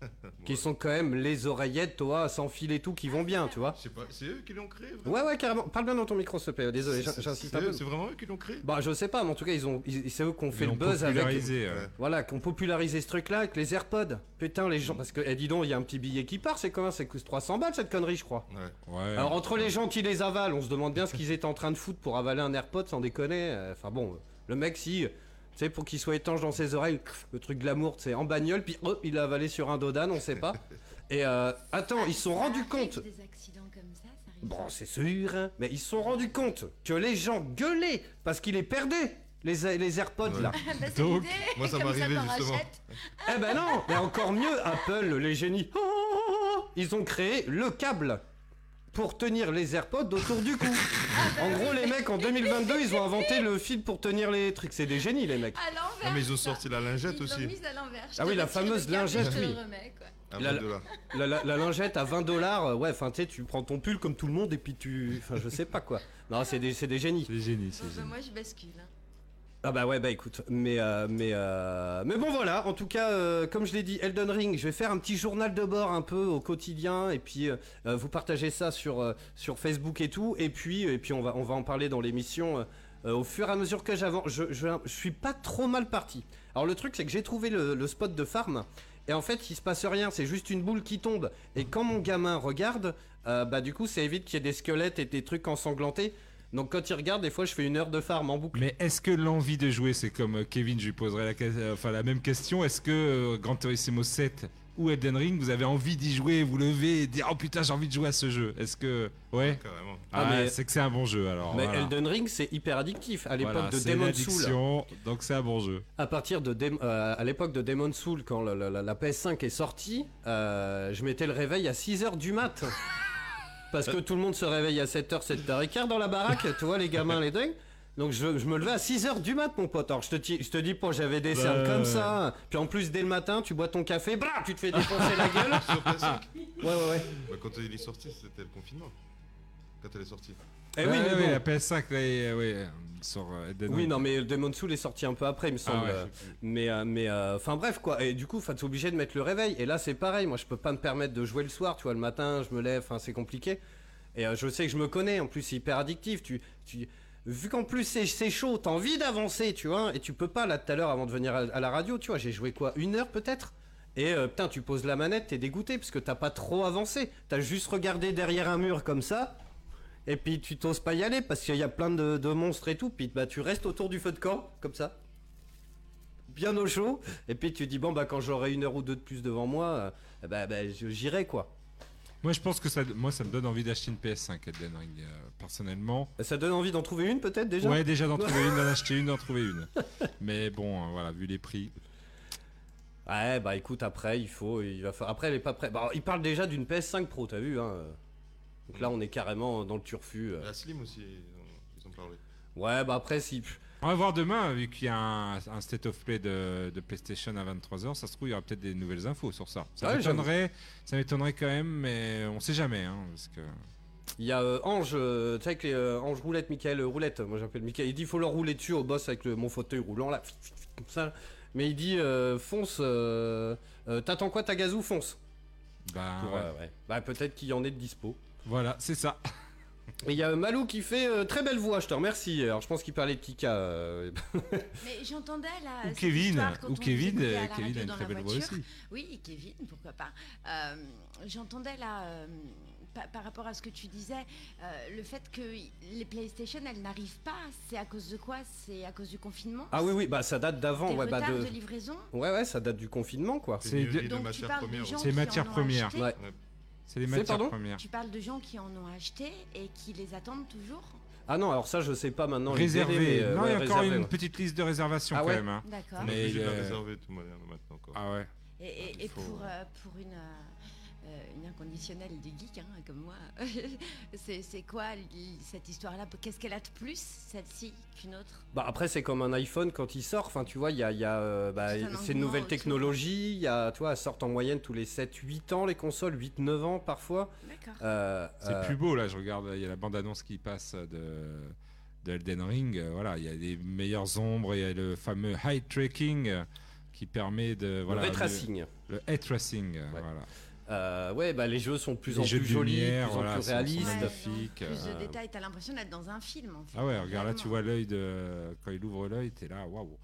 qui sont quand même les oreillettes, toi, sans fil et tout, qui vont bien, tu vois. Je sais pas, c'est eux qui l'ont créé vraiment Ouais ouais carrément. Parle bien dans ton micro, s'il te plaît. Désolé, j'insiste c'est un peu. C'est vraiment eux qui l'ont créé? Bah je sais pas, mais en tout cas ils ont, ils- c'est eux qui ont fait Ils le buzz avec. popularisé. Ouais. Voilà, qui ont popularisé ce truc-là avec les AirPods. Putain, les gens. Parce que, eh, dis donc, il y a un petit billet qui part, c'est combien C'est coûte 300 balles cette connerie, je crois. Ouais. Ouais. Alors, entre les gens qui les avalent, on se demande bien ce qu'ils étaient en train de foutre pour avaler un AirPod sans déconner. Euh, Enfin bon, le mec, si. Tu sais, pour qu'il soit étanche dans ses oreilles, le truc glamour, c'est en bagnole, puis hop, il l'a avalé sur un dodan, on sait pas. Et euh, attends, ils se sont rendus compte. Des accidents comme ça, ça arrive. Bon, c'est sûr, hein, mais ils se sont rendus compte que les gens gueulaient parce qu'ils les perdaient, les, les AirPods là. Ah bah, Donc, moi, ça m'arrivait, justement. Eh ben non, mais encore mieux, Apple, les génies. Oh, ils ont créé le câble. Pour tenir les AirPods autour du cou. En gros, les mecs en 2022, ils ont inventé le fil pour tenir les trucs. C'est des génies, les mecs. À l'envers. Non, mais ils ont sorti la lingette Ils l'ont aussi. mise à l'envers. Ah oui, la fameuse lingette, je te oui. le remets, quoi. À La- 20 dollars. La, la- la lingette à 20 dollars, euh, ouais, enfin tu sais, tu prends ton pull comme tout le monde et puis tu. Enfin, je sais pas quoi. Non, c'est des, c'est des génies. C'est moi, je bascule. hein. Ah bah ouais, bah écoute, mais euh, mais euh, mais bon voilà. En tout cas, euh, comme je l'ai dit, Elden Ring, je vais faire un petit journal de bord un peu au quotidien et puis vous partagez ça sur sur Facebook et tout. Et puis et puis on va on va en parler dans l'émission. au fur et à mesure que j'avance, je, je, suis pas trop mal parti. Alors le truc c'est que j'ai trouvé le, spot de farm et en fait il se passe rien, c'est juste une boule qui tombe. Et quand mon gamin regarde, bah du coup ça évite qu'il y ait des squelettes et des trucs ensanglantés. Donc quand il regarde, des fois je fais une heure de farm en boucle. Mais est-ce que l'envie de jouer, c'est comme euh, Kevin, je lui poserai la, euh, enfin, la même question, est-ce que euh, Gran Turismo 7 ou Elden Ring, vous avez envie d'y jouer, vous lever et dire oh putain j'ai envie de jouer à ce jeu Est-ce que... Ouais? Ah, Ah, mais- c'est que c'est un bon jeu alors. Mais voilà. Elden Ring, c'est hyper addictif. À l'époque Voilà, de c'est Demon Soul, donc c'est un bon jeu. à partir de Dem- euh, à l'époque de Demon Soul, quand la, la- la- la PS5 est sortie, euh, je mettais le réveil à 6h du mat. Parce que tout le monde se réveille à 7h, 7h15 dans la baraque, tu vois, les gamins, les dingues. Donc je, je me levais à 6h du mat, mon pote. Alors je te, dis- je te dis pas, j'avais des cernes Bah, comme ça. Puis en plus, dès le matin, tu bois ton café, bah, tu te fais défoncer la gueule. Sur PS5 Ouais, ouais, ouais. Bah, Quand il est sorti, c'était le confinement. Quand elle est sortie. Eh Ouais, oui, mais ouais, bon. la PS5 là, ouais, euh, sur euh, Oui, non, mais Demon Soul est sorti un peu après, il me Ah semble. ouais. Euh, Mais, euh, mais, euh, enfin bref, quoi. Et du coup, t'es obligé de mettre le réveil. Et là, c'est pareil. Moi, je peux pas me permettre de jouer le soir, tu vois. Le matin, je me lève, enfin, c'est compliqué. Et euh, je sais que je me connais. En plus, c'est hyper addictif. Tu, tu... Vu qu'en plus, c'est c'est chaud, t'as envie d'avancer, tu vois. Et tu peux pas, là, tout à l'heure, avant de venir à, à la radio, tu vois. J'ai joué quoi Une heure peut-être? Et euh, putain, tu poses la manette, t'es dégoûté parce que t'as pas trop avancé. T'as juste regardé derrière un mur comme ça. Et puis tu t'oses pas y aller parce qu'il y a plein de, de monstres et tout. Puis bah, tu restes autour du feu de camp, comme ça. Bien au chaud. Et puis tu dis, bon, bah quand j'aurai une heure ou deux de plus devant moi, euh, bah, bah, j'irai quoi. Moi je pense que ça, moi, ça me donne envie d'acheter une PS5 Elden Ring, euh, personnellement. Ça donne envie d'en trouver une peut-être déjà ouais, déjà d'en trouver une, d'en acheter une, d'en trouver une. Mais bon, euh, voilà, vu les prix. Ouais, bah écoute, après, il faut. Il va faire... Après, elle est pas prête. Bah, il parle déjà d'une PS5 Pro, t'as vu, hein. Donc là, on est carrément dans le turfu. euh. La Slim aussi, ils ont, ils ont parlé. Ouais, bah après, si. On va voir demain, vu qu'il y a un, un state of play de, de PlayStation à 23h, ça se trouve, il y aura peut-être des nouvelles infos sur ça. Ça Ouais, m'étonnerait, ça m'étonnerait quand même, mais on sait jamais, hein, parce que... Il y a euh, Ange, euh, tu sais, avec les, euh, Ange Roulette, Michael Roulette, moi j'appelle Michael. Il dit faut leur rouler dessus au boss avec le, mon fauteuil roulant là, comme ça. Mais il dit euh, fonce, euh, euh, t'attends quoi ta gazou, fonce. Bah, Pour, ouais. euh, ouais. Bah peut-être qu'il y en ait de dispo. Voilà, c'est ça. Et il y a euh, Malou qui fait euh, très belle voix, je te remercie. Alors je pense qu'il parlait de Kika. euh, Mais j'entendais là. Ou Kevin, ou Kevin, euh, Kevin a une très belle voix aussi. Oui, Kevin, pourquoi pas. Euh, J'entendais là, euh, pa- par rapport à ce que tu disais, euh, le fait que les PlayStation, elles n'arrivent pas, c'est à cause de quoi? C'est à cause du confinement? Ah oui, oui, bah ça date d'avant. Des Ouais, bah, de... de livraison? Ouais, ouais, ça date du confinement quoi. C'est de- gens aussi. C'est Ouais. C'est les C'est, matières pardon premières. Tu parles de gens qui en ont acheté et qui les attendent toujours Ah non, alors ça je sais pas maintenant. les délais, Réservé. euh, non, il y a encore réservé, une ouais. petite liste de réservation Ah quand même. hein. D'accord. On est Mais, la euh, réserver tout moderne maintenant. Quoi. Ah ouais. Et, et- Il et faut- pour, euh, pour une, euh, euh, une inconditionnelle du geek, hein, comme moi, c'est c'est quoi cette histoire-là? Qu'est-ce qu'elle a de plus, celle-ci, qu'une autre? Bah après c'est comme un iPhone quand il sort, enfin tu vois, il y a, il y a, euh, bah, C'est un c'est une engouement nouvelle autour. technologie, il y a, tu vois, elles sortent en moyenne tous les 7-8 ans les consoles, 8-9 ans parfois. D'accord. Euh, C'est euh, plus beau là, je regarde, il y a la bande-annonce qui passe de, de Elden Ring. euh, Voilà, il y a des meilleures ombres, il y a le fameux high tracking euh, qui permet de. le Voilà, ray tracing. Le, le ray tracing, euh, voilà. Euh, ouais, bah les jeux sont de plus Les en plus jolis, lumière, plus en voilà, plus réalistes. magnifiques. Plus euh, de détails, t'as l'impression d'être dans un film, en fait. Ah ouais, regarde là, tu vois l'œil de. Quand il ouvre l'œil, t'es là, waouh.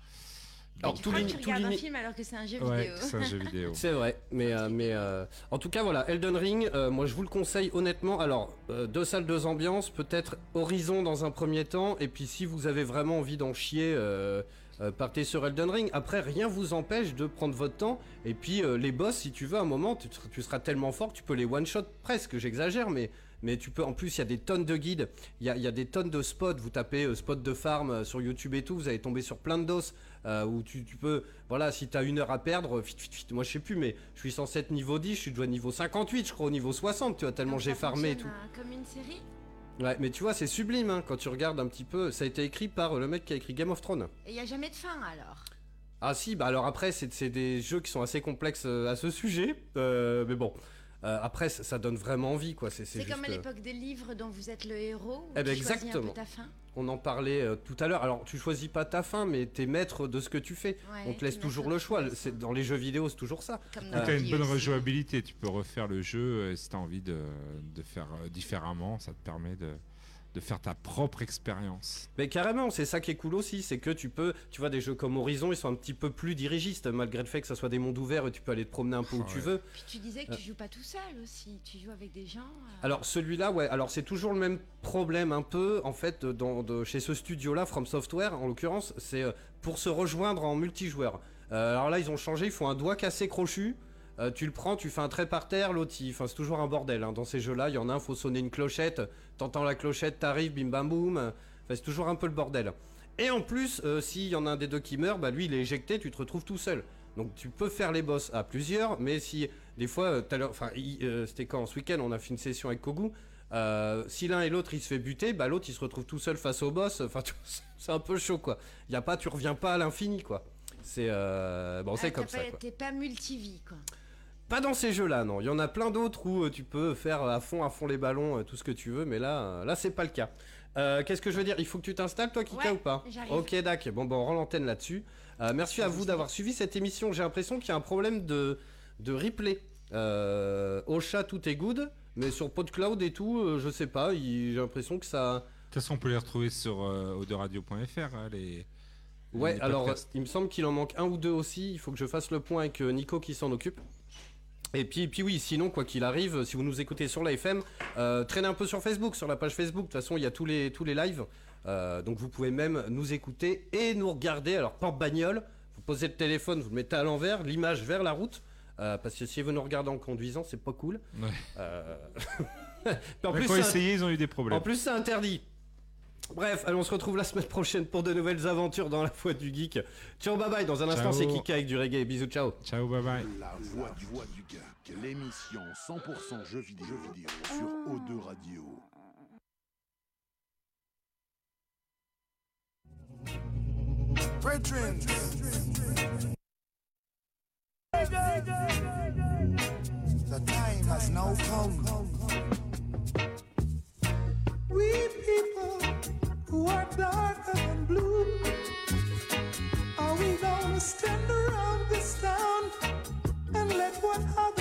Alors, Tu tout crois que tu tout regardes un film alors que c'est un jeu Ouais, vidéo c'est un jeu vidéo. C'est vrai, mais, euh, mais euh, en tout cas voilà, Elden Ring, euh, moi je vous le conseille honnêtement. Alors, euh, deux salles, deux ambiances, peut-être Horizon dans un premier temps, et puis si vous avez vraiment envie d'en chier, euh, partez sur Elden Ring. Après, rien vous empêche de prendre votre temps, et puis euh, les boss, si tu veux, à un moment, tu, tu seras tellement fort que tu peux les one-shot presque, j'exagère, mais, Mais tu peux, en plus, il y a des tonnes de guides, il y a, il y a des tonnes de spots. Vous tapez euh, spot de farm sur YouTube et tout, vous allez tomber sur plein de dos euh, où tu, tu peux, voilà, si tu as une heure à perdre, vite, vite, vite. Moi, je sais plus, mais je suis censé être niveau 10, je suis déjà niveau 58, je crois, au niveau 60, tu vois, tellement j'ai farmé et tout. euh, Comme une série Ouais, mais tu vois, c'est sublime hein, quand tu regardes un petit peu. Ça a été écrit par euh, le mec qui a écrit Game of Thrones. Et il n'y a jamais de fin alors? Ah si, bah alors après, c'est c'est des jeux qui sont assez complexes euh, à ce sujet. euh, mais bon, Euh, après, ça, ça donne vraiment envie, quoi. C'est juste. comme à euh, l'époque des livres dont vous êtes le héros. Où Eh ben, tu choisis un peu exactement. ta fin. On en parlait euh, tout à l'heure. Alors, tu choisis pas ta fin, mais t'es maître de ce que tu fais. Ouais, On te laisse toujours le choix. C'est dans les jeux vidéo, c'est toujours ça. Comme Euh, as une bonne aussi. rejouabilité, tu peux refaire le jeu euh, si tu as envie de, de faire euh, différemment, ça te permet de, de faire ta propre expérience. Mais carrément, c'est ça qui est cool aussi, c'est que tu peux, tu vois, des jeux comme Horizon, ils sont un petit peu plus dirigistes, malgré le fait que ça soit des mondes ouverts et tu peux aller te promener un peu où Ah tu veux. Puis tu disais que Euh. tu joues pas tout seul aussi. Tu joues avec des gens. euh, Alors celui-là, ouais, alors c'est toujours le même problème un peu, en fait, dans, de- chez ce studio-là, From Software, en l'occurrence, c'est euh, pour se rejoindre en multijoueur. Euh, alors là, ils ont changé, ils font un doigt cassé crochu. Euh, tu le prends, tu fais un trait par terre, l'autre, il- enfin c'est toujours un bordel. hein. Dans ces jeux-là, il y en a un, faut sonner une clochette, t'entends la clochette, t'arrives, bim bam boum. Enfin, c'est toujours un peu le bordel. Et en plus, euh, s'il y en a un des deux qui meurt, bah lui il est éjecté, tu te retrouves tout seul. Donc tu peux faire les boss à plusieurs, mais si des fois, euh, tout à l'heure, enfin euh, c'était quand ce week-end, on a fait une session avec Kogu. euh, si l'un et l'autre il se fait buter, bah l'autre il se retrouve tout seul face au boss. Enfin, c'est un peu chaud quoi. Y a pas, tu reviens pas à l'infini quoi. C'est euh, bon, c'est ah, comme ça pas- quoi. T'es pas multivie quoi. Pas dans ces jeux-là, non. Il y en a plein d'autres où euh, tu peux faire à fond, à fond les ballons, euh, tout ce que tu veux, mais là, euh, là, c'est pas le cas. Euh, Qu'est-ce que je veux dire? Il faut que tu t'installes, toi, Kika, Ouais, ou pas? j'arrive. Ok, d'accord. Bon, bon, on rend l'antenne là-dessus. Euh, merci à vous d'avoir suivi cette émission. J'ai l'impression qu'il y a un problème de, de replay. Euh, au chat, tout est good, mais sur PodCloud et tout, euh, je sais pas. J'ai l'impression que ça. De toute façon, on peut les retrouver sur euh, odoradio.fr, hein, les. Ouais, alors il me semble qu'il en manque un ou deux aussi. Il faut que je fasse le point avec euh, Nico qui s'en occupe. Et puis, puis oui, sinon, quoi qu'il arrive, si vous nous écoutez sur la FM, euh, traînez un peu sur Facebook, sur la page Facebook. De toute façon, il y a tous les, tous les lives. Euh, donc vous pouvez même nous écouter et nous regarder. Alors, porte bagnole, vous posez le téléphone, vous le mettez à l'envers, l'image vers la route. euh, parce que si vous nous regardez en conduisant, c'est pas cool. Ouais. En plus, ils ont eu des problèmes. en plus, c'est interdit. Bref, allez, on se retrouve la semaine prochaine pour de nouvelles aventures dans la foi du geek. Ciao, bye bye. Dans un instant, c'est Kika avec du reggae. Bisous, ciao. Ciao, bye bye. La voix du, voix du geek, l'émission 100% jeux vidéo, jeux vidéo sur O2 Radio. Brethren, the time has now come. we Stand around this town and let what others